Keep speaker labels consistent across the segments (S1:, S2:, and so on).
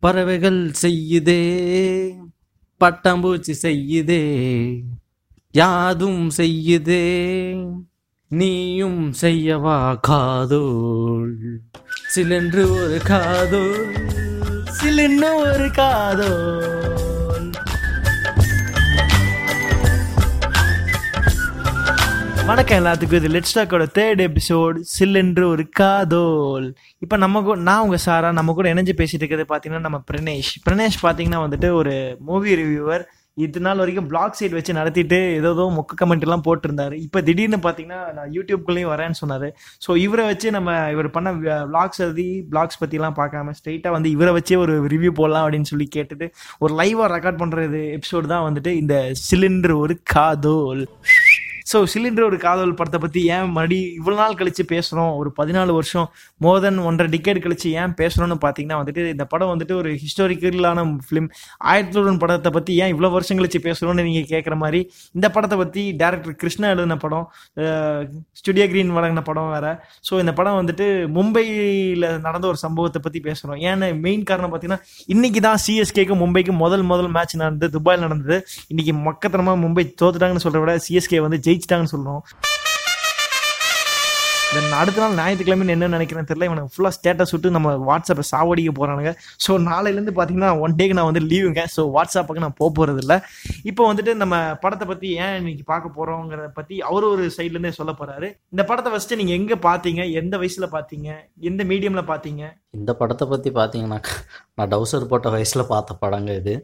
S1: பறவைகள் செய்யுதே பட்டாம்பூச்சி செய்யுதே யாதும் செய்யுதே நீயும் செய்யவா காதோள். சிலென்று ஒரு காதோள் சிலென்று ஒரு காதோள்.
S2: வணக்கம் எல்லாத்துக்கும். இது லெட்ஸ் டாக்கோட தேர்ட் எபிசோட் சில்லென்று ஒரு காதோல். இப்போ நம்ம கூட நான் உங்கள் சாரா நம்ம கூட இணைஞ்சு பேசிட்டு இருக்கிறது பார்த்தீங்கன்னா நம்ம பிரணேஷ் பிரணேஷ் பார்த்தீங்கன்னா வந்துட்டு ஒரு மூவி ரிவ்யூவர் இது நாள் வரைக்கும் பிளாக் சைட் வச்சு நடத்திட்டு ஏதோ மொக்க கமெண்ட் எல்லாம் போட்டிருந்தாரு. இப்போ திடீர்னு பார்த்தீங்கன்னா நான் யூடியூப்குள்ளேயும் வரேன்னு சொன்னார். ஸோ இவரை வச்சு நம்ம இவர் பண்ண பிளாக்ஸ் எழுதி பிளாக்ஸ் பற்றிலாம் பார்க்காம ஸ்ட்ரெயிட்டாக வந்து இவரை வச்சே ஒரு ரிவ்யூ போடலாம் அப்படின்னு சொல்லி கேட்டுட்டு ஒரு லைவாக ரெக்கார்ட் பண்ணுறது எபிசோடு தான் வந்துட்டு இந்த சிலிண்டர் ஒரு காதோல். ஸோ சிலிண்டர் ஒரு காதல் படத்தை பற்றி ஏன் மறுபடி இவ்வளோ நாள் கழித்து பேசுகிறோம் ஒரு பதினாலு வருஷம் மோர் தென் ஒன்றரை டிக்கெட் கழித்து ஏன் பேசுகிறோன்னு பார்த்தீங்கன்னா வந்துட்டு இந்த படம் வந்துட்டு ஒரு ஹிஸ்டாரிக்கலான ஃபிலிம் ஆயிரத்தி படத்தை பற்றி ஏன் இவ்வளோ வருஷம் கழித்து பேசுகிறோன்னு நீங்கள் கேட்குற மாதிரி இந்த படத்தை பற்றி டேரக்டர் கிருஷ்ணா எழுதின படம் ஸ்டுடியோ கிரீன் வழங்கின படம் வேறு. ஸோ இந்த படம் வந்துட்டு மும்பையில் நடந்த ஒரு சம்பவத்தை பற்றி பேசுகிறோம் ஏன்னா மெயின் காரணம் பார்த்தீங்கன்னா இன்றைக்கி தான் சிஎஸ்கேக்கு மும்பைக்கு முதல் முதல் மேட்ச் நடந்தது துபாயில் நடந்தது. இன்றைக்கி மக்கத்தனமாக மும்பை தோத்துட்டாங்கன்னு சொல்கிற விட சிஎஸ்கே வந்து ஜெயிச்சிட்டாங்கன்னு சொல்கிறோம் தென் அடுத்த நாள் ஞாயிற்றுக்கிழமை என்ன நினைக்கிறேன்னு தெரியல இவனுக்கு ஃபுல்லாக ஸ்டேட்டஸ் விட்டு நம்ம வாட்ஸ்அப்பை சாவடிக்க போகிறானுங்க ஸோ நாளையிலேருந்து பார்த்தீங்கன்னா ஒன் டேக்கு நான் வந்து லீவுங்க ஸோ வாட்ஸ்அப்புக்கு நான் போக போகிறது இல்லை. இப்போ வந்துட்டு நம்ம படத்தை பற்றி ஏன் இன்னைக்கு பார்க்க போகிறோங்கிறத பற்றி அவர் ஒரு சைட்லேருந்தே சொல்ல போகிறாரு இந்த படத்தை ஃபஸ்ட்டு நீங்கள் எங்கே பார்த்தீங்க எந்த வயசில் பார்த்தீங்க எந்த மீடியமில் பார்த்தீங்க
S1: இந்த படத்தை பற்றி பார்த்தீங்கன்னா நான் டவுசர் போட்ட வயசில் பார்த்த படங்க இது.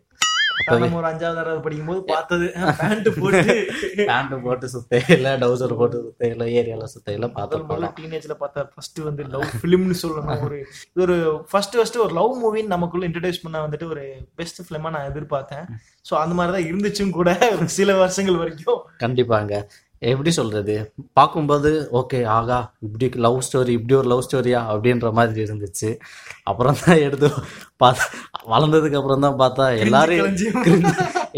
S2: நம்ம ஒரு அஞ்சாவது தடவை படிக்கும்போது பார்த்தது பேண்ட் போட்டு.
S1: பேண்ட் போட்டு சுத்தையில டவுசர் போட்டு சுத்தையில ஏரியால சுத்தையில பார்த்த
S2: முதல் முதல்ல டீனேஜ்ல பார்த்த ஃபர்ஸ்ட் வந்து லவ் ஃபிலிம்னு சொல்லணும் ஒரு இது ஒரு ஃபர்ஸ்ட் ஃபர்ஸ்ட் ஒரு லவ் மூவின்னு நமக்குள்ள இன்ட்ரடியூஸ் பண்ண வந்துட்டு ஒரு பெஸ்ட் ஃபிலிமா நான் எதிர்பார்த்தேன். ஸோ அந்த மாதிரி தான் இருந்துச்சும் கூட ஒரு சில வருஷங்கள் வரைக்கும்.
S1: கண்டிப்பாங்க. எப்படி சொல்றது? பார்க்கும்போது ஓகே ஆகா இப்படி லவ் ஸ்டோரி இப்படி ஒரு லவ் ஸ்டோரியா? அப்படின்ற மாதிரி இருந்துச்சு. அப்புறம் தான் எடுத்து பார்த்து வளர்ந்ததுக்கு அப்புறம் தான் பார்த்தா எல்லாரும்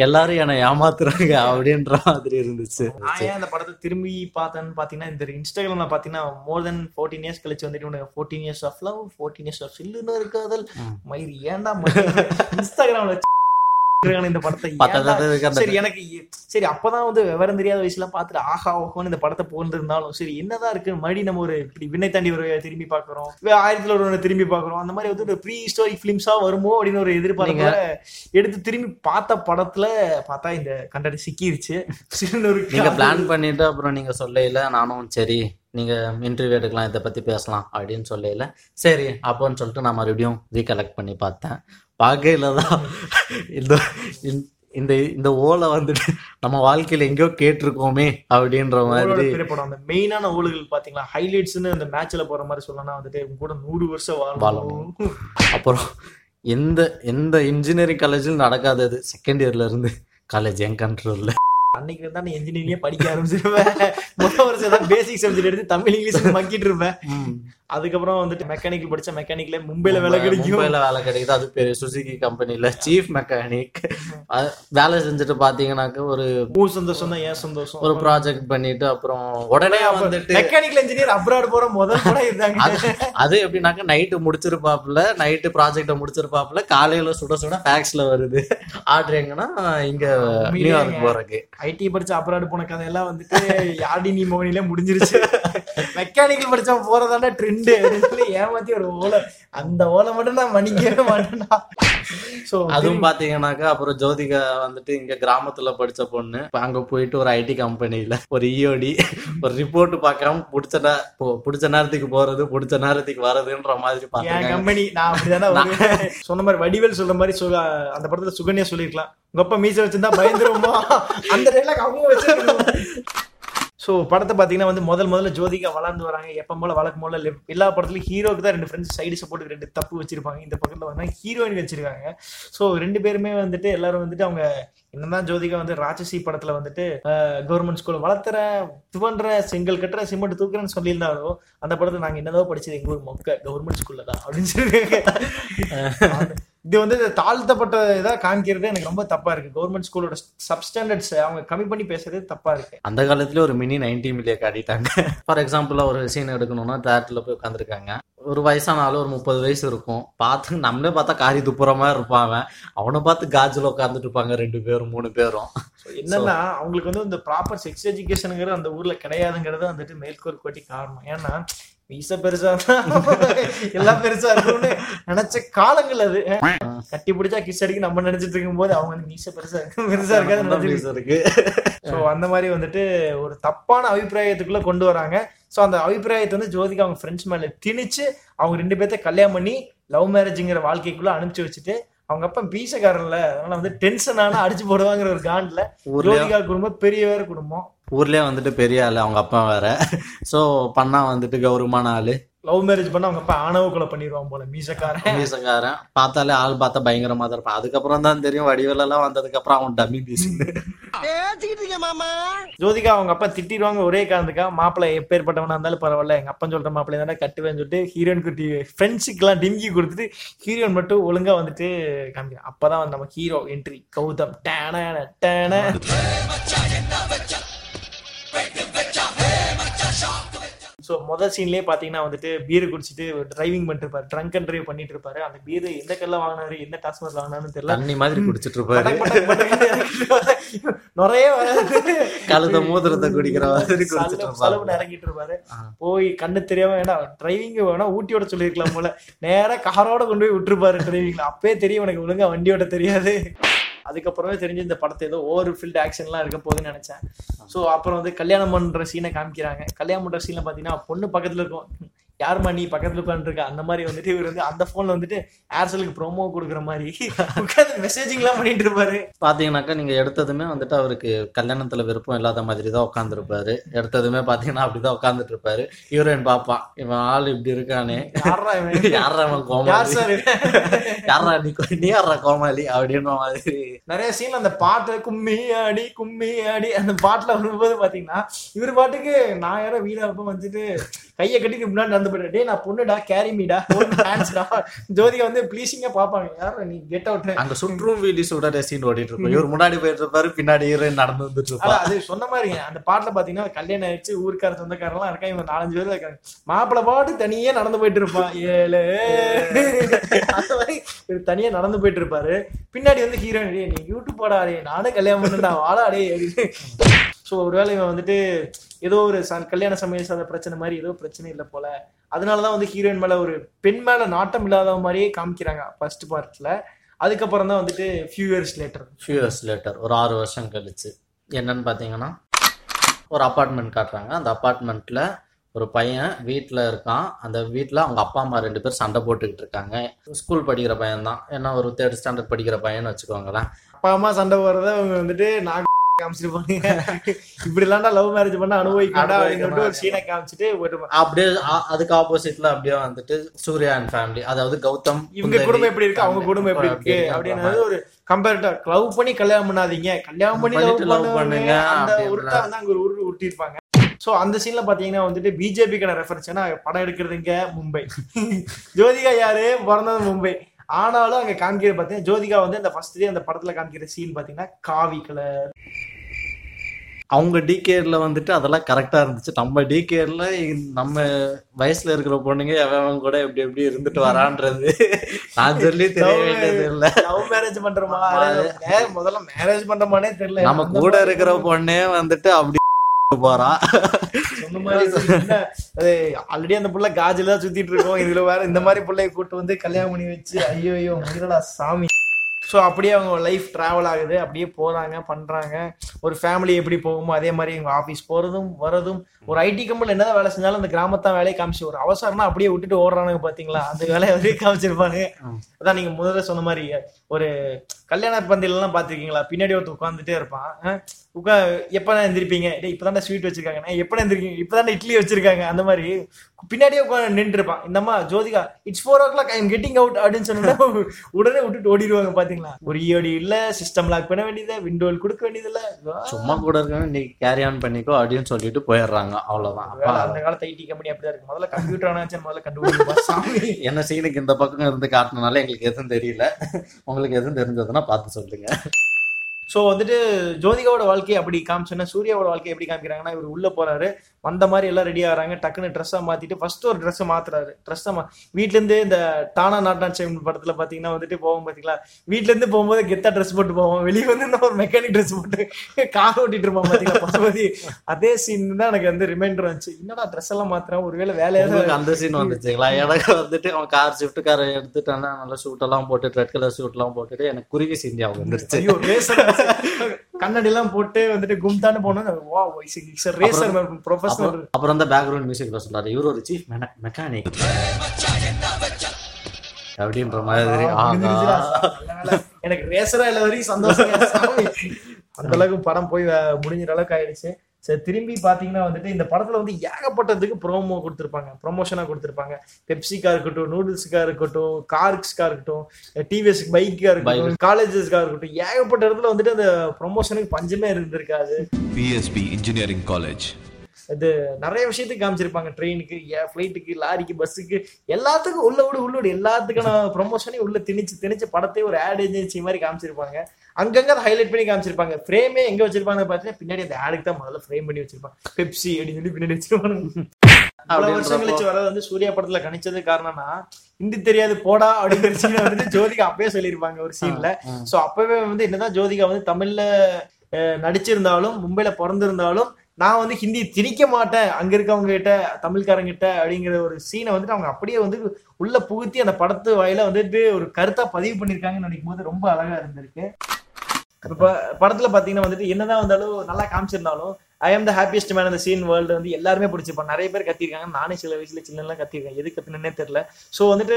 S1: எல்லாரும் என்னை ஏமாத்துறாங்க அப்படின்ற மாதிரி இருந்துச்சு.
S2: ஏன் அந்த படத்தை திரும்பி பார்த்தேன்னு பார்த்தீங்கன்னா இந்த இன்ஸ்டாகிராம்ல பார்த்தீங்கன்னா மோர் தென் ஃபோர்டீன் இயர்ஸ் கழிச்சு வந்துட்டு fourteen years of love fourteen years of சில்லுன்னு இருக்காதல். மயிர் ஏன்டா இன்ஸ்டாகிராம்ல இந்த படத்தை சரி எனக்கு சரி அப்பதான் வந்து விவரம் தெரியாத வயசுல பார்த்துட்டு ஆஹா ஓஹோன்னு இந்த படத்தை போந்திருந்தாலும் சரி என்னதான் இருக்கு? மறுபடியும் நம்ம ஒரு இப்படி விண்ணை தாண்டி ஒரு திரும்பி பாக்குறோம் ஆயிரத்துல ஒரு திரும்பி பாக்குறோம் அந்த மாதிரி வந்து ஒரு ப்ரீ ஸ்டோரி பிலிம்ஸா வருமோ அப்படின்னு ஒரு எதிர்பார்ப்புல எடுத்து திரும்பி பார்த்த படத்துல பார்த்தா இந்த கண்டடி சிக்கிருச்சு.
S1: நீங்க பிளான் பண்ணிட்டு அப்புறம் நீங்க சொல்லையில நானும் சரி நீங்க இன்டர்வியூ எடுக்கலாம் இதை பத்தி பேசலாம் அப்படின்னு சொல்லையில. சரி அப்போன்னு சொல்லிட்டு நான் மறுபடியும் ரீகலெக்ட் பண்ணி பார்த்தேன். பார்க்கையில தான் இந்த இந்த- இந்த ஓலை வந்துட்டு நம்ம வாழ்க்கையில எங்கேயோ கேட்டிருக்கோமே அப்படின்ற மாதிரி.
S2: அந்த மெயினான ஓடுகள் பாத்தீங்களா? ஹைலைட்ஸ்னு அந்த மேட்ச்ல போற மாதிரி சொல்லலாம் வந்துட்டு கூட நூறு வருஷம் வாழணும்.
S1: அப்புறம் எந்த எந்த இன்ஜினியரிங் காலேஜில் நடக்காதது செகண்ட் இயர்ல இருந்து காலேஜ் என் கண்ட்ரோல்ல
S2: அன்னைக்கு இருந்தா நான் இன்ஜினியரிங்கே படிக்க ஆரம்பிச்சிருவேன். முதல் வருஷம் தான் பேசிக் சப்ஜெக்ட் எடுத்து தமிழ் இங்கிலீஷ் மக்கிட்டு இருப்பேன். அதுக்கப்புறம் வந்துட்டு மெக்கானிக்கல் படிச்ச மெக்கானிக்ல மும்பைல வேலை கிடைக்கும்.
S1: மும்பைல வேலை கிடைக்குது. அது பெரிய சுசுகி கம்பெனில சீஃப் மெக்கானிக் வேலை செஞ்சுட்டு பாத்தீங்கன்னாக்க ஒரு
S2: ஊர் சந்தோஷம் தான் ஏன் சந்தோஷம்?
S1: ஒரு ப்ராஜெக்ட் பண்ணிட்டு அப்புறம் உடனே வந்துட்டு
S2: மெக்கானிக்கல் இன்ஜினியர் அப்ராட் போற முதல் கூட இருந்தாங்க.
S1: அது அது எப்படின்னாக்க நைட்டு முடிச்சிருப்பாப்புல நைட்டு ப்ராஜெக்ட முடிச்சிருப்பாப்புல காலையில சுட சுட ஃபேக்ஸ்ல வருது. ஆர்டர் எங்கன்னா இங்க நியூயார்க் போறதுக்கு.
S2: ஐடி படிச்ச அப்ராட் போன கதையெல்லாம் வந்துட்டு யாடி நீ மோனில முடிஞ்சிருச்சு. மெக்கானிக்கல் படிச்சவன் போறதாண்டா ட்ரெண்டு ஏமாத்தி ஒரு ஓலை. அந்த ஓலை மட்டும் நான் மன்னிக்கவே மாட்டேன்டா. சோ
S1: அதுவும் பாத்தீங்கன்னாக்கா அப்புறம் ஜோதிகா வந்துட்டு இங்க கிராமத்துல படிச்ச பொண்ணு. அங்க போயிட்டு ஒரு ஐடி கம்பெனில ஒரு இஓடி ஒரு ரிப்போர்ட் பார்க்காம பிடிச்ச பிடிச்ச நேரத்துக்கு போறது பிடிச்ச நேரத்துக்கு வர்றதுன்ற மாதிரி பாத்துருக்காங்க.
S2: கம்பெனி நான் அப்படிதானே. சொன்ன மாதிரி வடிவேல் சொல்ற மாதிரி சுகா அந்த படத்துல சுகன்யா சொல்லிருக்கலாம் உங்க அப்பா மீச வச்சிருந்தா பயந்துருவோமா? அந்த டைலாக் அவங்க வச்சிருக்கணும். ஸோ படத்தை பார்த்தீங்கன்னா வந்து முதல் முதல்ல ஜோதிகா வளர்ந்து வராங்க. எப்போ போல வழக்கம் போல எல்லா படத்துலையும் ஹீரோக்கு தான் ரெண்டு ஃப்ரெண்ட்ஸ் சைடு சப்போர்ட்டுக்கு ரெண்டு தப்பு வச்சிருப்பாங்க. இந்த பக்கத்தில் வந்து ஹீரோயின் வச்சிருக்காங்க. ஸோ ரெண்டு பேருமே வந்துட்டு எல்லாரும் வந்துட்டு அவங்க என்னதான் ஜோதிகா வந்து ராட்சசி படத்துல வந்துட்டு கவர்மெண்ட் ஸ்கூல்ல வளர்த்துற பண்ற செங்கல் கட்டுற சிமெண்ட் தூக்குறேன்னு சொல்லியிருந்தாலும் அந்த படத்தை நாங்க என்னதோ படிச்சது எங்க ஊர் மொக்க கவர்மெண்ட் ஸ்கூல்ல தான் அப்படின்னு சொல்லியிருக்காங்க இது வந்து தாழ்த்தப்பட்ட இதா காமிக்கிறது எனக்கு ரொம்ப தப்பா இருக்கு. கவர்மெண்ட் ஸ்கூலோட சப்ஸ்டாண்டர்ட்ஸ் அவங்க கம்மி பண்ணி பேசுறது தப்பா இருக்கு.
S1: அந்த காலத்துல ஒரு மினி நைன்டி மில்லிய காட்டிட்டாங்க. ஃபார் எக்ஸாம்பிள் ஒரு சீன் எடுக்கணும்னா தேட்டர்ல போய் உட்காந்துருக்காங்க ஒரு வயசான ஆளு ஒரு முப்பது வயசு இருக்கும். பார்த்து நம்மளே பார்த்தா காரி துப்புற மாதிரி இருப்பாங்க அவனை. பார்த்து காஜில் உட்காந்துட்டு இருப்பாங்க ரெண்டு பேரும் மூணு பேரும்.
S2: என்னன்னா அவங்களுக்கு வந்து இந்த ப்ராப்பர் செக்ஸ் எஜுகேஷனுங்கிறது அந்த ஊர்ல கிடையாதுங்கிறது வந்துட்டு மேற்கோள் கோட்டி காரணம். ஏன்னா மீச பெருசா எல்லாம் பெருசா இருக்கும்னு நினைச்ச காலங்கள் அது. கட்டி பிடிச்சா கிஸ் அடிக்க நம்ம நினைச்சிட்டு இருக்கும் போது அவங்க வந்து மீச பெருசா இருக்கு. பெருசா இருக்காது
S1: இருக்கு.
S2: ஸோ அந்த மாதிரி வந்துட்டு ஒரு தப்பான அபிப்பிராயத்துக்குள்ள கொண்டு வராங்க. ஸோ அந்த அபிப்பிராயத்தை வந்து ஜோதிகா அவங்க ஃப்ரெண்ட்ஸ் மேல திணிச்சு அவங்க ரெண்டு பேர்த்த கல்யாணம் பண்ணி லவ் மேரேஜ்ங்கிற வாழ்க்கைக்குள்ள அனுப்பிச்சு வச்சுட்டு அவங்க அப்பா பீசக்காரன்ல அதனால வந்து டென்ஷன் ஆனா அடிச்சு போடுவாங்கிற ஒரு காண்டில் ஜோதிகா குடும்பம் பெரிய வேற குடும்பம்.
S1: ஊர்லயே வந்துட்டு பெரிய ஆளு அவங்க அப்பா வேற. சோ பண்ணா வந்துட்டு கௌரவமான ஆளு.
S2: லவ் மேரேஜ் பண்ண அவங்க அப்பா ஆணவ கொலை பண்ணிடுவான் போல மீசக்காரன்.
S1: மீசக்காரன். பார்த்தாலே ஆள் பார்த்தா பயங்கரமா தான் இருப்பான். அதுக்கப்புறம் தான் தெரியும் வடிவேல எல்லாம் வந்ததுக்கு அப்புறம் அவன் டம்மி பீஸ்
S2: ஜோதிகா அவங்க அப்பா திட்டிடுவாங்க ஒரே காரணத்துக்கா மாப்பிள்ளை எப்பேற்பட்டவனா இருந்தாலும் பரவாயில்ல எங்க அப்பன் சொல்ற மாப்பிள்ளை தானே கட்டுவேன்னு சொல்லிட்டு ஹீரோயினுக்கு ஃப்ரெண்ட்ஸுக்கெல்லாம் டிம்கி கொடுத்துட்டு ஹீரோயின் மட்டும் ஒழுங்கா வந்துட்டு காமிக்கிறான். அப்பதான் வந்து நம்ம ஹீரோ என்ட்ரி கௌதம் டேன டேன. ஸோ மொதல் சீன்லயே பாத்தீங்கன்னா வந்துட்டு பீர் குடிச்சிட்டு டிரைவிங் பண்ணிட்டு இருப்பாரு ட்ரங்க் அண்ட் டிரைவ் பண்ணிட்டு இருப்பாரு அந்த பீர் எந்த கல்ல வாங்கினாரு எந்த டாஸ்மார்க்ல வாங்கினாருன்னு தெரியல.
S1: தண்ணி மாதிரி குடிச்சிட்டு இருப்பாரு
S2: நிறைய
S1: கழுத மோதிரத்தை குடிக்கிற மாதிரி குடிச்சிட்டு
S2: இறங்கிட்டு இருப்பாரு. போய் கண்ணு தெரியாம வேணா டிரைவிங் வேணா ஊட்டியோட சொல்லிருக்கலாம் போல. நேரா காரோட கொண்டு போய் விட்டுருப்பாரு டிரைவிங்ல அப்பவே தெரியும் எனக்கு ஒழுங்கா வண்டியோட தெரியாது. அதுக்கப்புறமே தெரிஞ்சு இந்த படத்தை ஏதோ ஓவர் ஃபீல்ட் ஆக்ஷன்லாம் இருக்க போகுதுன்னு நினைச்சேன். ஸோ அப்புறம் வந்து கல்யாணம் பண்ணுற சீனை காமிக்கிறாங்க. கல்யாணம் பண்ணுற சீனில் பார்த்தீங்கன்னா பொண்ணு பக்கத்தில் இருக்கும். யாரும்மா நீ பக்கத்துல உட்காந்துருக்க அந்த மாதிரி வந்துட்டு இவர் வந்து அந்த போன்ல வந்துட்டு ஏர்செலுக்கு ப்ரோமோ கொடுக்குற மாதிரி உட்காந்து மெசேஜிங் எல்லாம் பண்ணிட்டு இருப்பாரு.
S1: பாத்தீங்கன்னாக்கா நீங்க எடுத்ததுமே வந்துட்டு அவருக்கு கல்யாணத்துல விருப்பம் இல்லாத மாதிரி தான் உட்காந்துருப்பாரு எடுத்ததுமே பாத்தீங்கன்னா அப்படிதான் உட்காந்துட்டு இருப்பாரு. ஹீரோயின் பாப்பான் இவன் ஆள் இப்படி இருக்கானே.
S2: யாரா இவன்?
S1: கோமாளி?
S2: சார்
S1: யாரா நீ நீ யாரா கோமாளி? அப்படின்ற மாதிரி.
S2: நிறைய சீன்ல அந்த பாட்டு கும்மி ஆடி கும்மி ஆடி அந்த பாட்டுல வரும்போது பாத்தீங்கன்னா இவர் பாட்டுக்கு நான் யாரோ வீடா வந்துட்டு கையை கட்டிட்டு முன்னாடி நடந்து போயிட்டு டேய் நான் பொண்ணுடா கேரி மீடா ஹேண்ட்ஸ்டா ஜோதிகா வந்து ப்ளீசிங்கா பாப்பாங்க யாரோ நீ கெட் அவுட்
S1: அங்க சுற்றும் வீலி சுடற சீன் ஓடிட்டு இருக்கும். இவர் முன்னாடி போயிட்டு இருப்பாரு பின்னாடி ஹீரோயின் நடந்து வந்துட்டு இருப்பா
S2: அது சொன்ன மாதிரி அந்த பாட்டுல பாத்தீங்கன்னா கல்யாணம் ஆயிடுச்சு ஊருக்கார சொந்தக்காரெல்லாம் இருக்காங்க. இவங்க நாலஞ்சு பேர் இருக்காங்க. மாப்பிள்ளை பாட்டு தனியே நடந்து போயிட்டு இருப்பான். ஏழு. அந்த மாதிரி இவர் தனியா நடந்து போயிட்டு இருப்பாரு. பின்னாடி வந்து ஹீரோயின் "டேய், நீ யூடியூப் பாடா டேய் நானும் கல்யாணம் பண்ணுடா வாடா டே ஸோ ஒருவேளை இவன் வந்துட்டு ஏதோ ஒரு கல்யாண சமய சாத பிரச்சனை மாதிரி ஏதோ பிரச்சனை இல்லை போல. அதனாலதான் வந்து ஹீரோயின் மேல ஒரு பெண் மேல நாட்டம் இல்லாத மாதிரியே காமிக்கிறாங்க ஃபர்ஸ்ட் பார்ட்ல அதுக்கப்புறம் தான் வந்துட்டு few years later
S1: few years later ஒரு ஆறு வருஷம் கழிச்சு. என்னன்னு பார்த்தீங்கன்னா ஒரு அப்பார்ட்மெண்ட் காட்டுறாங்க. அந்த அப்பார்ட்மெண்ட்டில் ஒரு பையன் வீட்டில் இருக்கான். அந்த வீட்டில் அவங்க அப்பா அம்மா ரெண்டு பேர் சண்டை போட்டுக்கிட்டு இருக்காங்க. ஸ்கூல் படிக்கிற பையன் தான் ஏன்னா ஒரு தேர்ட் ஸ்டாண்டர்ட் படிக்கிற பையன்னு வச்சுக்கோங்களேன்.
S2: அப்பா அம்மா சண்டை போறத அவங்க வந்துட்டு நான் காமிச்சிருப்பாங்க. இப்படி இல்லாண்டா லவ் மேரேஜ் பண்ண அனுபவிக்காண்டா அப்படின்னு சொல்லிட்டு ஒரு சீனை காமிச்சிட்டு
S1: அப்படியே அதுக்கு ஆப்போசிட்ல அப்படியே வந்துட்டு சூர்யா அண்ட் ஃபேமிலி அதாவது கௌதம்
S2: இவங்க குடும்பம் எப்படி இருக்கு? அவங்க குடும்பம் எப்படி இருக்கு?
S1: அப்படி
S2: அப்படின்றது ஒரு கம்பேரிட்டா லவ் பண்ணி கல்யாணம் பண்ணாதீங்க. கல்யாணம் பண்ணி லவ் பண்ணுங்க. அந்த உருட்டா வந்து அங்க ஒரு உருட்டு உருட்டிருப்பாங்க சோ அந்த சீன்ல பாத்தீங்கன்னா வந்துட்டு பிஜேபிக்கான ரெஃபரன்ஸ் ஏன்னா படம் எடுக்கிறது இங்க மும்பை. ஜோதிகா யாரு? பிறந்தது மும்பை. ஆனாலும் அங்க காமிக்கிற பாத்தீங்கன்னா ஜோதிகா வந்து அந்த ஃபர்ஸ்ட் அந்த படத்துல காமிக்கிற சீன் பாத்தீங்கன்னா காவி கலர்
S1: அவங்க டிகேர்ல வந்துட்டு அதெல்லாம் கரெக்டா இருந்துச்சு. நம்ம டிகேர்ல நம்ம வயசுல இருக்கிற பொண்ணுங்க எவன் கூட எப்படி எப்படி இருந்துட்டு வரான்றது. நான் சொல்லி தெரிய வேண்டியது இல்ல.
S2: லவ் மேரேஜ் பண்றோமா? முதல்ல மேரேஜ் பண்றோமானே தெரியல.
S1: நம்ம கூட இருக்கிற பொண்ணே வந்துட்டு அப்படி போறா.
S2: ஆல்ரெடி அந்த புள்ள காஜில சுத்திட்டு இருக்கோம். இதுல வேற இந்த மாதிரி புள்ளைய கூட்டு வந்து கல்யாணம் பண்ணி வச்சு ஐயோ ஐயோ முடியலடா சாமி. ஸோ அப்படியே அவங்க லைஃப் டிராவல் ஆகுது. அப்படியே போறாங்க பண்றாங்க. ஒரு ஃபேமிலி எப்படி போகுமோ அதே மாதிரி எங்க ஆஃபீஸ் போறதும் வரதும் ஒரு ஐடி கம்பெனியில் என்னதான் வேலை செஞ்சாலும் அந்த கிராமத்தான் வேலையை காமிச்சு. ஒரு அவசரம்னா அப்படியே விட்டுட்டு ஓடுறானுங்க பாத்தீங்களா? அந்த வேலையை அப்படியே காமிச்சிருப்பாங்க. அதான் நீங்க முதல்ல சொன்ன மாதிரி ஒரு கல்யாண பந்திலாம் பாத்திருக்கீங்களா பின்னாடி ஒருத்தர் உட்காந்துட்டே இருப்பான். உட்கா எப்பதான் எந்திரிப்பீங்க? டேய் இப்பதான் ஸ்வீட் வச்சிருக்காங்க. எப்பதான் எந்திரிக்கீங்க இப்பதான் இட்லி வச்சிருக்காங்க. அந்த மாதிரி பின்னாடியே உட்காந்து நின்று இருப்பான். இந்தம்மா Jyothika it's four o'clock I am getting out அப்படின்னு சொன்னா உடனே விட்டுட்டு ஓடிடுவாங்க பாத்தீங்களா? ஒரு ஈயோடி இல்ல சிஸ்டம் லாக் பண்ண வேண்டியது விண்டோல் கொடுக்க வேண்டியது இல்ல
S1: சும்மா கூட இருக்காங்க நீ கேரி ஆன் பண்ணிக்கோ அப்படின்னு சொல்லிட்டு போயிடுறாங்க. அவ்வளவுதான். அப்பா
S2: அந்த காலத்து ஐடி கம்பெனி அப்படிதான் இருக்கு. முதல்ல கம்ப்யூட்டர் ஆனாச்சு முதல்ல கண்டுபிடிப்பா
S1: என்ன சீனுக்கு இந்த பக்கம் இருந்து காட்டினால எங்களுக்கு எதுவும் தெரியல. உங்களுக்கு எதுவும் தெரிஞ்சதுன்னா பார்த்து சொல்லுங்க.
S2: ஸோ வந்துட்டு ஜோதிகாவோட வாழ்க்கையை அப்படி காமிச்சோன்னா சூர்யாவோட வாழ்க்கையை எப்படி காமிக்கிறாங்கன்னா இவர் உள்ள போறாரு வந்த மாதிரி எல்லாம் ரெடி ஆகிறாங்க டக்குன்னு ட்ரெஸ்ஸை மாத்திட்டு ஃபர்ஸ்ட் ஒரு ட்ரெஸ்ஸை மாத்துறாரு. ட்ரெஸ்ஸை மா வீட்லேருந்து இந்த டானா நாட்டான் சைம் படத்துல பாத்தீங்கன்னா வந்துட்டு போவோம் பாத்தீங்களா? வீட்ல இருந்து போகும்போது கெத்தா ட்ரெஸ் போட்டு போவோம். வெளியே வந்து ஒரு மெக்கானிக் ட்ரெஸ் போட்டு கார் ஓட்டிட்டு இருப்போம் பாத்தீங்களா? பசுபதி. அதே சீன் தான் எனக்கு வந்து ரிமைண்டர் வந்துச்சு. என்னடா ட்ரெஸ் எல்லாம் மாத்துறேன் ஒருவேளை
S1: உங்களுக்கு அந்த சீன் வந்துச்சுங்களா? எனக்கு வந்துட்டு அவன் கார் ஷிஃப்ட் கார் எடுத்துட்டானா நல்லா எல்லாம் போட்டு ரெட் கலர் ஷூட் எல்லாம் போட்டுட்டு எனக்கு குருவி சீன் ஞாபகம் வந்துருச்சு.
S2: கண்ணாடி எல்லாம் போட்டு வந்துட்டு கும்தான்னு போனோம் வா ரேசர் ப்ரொஃபஷனல்
S1: அப்புறம் அந்த பேக்ரவுண்ட் மியூசிக்ல சொல்றாரு. இவர் ஒரு சீஃப் மெக்கானிக் அப்படின்ற மாதிரி.
S2: எனக்கு ரேசரா இல்ல வரைக்கும் சந்தோஷம். அந்த அளவுக்கு படம் போய் முடிஞ்சிற அளவுக்கு ஆயிடுச்சு. சரி திரும்பி பாத்தீங்கன்னா வந்துட்டு இந்த படத்துல வந்து ஏகப்பட்டதுக்கு ப்ரோமோ கொடுத்துருப்பாங்க. ப்ரொமோஷனா கொடுத்துருப்பாங்க. பெப்சிக்கா இருக்கட்டும் நூடுல்ஸுக்கா இருக்கட்டும் கார்ஸ்க்கா இருக்கட்டும் டிவிஎஸ் பைக்கா இருக்கட்டும் காலேஜஸ்க்கா இருக்கட்டும். ஏகப்பட்ட இடத்துல வந்துட்டு அந்த ப்ரொமோஷனுக்கு பஞ்சமே இருந்திருக்காது.
S3: PSB Engineering College.
S2: இது நிறைய விஷயத்துக்கு காமிச்சிருப்பாங்க. ட்ரெயினுக்கு ஃபிளைட்டுக்கு லாரிக்கு பஸ்ஸுக்கு எல்லாத்துக்கும் உள்ள விடு உள்ள விடு எல்லாத்துக்கான ப்ரொமோஷனையும் உள்ள திணிச்சு திணிச்சு படத்தை ஒரு ஆட் ஏஜென்சி மாதிரி காமிச்சிருப்பாங்க. அங்கங்க அதை ஹைலைட் பண்ணி காமிச்சிருப்பாங்க. ஃப்ரேமே எங்க வச்சிருப்பாங்க பார்த்தீங்கன்னா பின்னாடி அந்த ஆடுக்கு தான் முதல்ல ஃப்ரேம் பண்ணி வச்சிருப்பாங்க. பெப்சி அப்படின்னு சொல்லி பின்னாடி வச்சிருப்பாங்க. அவ்வளவு வருஷம் கழிச்சு வரது வந்து சூர்யா படத்துல கணிச்சது காரணம்னா ஹிந்தி தெரியாது போடா அப்படிங்கிற சீனை வந்துட்டு ஜோதிகா அப்பவே சொல்லியிருப்பாங்க ஒரு சீன்ல சோ அப்பவே வந்து என்னதான் ஜோதிகா வந்து தமிழ்ல நடிச்சிருந்தாலும் மும்பைல பிறந்திருந்தாலும் நான் வந்து ஹிந்தி திணிக்க மாட்டேன் அங்க இருக்கவங்க கிட்ட தமிழ்காரங்க கிட்ட அப்படிங்கிற ஒரு சீனை வந்துட்டு அவங்க அப்படியே வந்து உள்ள புகுத்தி அந்த படத்து வாயில வந்துட்டு ஒரு கருத்தா பதிவு பண்ணிருக்காங்கன்னு நினைக்கும் போது ரொம்ப அழகா இருந்திருக்கு. இப்ப படத்துல பாத்தீங்கன்னா வந்துட்டு என்னதான் வந்தாலும் நல்லா காமிச்சிருந்தாலும் I am the happiest man அந்த சீன் வேர்ல்டு வந்து எல்லாருமே பிடிச்சிருப்பாங்க. நிறைய பேர் கத்திருக்காங்க. நானே சில வயசுல சின்னலாம் கத்திருக்கேன். எது கத்தினே தெரியல. சோ வந்துட்டு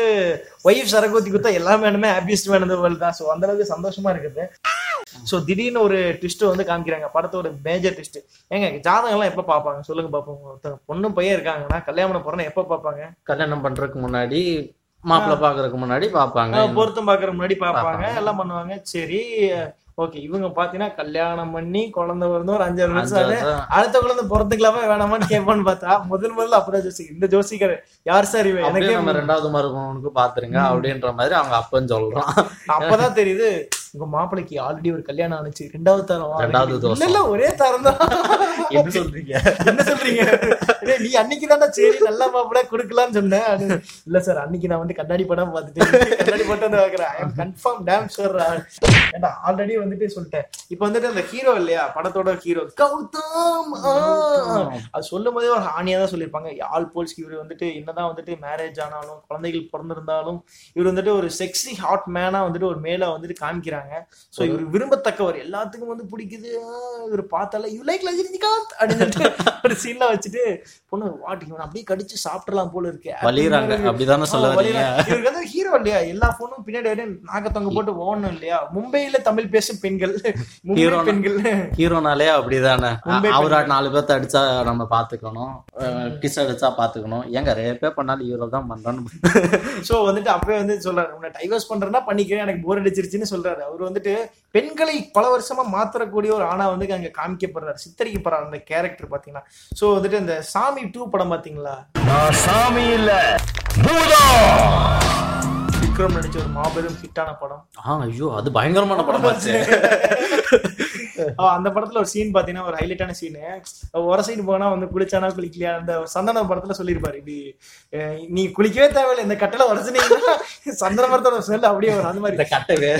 S2: ஒய்ஃப் சரகோத்தி குத்தா எல்லா மேனுமே ஹாப்பியஸ்ட் மேன் அந்த வேர்ல்டு தான். ஸோ அந்த அளவுக்கு சந்தோஷமா இருக்குது. சோ திடீர்னு ஒரு ட்விஸ்ட் வந்து காமிக்கிறாங்க. படத்தோட மேஜர் ட்விஸ்ட் ஏங்க ஜாதகம் எல்லாம் எப்ப பாப்பாங்க சொல்லுங்க பாப்போம். ஒருத்தங்க பொண்ணும் பையன் இருக்காங்கன்னா கல்யாணம் போறேன்னா எப்ப பாப்பாங்க
S1: கல்யாணம் பண்றதுக்கு முன்னாடி மாப்பிள்ளை பாக்குறதுக்கு முன்னாடி பாப்பாங்க
S2: ஆஹ் பொருத்தம் பாக்குற முன்னாடி பாப்பாங்க எல்லாம் பண்ணுவாங்க. சரி ஓகே இவங்க பாத்தீங்கன்னா கல்யாணம் பண்ணி குழந்தை வந்து ஒரு அஞ்சாறு
S1: அஞ்சு
S2: வருஷம். அடுத்த குழந்தை பிறந்துக்கலாமா வேணாமான்னு கேட்பான்னு பார்த்தா முதல் முதல்ல அப்பதான் ஜோசிக்கர் இந்த ஜோசிக்கர் யார் சார் இவன்? எனக்கே
S1: நம்ம ரெண்டாவது மருமகனுக்கு பாத்துருங்க அப்படின்ற மாதிரி அவங்க அப்பன்னு சொல்றான்
S2: அப்பதான் தெரியுது. உங்க மாப்பிளைக்கு ஆல்ரெடி ஒரு கல்யாணம் ஆனிச்சு. ரெண்டாவது தரம்
S1: ரெண்டாவது
S2: இல்ல ஒரே தரம் தான்.
S1: எப்படி சொல்றீங்க?
S2: என்ன சொல்றீங்க? நீ அன்னைக்கு தான்டா சரி நல்ல மாப்பிள்ளை கொடுக்கலாம்னு சொன்னேன். இல்ல சார் அன்னைக்கு நான் வந்து கண்ணாடி படம் பார்த்துட்டு கண்ணாடி போட்டு வந்து பாக்குறேன் கன்ஃபார்ம் டேம் ஷூர் ஏன்டா ஆல்ரெடி வந்துட்டு சொல்லிட்டேன். இப்போ வந்துட்டு அந்த ஹீரோ இல்லையா? படத்தோட ஹீரோ கௌதம் ஆ. அது சொல்லும் போதே ஒரு ஹானியா தான் சொல்லியிருப்பாங்க. ஆல் போல்ஸ்க்கு இவர் வந்துட்டு என்னதான் வந்துட்டு மேரேஜ் ஆனாலும் குழந்தைகள் பிறந்திருந்தாலும் இவர் வந்துட்டு ஒரு செக்ஸி ஹாட் மேனா வந்துட்டு ஒரு மேல வந்துட்டு காமிக்கிறாங்க. சோ இவர் விரும்பத்தக்கவர் எல்லாத்துக்கும் வந்து பிடிக்குது. இவர் பார்த்தால யூ லைக் ரஜினிகாந்த் அப்படின்னு ஒரு சீன்ல வச்சுட்டு பொண்ணு வாட் இவன் அப்படியே கடிச்சு சாப்பிடலாம் போல இருக்கு.
S1: வலியுறாங்க. அப்படிதானே சொல்ல.
S2: இவருக்கு வந்து ஹீரோ இல்லையா? எல்லா போனும் பின்னாடி நாகத்தொங்க போட்டு ஓடணும் இல்லையா? மும்பையில தமிழ் பேசும் பெண்கள்
S1: Hero-
S2: பெண்கள்.
S1: ஹீரோனாலே அப்படிதானே. அவரா நாலு பேர்த்த அடிச்சா நம்ம பாத்துக்கணும். கிஸ் அடிச்சா பாத்துக்கணும். ஏங்க ரேப்பே பண்ணாலும் ஹீரோ தான் பண்றான்னு
S2: சோ வந்துட்டு அப்பவே வந்து சொல்றாரு. உன்னை டைவர்ஸ் பண்றேன்னா பண்ணிக்கிறேன். எனக்கு போர் அடிச்சிருச்சுன்னு சொல்றாரு. அவர் வந்துட்டு பெண்களை பல வருஷமா மாத்தறக்கூடிய ஒரு ஆணா வந்து அங்க காமிக்கப்படுறாரு. சித்தரிக்கப்படுறாரு அந்த கேரக்டர் பாத்தீங்கன்னா. சோ வந்துட்டு இந்த சாமி டூ படம் பாத்தீங்களா?
S4: சாமி இல்ல.
S2: விக்ரம் நடிச்ச ஒரு மாபெரும் ஹிட்டான படம்.
S1: ஆ ஐயோ அது பயங்கரமான படமாச்சு
S2: ஆ, அந்த படத்துல ஒரு சீன் பாத்தீங்கன்னா ஒரு ஹைலைட்டான சீனு ஒரு சைடு போனா வந்து குளிச்சானா குளிக்கலையா? அந்த சந்தன படத்துல சொல்லியிருப்பாரு. இப்படி நீ குளிக்கவே தேவையில்லை. இந்த கட்டளை உரசுனீங்கன்னா சந்தன மரத்தோட ஸ்மெல் அப்படியே வரும். அந்த மாதிரி.
S1: இந்த கட்டவே.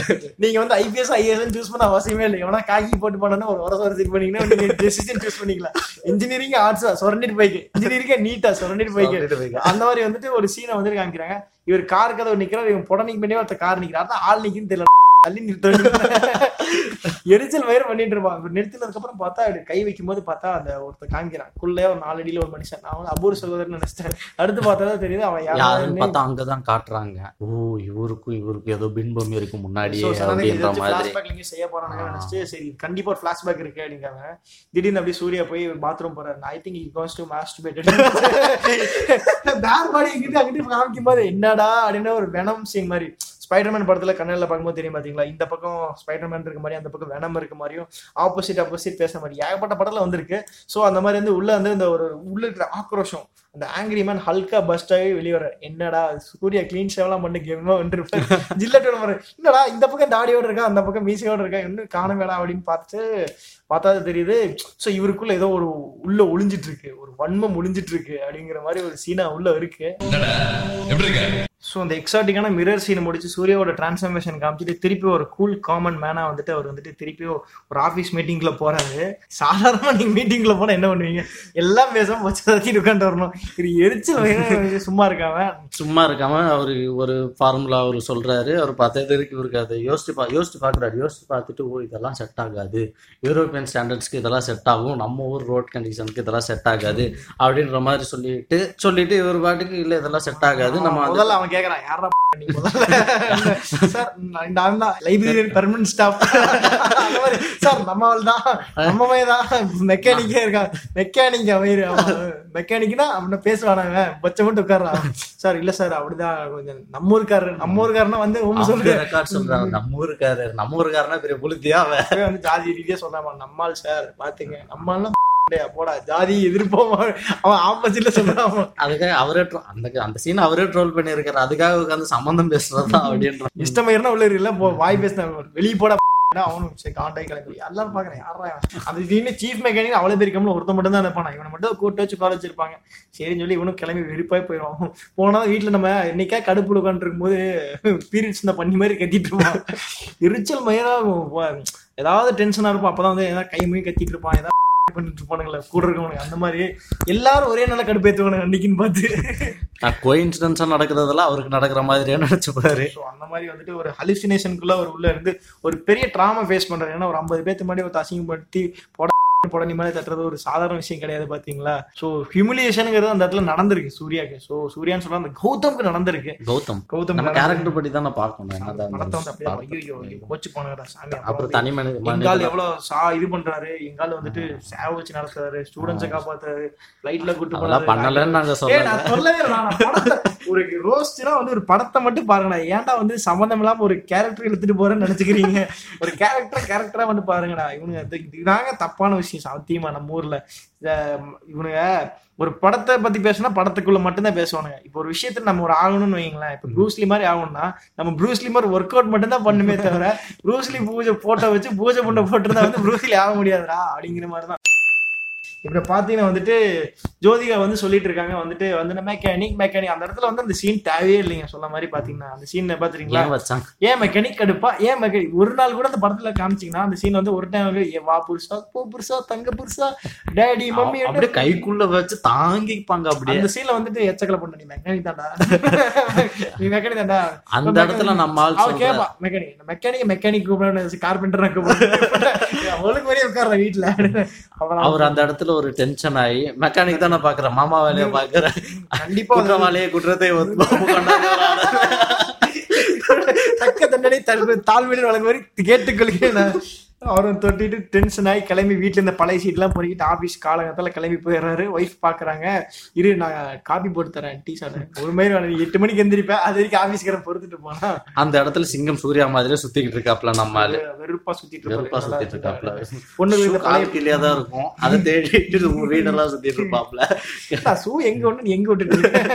S2: நீங்க வந்து ஐபிஎஸ் ஐஏஎஸ் சூஸ் பண்ண அவசியமே இல்லை. எவனா காக்கி போட்டு போனா ஒரு உரச உரசிட்டு பண்ணீங்கன்னா நீங்க டெசிஷன் சூஸ் பண்ணிக்கலாம். இன்ஜினியரிங் ஆர்ட்ஸ் சுரண்டிட்டு போய்க்கு இன்ஜினியரிங் நீட்டா சுரண்டிட்டு போய்க்கு. அந்த மாதிரி வந்துட்டு ஒரு சீனை வந்து காமிக்கிறாங்க. இவர் கார் கதவு நிக்கிறார். இவன் புடனைக்கு பண்ணி ஒருத்த கார் நிக்கிறார் அதான் ஆள் நிக்குன்னு தெரியல. தள்ளி நிறுத்த எரிச்சல் வயிறு பண்ணிட்டு இருப்பான் நிறுத்தினதுக்கு அப்புறம் பார்த்தா அப்படி கை வைக்கும் போது பார்த்தா அந்த ஒருத்த காமிக்கிறான். குள்ளே ஒரு நாலு அடியில ஒரு மனுஷன். நான் வந்து அபூர் சகோதரன் நினைச்சிட்டேன். அடுத்து பார்த்தா தான் தெரியுது அவன்
S1: யாருன்னு. பார்த்தா அங்கதான் காட்டுறாங்க. ஓ இவருக்கும் இவருக்கும் ஏதோ பின்பம் இருக்கு
S2: எங்கேயும் செய்ய போறானுங்க நினைச்சிட்டு சரி கண்டிப்பா ஒரு ஃபிளாஷ்பேக் இருக்கு அப்படிங்காங்க திடீர்னு அப்படியே சூர்யா போய் பாத்ரூம் போறாரு. I think goes to masturbate bare body இங்கிட்டு அங்கிட்டு காமிக்கும் போது என்னடா? அப்படின்னு ஒரு வெனம் சீன் மாதிரி. ஸ்பைடர்மேன் படத்துல கண்ணில் பார்க்கும்போது தெரியும் பாத்தீங்களா? இந்த பக்கம் ஸ்பைடர்மேன் இருக்க மாதிரி அந்த பக்கம் வெனம் இருக்க மாதிரியும் ஆப்போசிட் ஆப்போசிட் பேசுற மாதிரி ஏகப்பட்ட படத்துல வந்திருக்கு. ஸோ அந்த மாதிரி வந்து உள்ள வந்து இந்த ஒரு உள்ள இருக்கிற ஆக்ரோஷம் அந்த ஆங்கிரி மேன் ஹல்கா பஸ்ட் ஆகி வெளியே வர என்னடா சூர்யா க்ளீன் ஷேவ்லாம் பண்ணி கேமா வந்துருப்பாரு. ஜில்லட்டோட வர என்னடா இந்த பக்கம் தாடியோட இருக்கா? அந்த பக்கம் மீசையோட இருக்கா? இன்னும் காண வேணாம் அப்படின்னு பார்த்து பார்த்தா தெரியுது ஸோ இவருக்குள்ள ஏதோ ஒரு உள்ள ஒளிஞ்சிட்டு இருக்கு ஒரு வன்மம் ஒளிஞ்சிட்டு இருக்கு அப்படிங்கிற மாதிரி ஒரு சீனா உள்ள இருக்கு. ஸோ அந்த எக்ஸாட்டிக்கான மிரர் சீனை முடிச்சு சூர்யாவோட டிரான்ஸ்ஃபர்மேஷன் காமிச்சிட்டு திருப்பி ஒரு கூல் காமன் மேனா வந்துட்டு அவர் வந்துட்டு திருப்பி ஒரு ஆஃபீஸ் மீட்டிங்ல போறாரு. சாதாரணமா நீங்க மீட்டிங்ல போனா என்ன பண்ணுவீங்க? எல்லாம் பேசாம வச்சு உட்காந்து வரணும். எரிச்சல் சும்மா இருக்காம?
S1: சும்மா இருக்காம அவரு ஒரு ஃபார்முலா அவர் சொல்றாரு. அவர் பார்த்தது இருக்கு இவருக்கு அதை யோசிச்சு பா யோசிச்சு பார்க்குறாரு. யோசிச்சு பார்த்துட்டு ஓ இதெல்லாம் செட் ஆகாது. யூரோப்பியன் ஸ்டாண்டர்ட்ஸ்க்கு இதெல்லாம் செட் ஆகும். நம்ம ஊர் ரோட் கண்டிஷனுக்கு இதெல்லாம் செட் ஆகாது அப்படின்ற மாதிரி சொல்லிட்டு சொல்லிட்டு இவர் பாட்டுக்கு இல்லை இதெல்லாம் செட் ஆகாது. நம்ம
S2: முதல்ல அவன் கேக்குறான் யாரா மெக்கானிக்கே இருக்கான். மெக்கானிக் அவரு மெக்கானிக்னா அவன பேசுவானாங்க. பச்சை மட்டும் உட்கார்றான். சார் இல்ல சார் அப்படிதான் கொஞ்சம் நம்ம ஊருக்காரர் நம்ம ஊருக்காரனா வந்து உண்மை சொல்லுங்க
S1: ரெக்கார்ட் சொல்றாங்க நம்ம ஊருக்காரு நம்ம ஊருக்காரனா பெரிய புளுத்தியா அவன்.
S2: அவன் வந்து ஜாதி ரீதியா சொன்னாமா நம்மால் சார் பாத்துங்க நம்மாலாம் போடா ஜாதி எதிர்ப்போம். அவன் ஆப்போசிட்ல சொல்றான்
S1: அதுக்காக அவரே அந்த அந்த சீன் அவரே ட்ரோல் பண்ணியிருக்காரு. அதுக்காக உட்காந்து சம்பந்தம் பேசுறதா அப்படின்ற
S2: இஷ்டமயிர்னா உள்ள இல்ல வாய் பேசின வெளியே போட அவனும் சரி காண்டாய் கிளம்பி எல்லாரும் பாக்குறேன் யாரா அது திடீர்னு சீஃப் மெக்கானிக் அவ்வளவு பேர் கம்மில் ஒருத்த மட்டும் தான் இருப்பானா இவனை மட்டும் கூட்டு வச்சு கால வச்சிருப்பாங்க. சரின்னு சொல்லி இவனும் கிளம்பி வெறுப்பாய் போயிடும் போனா வீட்டுல நம்ம என்னைக்கா கடுப்பு உட்காந்துருக்கும் போது பீரியட்ஸ் இந்த பண்ணி மாதிரி கத்திட்டு இருப்பான். எரிச்சல் மயிராகும் ஏதாவது டென்ஷனா இருப்பான். அப்பதான் வந்து ஏதாவது கை மொழி கத்திட்டு இருப்பான். ஏதாவது பண்ணிட்டு இருப்பானுங்களே கூட இருக்கவனுங்க அந்த மாதிரி எல்லாரும் ஒரே நாள கடுப்பேத்துவானுங்க அன்னைக்குன்னு பார்த்து.
S1: நான் கோயின்சிடன்ஸா நடக்கிறதெல்லாம் அவருக்கு நடக்கிற மாதிரியே நினைச்சுப்பாரு
S2: ஸோ அந்த மாதிரி வந்துட்டு ஒரு ஹலுசினேஷனுக்குள்ள ஒரு உள்ள இருந்து ஒரு பெரிய ட்ராமா ஃபேஸ் பண்றாரு. ஏன்னா ஒரு ஐம்பது பேர்த்து முன்னாடி ஒரு அசிங்கப்படுத்தி போட போட நிம்மதி தட்டுறது ஒரு சாதாரண விஷயம் கிடையாது பாத்தீங்களா? ஸோ ஹியூமிலியேஷனுங்கிறது அந்த இடத்துல நடந்திருக்கு சூர்யாக்கு. ஸோ சூர்யான்னு சொல்ல அந்த கௌதம்க்கு நடந்திருக்கு.
S1: கௌதம்.
S2: கௌதம்
S1: நம்ம. கேரக்டர் படி தானே பார்க்கணும். என்னதான்
S2: படத்தை வந்து அப்படியே. ஐயோ கோச்சு போனடா சாமி.
S1: அப்புறம் தனி மனித
S2: எங்கால் எவ்வளவு சா இது பண்றாரு? எங்கால் வந்துட்டு சேவ வச்சு நடத்துறாரு ஸ்டூடெண்ட்ஸை காப்பாத்துறாரு லைட்ல கூட்டு
S1: அதெல்லாம் பண்ணலன்னு நாங்க
S2: நான். நான் படத்தை ஒரு ரோஸ்ட்னா வந்து ஒரு படத்தை மட்டும் பாருங்கடா. ஏன்டா வந்து சம்மந்தம் இல்லாம ஒரு கேரக்டர் எடுத்துட்டு போறேன்னு நினைச்சுக்கிறீங்க? ஒரு கேரக்டர் கேரக்டரா வந்து பாருங்கடா. இவனுங்க இதுதாங்க தப்பான விஷயம். சத்தியமா நம்ம ஊர்ல இவனுங்க ஒரு படத்தை பத்தி பேசினா படத்துக்குள்ள மட்டும்தான் பேசுவானுங்க. இப்போ ஒரு விஷயத்துல நம்ம ஒரு ஆகணும்னு வைங்களேன் இப்போ ப்ரூஸ்லி மாதிரி ஆகணும்னா நம்ம ப்ரூஸ்லி மாதிரி ஒர்க் அவுட் மட்டும் தான் பண்ணுமே தவிர ப்ரூஸ்லி பூஜை போட்டோ வச்சு பூஜை பண்ண போட்டிருந்தா வந்து ப்ரூஸ்லி ஆக முடியாதுடா அப்படிங்கிற மாதிரி தான் இப்ப பாத்தீங்கன்னா வந்துட்டு ஜோதிகா வந்து சொல்லிட்டு இருக்காங்க. வந்துட்டு வந்து மெக்கானிக் மெக்கானிக் அந்த இடத்துல வந்து அந்த சீன் தேவையே இல்லைங்க. சொன்ன மாதிரி பாத்தீங்கன்னா அந்த சீன் பாத்துறீங்களா
S1: ஏன் வச்சாங்க?
S2: ஏன் மெக்கானிக் கடுப்பா? ஏன் மெக்கானிக் ஒரு நாள் கூட அந்த படத்துல காமிச்சீங்கன்னா அந்த சீன் வந்து ஒரு டைம் வந்து வா புருஷா போ புருஷா தங்க புருஷா டேடி மம்மி
S1: அப்படியே கைக்குள்ள வச்சு தாங்கிப்பாங்க அப்படியே.
S2: அந்த சீன்ல வந்துட்டு எச்சக்கல பண்ண நீ மெக்கானிக் தான்டா. நீ மெக்கானிக் தான்டா.
S1: அந்த இடத்துல நம்ம
S2: கேப்பா மெக்கானிக் மெக்கானிக் மெக்கானிக் கூப்பிட கார்பெண்டர் அவளுக்கு வரையும் உட்கார்ற வீட்டுல
S1: அவர் அந்த இடத்துல ஒரு டென்ஷன் ஆகி மெக்கானிக் தானே பாக்குற மாமா வேலையை பாக்குற
S2: கண்டிப்பா
S1: குற்றவாளியை குற்றத்தை.
S2: தக்க தண்டனை தாழ்மையில் வழங்க மாதிரி கேட்டுக்கொள்கிறேன். அவரும் தொட்டிட்டு டென்ஷன் ஆகி கிளம்பி வீட்டுல இருந்த பழைய சீட் எல்லாம் பொறிக்கிட்டு ஆபீஸ் காலகட்டத்துல கிளம்பி போயிடுறாரு. ஒய்ஃப் பாக்குறாங்க. இரு நான் காப்பி போட்டு தரேன் டீ ஷர்ட் ஒரு மாதிரி எட்டு மணிக்கு எந்திரிப்பேன் அது வரைக்கும் ஆபீஸ்காரன் பொறுத்துட்டு போனா.
S1: அந்த இடத்துல சிங்கம் சூர்யா மாதிரியே சுத்திக்கிட்டு இருக்காப்ல நம்ம
S2: வெறுப்பா சுத்திட்டு
S1: வெறுப்பா. சுத்திட்டு இருக்காப்ல.
S2: பொண்ணு வீட்டுல பழைய
S1: கால் கீழே தான் இருக்கும். அதை தேடிட்டு உங்க வீடெல்லாம் சுத்திட்டு இருப்பாப்ல.
S2: ஷூ எங்க ஒண்ணு எங்க விட்டுட்டு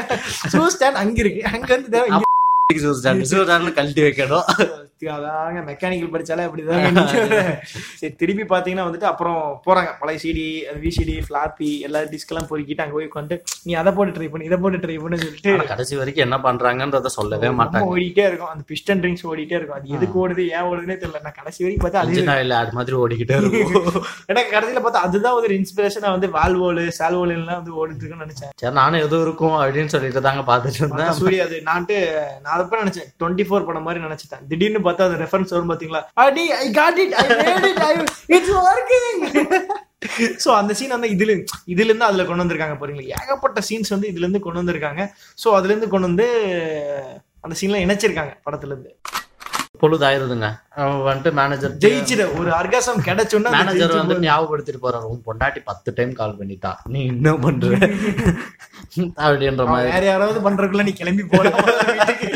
S2: ஷூ ஸ்டாண்ட் அங்க இருக்கு. அங்க வந்து
S1: கழட்டி வைக்கணும்.
S2: அதாங்க மெக்கானிக்கல் படிச்சாலே அப்படிதான் சரி திருப்பி பாத்தீங்கன்னா வந்துட்டு அப்புறம் போறாங்க. பழைய சிடி விசிடி ஃபிளாப்பி எல்லா டிஸ்க் எல்லாம் பொறுக்கிட்டு அங்க போய் உட்காந்து நீ அதை போட்டு ட்ரை பண்ணி இதை போட்டு ட்ரை பண்ணு சொல்லிட்டு
S1: கடைசி வரைக்கும் என்ன பண்றாங்கன்றத சொல்லவே மாட்டாங்க.
S2: ஓடிட்டே இருக்கும். அந்த பிஸ்டன் ட்ரிங்க்ஸ் ஓடிட்டே இருக்கும். அது எதுக்கு ஓடுது ஏன் ஓடுதுன்னே தெரியல. நான் கடைசி வரைக்கும் பார்த்தா அது
S1: ஆயில் ஆட் மாதிரி ஓடிக்கிட்டே இருக்கும்.
S2: எனக்கு கடைசியில பார்த்தா அதுதான் ஒரு இன்ஸ்பிரேஷனா வந்து வால்வோலு சால்வோலு எல்லாம் வந்து ஓடிட்டு இருக்குன்னு நினைச்சேன்.
S1: சரி நானும் எதுவும் இருக்கும் அப்படின்னு சொல்லிட்டு தாங்க பாத்துட்டு இருந்தேன்.
S2: சூர்யா அது நான்ட்டு நான் அதப்ப நினைச்சேன். டுவெண்ட்டி ஃபோர் படம் மாதிரி நினைச்சிட்டேன். திடீர்னு பார்த்தா அந்த ரெஃபரன்ஸ் வரும் பாத்தீங்களா? அடி I got it I made it I it's working so அந்த சீன் வந்து இதுல இதுல இருந்து அதுல கொண்டு வந்திருக்காங்க பாருங்களா. ஏகப்பட்ட சீன்ஸ் வந்து இதுல இருந்து கொண்டு வந்திருக்காங்க. சோ அதுல இருந்து கொண்டு வந்து அந்த சீன்ல இணைச்சிருக்காங்க படத்துல இருந்து
S1: பொழுது ஆயிருதுங்க அவன் வந்துட்டு மேனேஜர்
S2: ஜெயிச்சிட ஒரு அர்காசம் கிடைச்சோன்னா
S1: மேனேஜர் வந்து ஞாபகப்படுத்திட்டு போறாரு. உன் பொண்டாட்டி பத்து டைம் கால் பண்ணிட்டா. நீ என்ன பண்ற? அப்படின்ற மாதிரி
S2: வேற யாராவது பண்றதுக்குள்ள நீ கிளம்பி வீட்டுக்கு.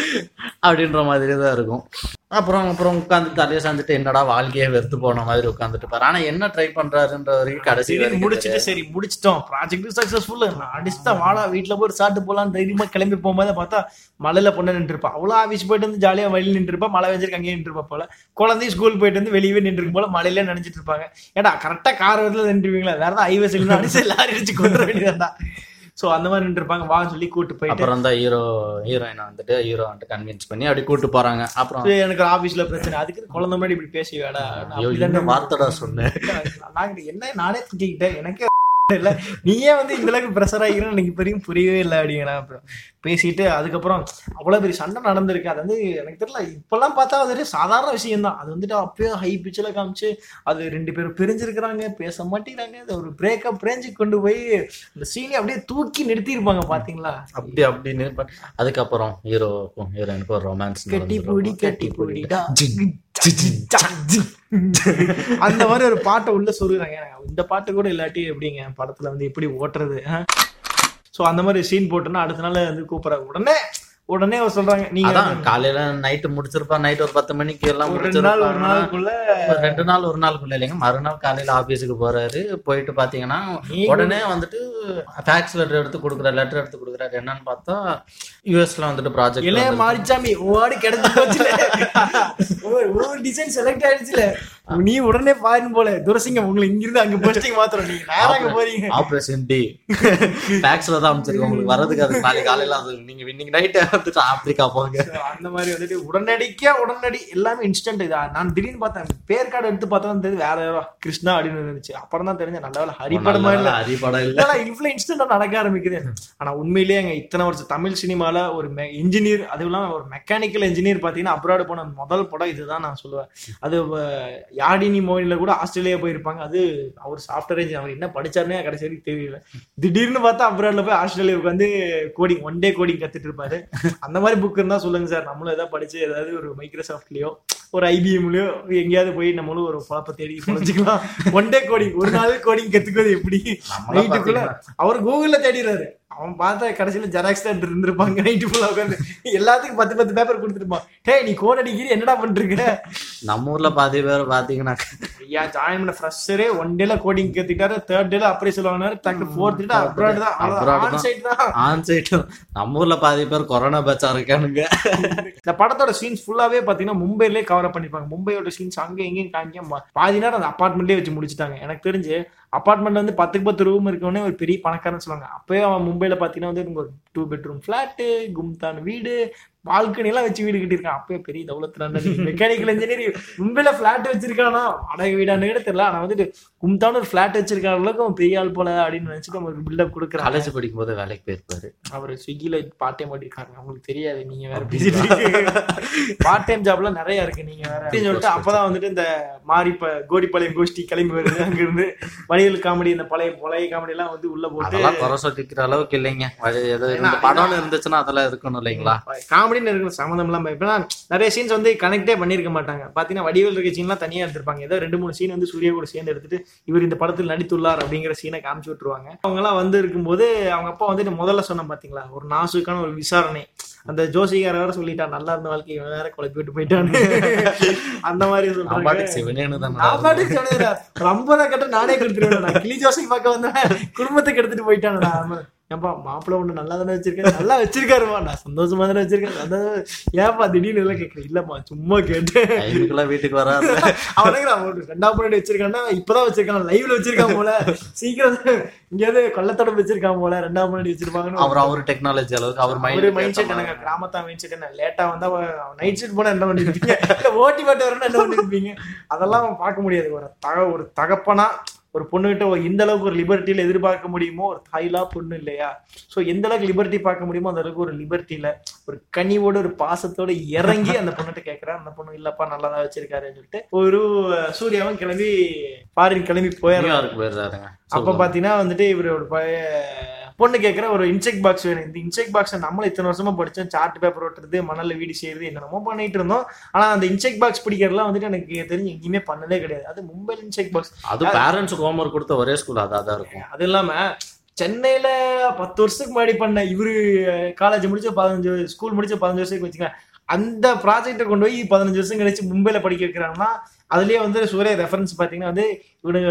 S1: அப்படின்ற மாதிரி தான் இருக்கும். அப்புறம் அப்புறம் உட்காந்து தலையை சாஞ்சிட்டு என்னடா வாழ்க்கையே வெறுத்து போன மாதிரி உட்காந்துட்டு பாரு ஆனா என்ன ட்ரை பண்றாருன்ற வரைக்கும் கடைசி
S2: முடிச்சிட்டு சரி முடிச்சிட்டோம். ப்ராஜெக்ட் சக்சஸ்ஃபுல் நான் அடிச்சுட்டா வாடா வீட்டுல போய் சாப்பிட்டு போலாம் தைரியமா கிளம்பி போகும்போது பார்த்தா மலையில பொண்ணு நின்று இருப்பா அவ்வளோ ஆஃபீஸ் போயிட்டு வந்து ஜாலியா வழியில் நின்று இருப்பா மழை வெஞ்சிருக்கு அங்கேயே நின்று இருப்பா போல. குழந்தையும் ஸ்கூல் போயிட்டு வந்து வெளியவே நின்று இருக்கும் போல மழையில நினைச்சிட்டு இருப்பாங்க. ஏடா கரெக்டா கார் வரல நின்றுவீங்களா வேற ஏதாவது ஹைவேஸ் இல்லைன்னா அடிச்சு எல்லாரும் அடிச்சு கொண்டு வேண்டியதா சோ அந்த மாதிரி நின்று இருப்பாங்க வான்னு சொல்லி கூட்டு போயிட்டு.
S1: அப்புறம் தான் ஹீரோ ஹீரோயினை வந்துட்டு ஹீரோ வந்துட்டு கன்வின்ஸ் பண்ணி அப்படி கூட்டு போறாங்க. அப்புறம்
S2: எனக்கு ஆபீஸ்ல பிரச்சனை. அதுக்கு குழந்தை மாதிரி இப்படி பேசி வேடா.
S1: வார்த்தைடா சொன்னேன்
S2: நாங்க என்ன நானே திட்டிக்கிட்டேன். எனக்கே இல்ல நீயே வந்து இந்த அளவுக்கு ப்ரெஷர் ஆகிக்கிறேன்னு எனக்கு பெரியும் புரியவே இல்லை அப்படிங்கிறேன் அப்புறம் பேசிட்டு அதுக்கப்புறம் அவ்வளவு பெரிய சண்டை நடந்திருக்கு. அது வந்து எனக்கு தெரியல இப்பெல்லாம் பார்த்தா அது சாதாரண விஷயம் தான் அது வந்துட்டு அப்பயே ஹை பிச்சில் காமிச்சு அது ரெண்டு பேரும் பிரிஞ்சிருக்கிறாங்க பேச மாட்டேங்கிறாங்க. அது ஒரு பிரேக்கப் ரேஞ்சுக்கு கொண்டு போய் இந்த சீனை அப்படியே தூக்கி நிறுத்தியிருப்பாங்க பாத்தீங்களா
S1: அப்படி அப்படின்னு அதுக்கப்புறம் ஹீரோக்கும் ஹீரோயினுக்கும் ஒரு ரொமான்ஸ்
S2: கட்டி பூடி கட்டி பூடிடா அந்த மாதிரி ஒரு பாட்டை உள்ள சொல்லுறாங்க இந்த பாட்டு கூட இல்லாட்டி எப்படிங்க? படத்துல வந்து எப்படி ஓட்டுறது ஸோ அந்த மாதிரி சீன் போட்டோன்னா அடுத்த நாள் வந்து கூப்பிட உடனே உடனே அவர் சொல்றாங்க நீங்க
S1: காலையில நைட்டு முடிச்சிருப்பா நைட் ஒரு பத்து மணிக்கு எல்லாம்
S2: ரெண்டு நாள் ஒரு நாளுக்குள்ள
S1: ரெண்டு நாள் ஒரு நாளுக்குள்ள இல்லைங்க. மறுநாள் காலையில ஆபீஸுக்கு போறாரு. போயிட்டு பாத்தீங்கன்னா உடனே வந்துட்டு ஃபேக்ஸ் லெட்டர் எடுத்து கொடுக்குற லெட்டர் எடுத்து கொடுக்குறாரு. என்னன்னு பார்த்தா யூஎஸ்ல வந்துட்டு ப்ராஜெக்ட்
S2: மாரிச்சாமி ஓடி கிடைச்சு ஒரு டிசைன் செலக்ட் ஆயிடுச்சுல. நீ உடனே பாருன்னு போல. துரசிங்கம் உங்களை இங்கிருந்து அங்க போஸ்டிங் மாத்திரம் நீங்க நேரா அங்க போறீங்க?
S1: ஆபரேஷன் டி ஃபேக்ஸ்ல தான் அமைச்சிருக்கோம். உங்களுக்கு வரதுக்கு அது நாளைக்கு காலையில அது நீங்க இன்னைக்கு நைட்டே வந்துட்டு ஆப்பிரிக்கா போங்க.
S2: அந்த மாதிரி வந்துட்டு உடனடிக்கா உடனடி எல்லாமே இன்ஸ்டன்ட் இதா. நான் திடீர்னு பார்த்தேன் பேர் கார்டு எடுத்து பார்த்தா தெரியுது வேற யாரோ கிருஷ்ணா அப்படின்னு இருந்துச்சு. அப்புறம் தான் தெரிஞ்ச நல்ல வேலை ஹரிப்படமா இல்ல.
S1: அரிபடம் இல்ல.
S2: இவ்வளவு இன்ஸ்டன்டா நடக்க ஆரம்பிக்குது. ஆனா உண்மையிலேயே அங்க இத்தனை வருஷம் தமிழ் சினிமால ஒரு இன்ஜினியர் அது இல்லாம ஒரு மெக்கானிக்கல் இன்ஜினியர் பாத்தீங்கன்னா அப்ராட் போன முதல் படம் இதுதான் நான் சொல்லுவேன். அது யாடினி மோயில கூட ஆஸ்திரேலியா போயிருப்பாங்க. அது அவர் சாஃப்ட்வேர் அவர் என்ன படிச்சாருன்னே கடைசி வரைக்கும் தெரியல. திடீர்னு பார்த்தா அப்ராட்ல போய் ஆஸ்திரேலியாவுக்கு வந்து கோடிங் ஒன் டே கோடிங் கத்துட்டு இருப்பாரு. அந்த மாதிரி புக் இருந்தா சொல்லுங்க சார். நம்மளும் ஏதாவது படிச்சு ஏதாவது ஒரு மைக்ரோசாஃப்ட்லயோ ஒரு ஐபிஎம்லயோ எங்கேயாவது போய் நம்மளும் ஒரு குழப்ப தேடி புரிஞ்சுக்கலாம். ஒன் டே கோடிங் ஒரு நாள் கோடிங் கத்துக்கிறது எப்படி? நைட்டுக்குள்ள அவர் கூகுள்ல தேடிடுறாரு. அவன் பார்த்தா கடைசியில ஜெராக்ஸ் தான் இருந்திருப்பாங்க. நைட்டு ஃபுல்லா உட்காந்து எல்லாத்துக்கும் பத்து பத்து பேப்பர் கொடுத்துருப்பான். டேய் நீ கோட் அடிக்கிறீ என்னடா பண்ணிருக்க
S1: நம்ம ஊர்ல பாதி பேர் பாத்தீங்கன்னா.
S2: ஐயா ஜாயின் பண்ண ஃப்ரெஷரே ஒன் டேல கோடிங் கத்துக்கிட்டாரு. தேர்ட் டேல அப்ரைசல் வாங்கினாரு டக்கு ஃபோர்த் டே அப்ராட் தான். ஆன். சைட் தான்.
S1: ஆன் சைட் நம்ம ஊர்ல பாதி பேர் கொரோனா பேச்சா இருக்கானுங்க.
S2: இந்த படத்தோட சீன்ஸ் ஃபுல்லாவே பாத்தீங்கன்னா மும்பையிலே கவர் பண்ணிருப்பாங்க. மும்பையோட சீன்ஸ் அங்க எங்கேயும் காமிக்க பாதி நேரம் அந்த அபார்ட்மெண்ட்லயே வச்சு முடிச்சிட்டாங்க. எனக்கு தெரிஞ்சு அப்பார்ட்மெண்ட் வந்து பத்துக்கு பத்து ரூம் இருக்கவனே ஒரு பெரிய பணக்காரன்னு சொல்லுவாங்க. அப்பயே அவன் மும்பையில் பாத்தீங்கன்னா வந்து ஒரு டூ பெட்ரூம் ஃபிளாட்டு கும்தான் வீடு பால்கனி எல்லாம் வச்சு வீடு கட்டியிருக்கான். அப்பயே பெரிய தௌலத்துல மெக்கானிக்கல் இன்ஜினியர் மும்பைல ஃபிளாட் வச்சிருக்கானா? அடகு வீடான்னு கூட தெரியல. ஆனா வந்துட்டு கும்தான் ஒரு ஃபிளாட் வச்சிருக்க அளவுக்கு அவன் பெரிய ஆள் போல அப்படின்னு நினைச்சிட்டு அவங்களுக்கு பில்டப் கொடுக்குறாங்க
S1: காலேஜ் படிக்கும் போது வேலைக்கு போயிருப்பாரு.
S2: அவர் ஸ்விக்கில பார்ட் டைம் இருக்காங்க அவங்களுக்கு தெரியாது. நீங்க வேற பேசிட்டு இருக்கீங்க. பார்ட் டைம் ஜாப்லாம் நிறைய இருக்கு. நீங்க வேற அப்படின்னு சொல்லிட்டு அப்பதான் வந்துட்டு இந்த மாறி இப்ப கோடிப்பாளையம் கோஷ்டி கிளம்பி வருது. அங்க இருந்து வடிவேல் காமெடி இந்த பழைய பழைய காமெடி எல்லாம் வந்து உள்ள போட்டு
S1: குறை சொல்லிக்கிற அளவுக்கு இல்லைங்க. படம்னு இருந்துச்சுன்னா அதெல்லாம் இருக்கணும் இல்லைங்களா?
S2: காமெடின்னு இருக்கிற சம்மந்தம் இல்லாம இப்ப நிறைய சீன்ஸ் வந்து கனெக்டே பண்ணிருக்க மாட்டாங்க. பாத்தீங்கன்னா வடிவேல் இருக்க சீன்லாம் தனியா எடுத்திருப்பாங்க. ஏதோ ரெண்டு மூணு சீன் வந்து சூர்யா கூட சேர்ந்து எடுத்துட்டு இவர் இந்த படத்தில் நடித்துள்ளார் அப்படிங்கிற சீனை காமிச்சு விட்டுருவாங்க. அவங்க எல்லாம் வந்து இருக்கும்போது அவங்க அப்பா வந்துட்டு முதல்ல சொன்ன பாத்தீங்களா? ஒரு நாசுக்கான ஒரு விசாரணை. அந்த ஜோசிகார வேற சொல்லிட்டா நல்லா இருந்த வாழ்க்கை இவன் வேற குழப்பி விட்டு போயிட்டான்னு. அந்த மாதிரி சொல்றாங்க சொன்னேன் ரொம்ப கட்ட நானே கொடுத்துருவேன் கிளி ஜோசி பார்க்க வந்தேன். குடும்பத்துக்கு எடுத்துட்டு போயிட்டானடா. ஏன்பா மாப்பிள்ள ஒண்ணு நல்லா தானே வச்சிருக்காரு நல்லா வச்சிருக்காருமா. நான் சந்தோஷமா தானே வச்சிருக்கேன். சந்தோஷம். ஏன்பா திடீர்னு எல்லாம் கேட்கறேன் இல்லம்மா சும்மா கேட்டேன்.
S1: டைமுக்குலாம் வீட்டுக்கு வராது.
S2: அவனுக்கு நான் ஒரு ரெண்டாம் பொண்ணு வச்சிருக்கான்னா இப்பதான் வச்சிருக்கான். லைவ்ல வச்சிருக்கான் போல. சீக்கிரம் எங்கேயாவது கொள்ளத்தடம் வச்சிருக்கான் போல. ரெண்டாம் பொண்ணு வச்சிருப்பாங்கன்னு.
S1: அவர் அவர் டெக்னாலஜி அளவுக்கு அவர் மைண்ட்
S2: மைண்ட் செட் எனக்கு கிராமத்தா மைண்ட் செட் என்ன? லேட்டா வந்தா நைட் ஷிஃப்ட் போனா என்ன பண்ணிருப்பீங்க? ஓட்டி பாட்டு வரணும் என்ன பண்ணிருப்பீங்க? அதெல்லாம் பார்க்க முடியாது. ஒரு தக ஒரு தகப்பனா ஒரு பொண்ணுகிட்ட ஒரு இந்த அளவுக்கு ஒரு லிபர்ட்டியில எதிர்பார்க்க முடியுமோ? ஒரு தாய்லா பொண்ணு இல்லையா? சோ எந்த அளவுக்கு லிபர்ட்டி பார்க்க முடியுமோ அந்த அளவுக்கு ஒரு லிபர்ட்டியில ஒரு கனிவோட ஒரு பாசத்தோட இறங்கி அந்த பொண்ணுகிட்ட கேட்கறேன் அந்த பொண்ணு இல்லப்பா நல்லா தான் வச்சிருக்காருன்னு சொல்லிட்டு ஒரு சூர்யாவும் கிளம்பி ஃபாரின் கிளம்பி போயிடுறாரு
S1: போயிடுறாருங்க.
S2: அப்ப பாத்தீங்கன்னா வந்துட்டு இவரோட பழைய பொண்ணு கேட்குற ஒரு இன்செக்ட் பாக்ஸ் வேணும். இந்த இன்செக்ட் பாக்ஸ் நம்மளும் இத்தனை வருஷமா படிச்சோம். சார்ட் பேப்பர் ஓட்டுறது மணல்ல வீடு செய்யறது என்னென்னமோ பண்ணிட்டு இருந்தோம். ஆனா அந்த இன்செக்ட் பாக்ஸ் பிடிக்கிறதுலாம் வந்துட்டு எனக்கு தெரிஞ்சு எங்கேயுமே பண்ணதே கிடையாது. அது மும்பைல இன்செக்ட் பாக்ஸ்
S1: அது பேரண்ட்ஸுக்கு ஹோம்ஒர்க் கொடுத்த ஒரே ஸ்கூல் அதான் தான் இருக்கும்.
S2: அது இல்லாம சென்னையில பத்து வருஷத்துக்கு முன்னாடி பண்ண இவரு காலேஜ் முடிச்ச பதினஞ்சு ஸ்கூல் முடிச்ச பதினஞ்சு வருஷத்துக்கு வச்சுங்க அந்த ப்ராஜெக்டை கொண்டு போய் பதினஞ்சு வருஷம் கழிச்சு மும்பைல படிக்க வைக்கிறாங்கன்னா அதுலயே வந்து சூரிய ரெஃபரன்ஸ் பாத்தீங்கன்னா வந்து இவனுங்க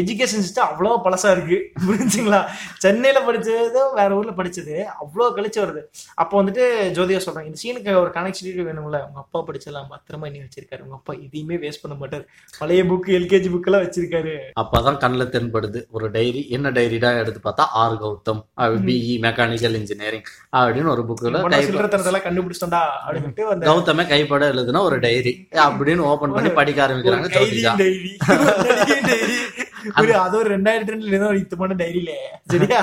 S2: எஜுகேஷன் சிஸ்டம் அவ்வளோ பழசா இருக்கு. புரிஞ்சுங்களா? சென்னையில படிச்சது வேற ஊர்ல படிச்சது அவ்வளோ கழிச்சு வருது. அப்போ வந்துட்டு ஜோதியா சொல்றாங்க இந்த சீனுக்கு ஒரு கனெக்டிவிட்டி வேணும்ல. உங்க அப்பா படிச்சலாம் பத்திரமா நீ வச்சிருக்காரு. உங்க அப்பா எதையுமே வேஸ்ட் பண்ண மாட்டாரு. பழைய புக் எல்கேஜி புக் எல்லாம் வச்சிருக்காரு.
S1: அப்பதான் கண்ணில் தென்படுது. ஒரு டைரி என்ன டைரிடா எடுத்து பார்த்தா R Gautham BE mechanical engineering அப்படின்னு ஒரு புக்கில்
S2: சில்லறத்தனத்தெல்லாம் கண்டுபிடிச்சிட்டா அப்படின்ட்டு
S1: கௌதமே கைப்பட எழுதுன ஒரு டைரி அப்படின்னு ஓபன் பண்ணி படிக்க ஆரம்பிக்கிறாங்க
S2: ஒரு அது ஒரு ரெண்டாயிரத்தி ரெண்டுல ஒரு இத்துமான டைரியில. சரியா?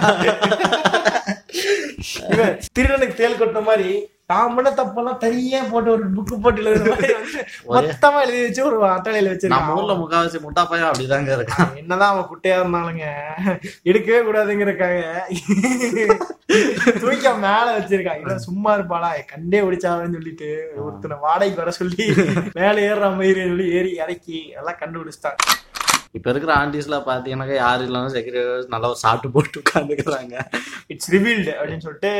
S2: திருடனுக்கு தேல் கொட்டின மாதிரி தான் பண்ண தப்பெல்லாம் தனியா போட்டு ஒரு புக்கு போட்டு மொத்தமா எழுதி வச்சு ஒரு அட்டளையில
S1: நம்ம
S2: வச்சிருக்கான்
S1: ஊர்ல முக்காவாசி முட்டா பையன் அப்படிதாங்க இருக்கான்.
S2: என்னதான் அவன் குட்டையா இருந்தாலுங்க எடுக்கவே கூடாதுங்கிறக்காக தூக்கி அவன் மேல வச்சிருக்கான். இவன் சும்மா இருப்பாளா? கண்டே ஒடிச்சாவன்னு சொல்லிட்டு ஒருத்தனை வாடகைக்கு வர சொல்லி மேல ஏறுற மாதிரி சொல்லி ஏறி இறக்கி எல்லாம் கண்டுபிடிச்சிட்டான்.
S1: இப்ப இருக்கிற ஆண்டிஸ்ல பாத்தீங்கன்னாக்கா யாரும் இல்லாம செக்ரட்டரி நல்லா ஒரு சாப்பிட்டு போட்டு உட்காந்துக்கிறாங்க
S2: இட்ஸ் ரிவீல்டு அப்படின்னு சொல்லிட்டு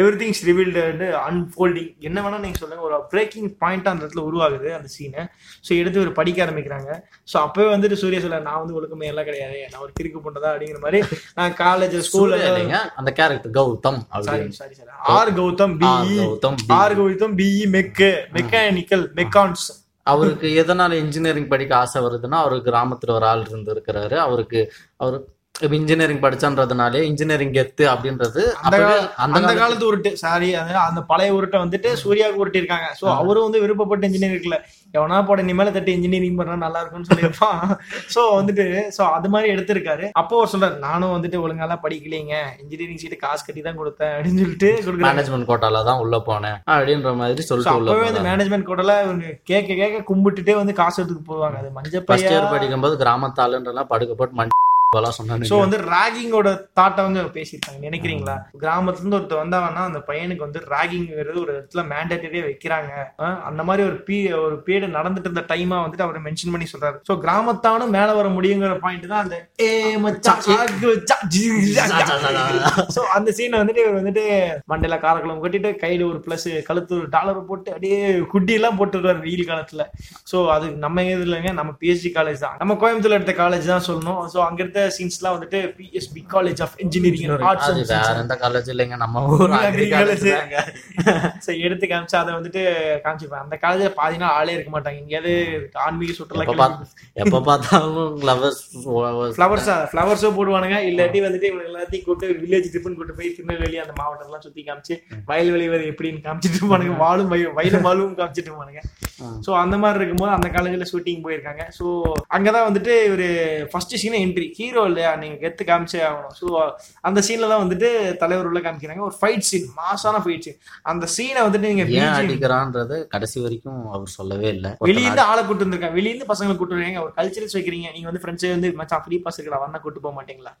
S2: எவ்ரி திங்ஸ் ரிவீல்டு அன்ஃபோல்டிங் என்ன வேணா நீங்க சொல்லுங்க. ஒரு பிரேக்கிங் பாயிண்ட் அந்த இடத்துல உருவாகுது அந்த சீனை ஸோ எடுத்து ஒரு படிக்க ஆரம்பிக்கிறாங்க. ஸோ அப்பவே வந்துட்டு சூர்யா சொல்ல நான் வந்து ஒழுக்கமே எல்லாம் கிடையாது. நான் ஒரு கிறுக்கு பொண்ணதா அப்படிங்கிற மாதிரி நான் காலேஜ் ஸ்கூல்ல
S1: இல்லைங்க. அந்த character Gautham
S2: sorry sorry sorry R Gautham BE
S1: Gautham
S2: R Gautham BE mech. Mechanical மெக்கான்ஸ்.
S1: அவருக்கு எதனால இன்ஜினியரிங் படிக்க ஆசை வருதுன்னா அவருக்கு கிராமத்துல ஒரு ஆள் இருந்து இருக்கிறாரு. அவருக்கு அவரு இன்ஜினியரிங் படிச்சன்றதுனாலே இன்ஜினியரிங் கெத்து அப்படின்றது
S2: அந்த
S1: அந்த காலத்து
S2: உருட்டு. சாரி அந்த பழைய உருட்டை வந்துட்டு சூர்யாவுக்கு உருட்டி இருக்காங்க சோ அவரும் வந்து விருப்பப்பட்ட இன்ஜினியர் இருக்குல்ல எவனா போட நீ மேல தட்டி இன்ஜினியரிங் பண்ணா நல்லா இருக்கும்னு சொல்லியிருப்பான். சோ வந்துட்டு சோ அது மாதிரி எடுத்திருக்காரு. அப்போ அவர் சொல்றாரு நானும் வந்துட்டு ஒழுங்காலாம் படிக்கலைங்க. இன்ஜினியரிங் சீட்டு காசு கட்டி தான் கொடுத்தேன் அப்படின்னு சொல்லிட்டு
S1: மேனேஜ்மெண்ட் கோட்டால தான் உள்ள போனேன் அப்படின்ற மாதிரி சொல்லிட்டு
S2: அப்பவே வந்து மேனேஜ்மெண்ட் இவங்க கேட்க கேட்க கும்பிட்டுட்டே வந்து காசு எடுத்துக்கு போவாங்க. அது மஞ்சள்
S1: இயர் படிக்கும்போது கிராமத்தாளுன்றலாம் படுக்க போட்டு
S2: சோ வந்து ராகிங்கோட தாட்டை வந்து பேசியிருக்காங்க. நினைக்கிறீங்களா? கிராமத்துல இருந்து ஒருத்தர் வந்தாங்கன்னா அந்த பையனுக்கு வந்து ராகிங்கிறது ஒரு இடத்துல மேண்டேட்டரியே வைக்கிறாங்க. அந்த மாதிரி ஒரு பீ ஒரு பீரியட் நடந்துட்டு இருந்த டைமா வந்துட்டு அவர் மென்ஷன் பண்ணி சொல்றாரு. சோ கிராமத்தானும் மேல வர முடியுங்கிற பாயிண்ட் தான் அந்த ஏ. சோ அந்த சீனை வந்துட்டு இவர் வந்துட்டு மண்டையில காரக்குளம் கட்டிட்டு கையில ஒரு பிளஸ் கழுத்து ஒரு டாலர் போட்டு அப்படியே குட்டி எல்லாம் போட்டுருவாரு வெயில் காலத்துல. சோ அது நம்ம இது இல்லைங்க நம்ம பிஎஸ்சி காலேஜ் தான். நம்ம கோயம்புத்தூர்ல எடுத்த காலேஜ் தான் சொல்லணும். சோ அங்க இருந்த சீன்ஸ் எல்லாம் வந்துட்டு BSP college of engineering arts
S1: எந்த காலேஜ் இல்லைங்க. நம்ம ஊர் agri college. தாங்க.
S2: சோ எடுத்து காமிச்சு அதை வந்துட்டு காமிச்சிருப்பேன் அந்த காலேஜ்ல பாதி நாள் ஆளே இருக்க மாட்டாங்க. எங்கேயாவது ஆன்மீக சுற்றுலா
S1: எப்ப பார்த்த- எப்ப பார்த்தாலும்
S2: ஃப்ளவர்ஸா ஃப்ளவர்ஸோ போடுவானுங்க. இல்லாட்டி வந்துட்டு இவங்க எல்லாத்தையும் கூட்டு வில்லேஜ் ட்ரிப்னு கூட்டு போய் திருநெல்வேலி அந்த மாவட்டத்தெல்லாம் சுத்தி காமிச்சு வயல்வெளி வரை எப்படின்னு காமிச்சிட்டு இருப்பானுங்க. வாழும் வய- வயலும் வாழும் காமிச்சிட்டு இருப்பானுங்க. சோ அந்த மாதிரி இருக்கும்போது அந்த காலேஜ்ல ஷூட்டிங் போயிருக்காங்க. சோ அங்கதான் வந்துட்டு இவரு ஃபர்ஸ்ட் சீன் என்ட்ரி ஹீரோ இல்லையா? நீங்க கெத்து காமிச்சே ஆகணும். சோ அந்த சீன்ல தான் வந்துட்டு தலைவர் உள்ள காமிக்கிறாங்க. ஒரு ஃபைட் சீன் மாசான ஃபைட் சீன் அந்த சீனை வந்துட்டு நீங்க
S1: ஏன் அடிக்கிறான்றது கடைசி வரைக்கும் அவர் சொல்லவே இல்லை.
S2: வெளியிருந்து ஆளை கூட்டு வந்திருக்காங்க. வெளியிருந்து பசங்களை கூட்டு வரீங்க ஒரு கல்ச்சரல்ஸ் வைக்கிறீங்க. நீங்க வந்து ஃப்ரெண்ட்ஸ் வந்து மச்சான் ஃப்ரீ பாஸ் இருக்கா வந்தா கூட்டு போக மாட்டீங்களா.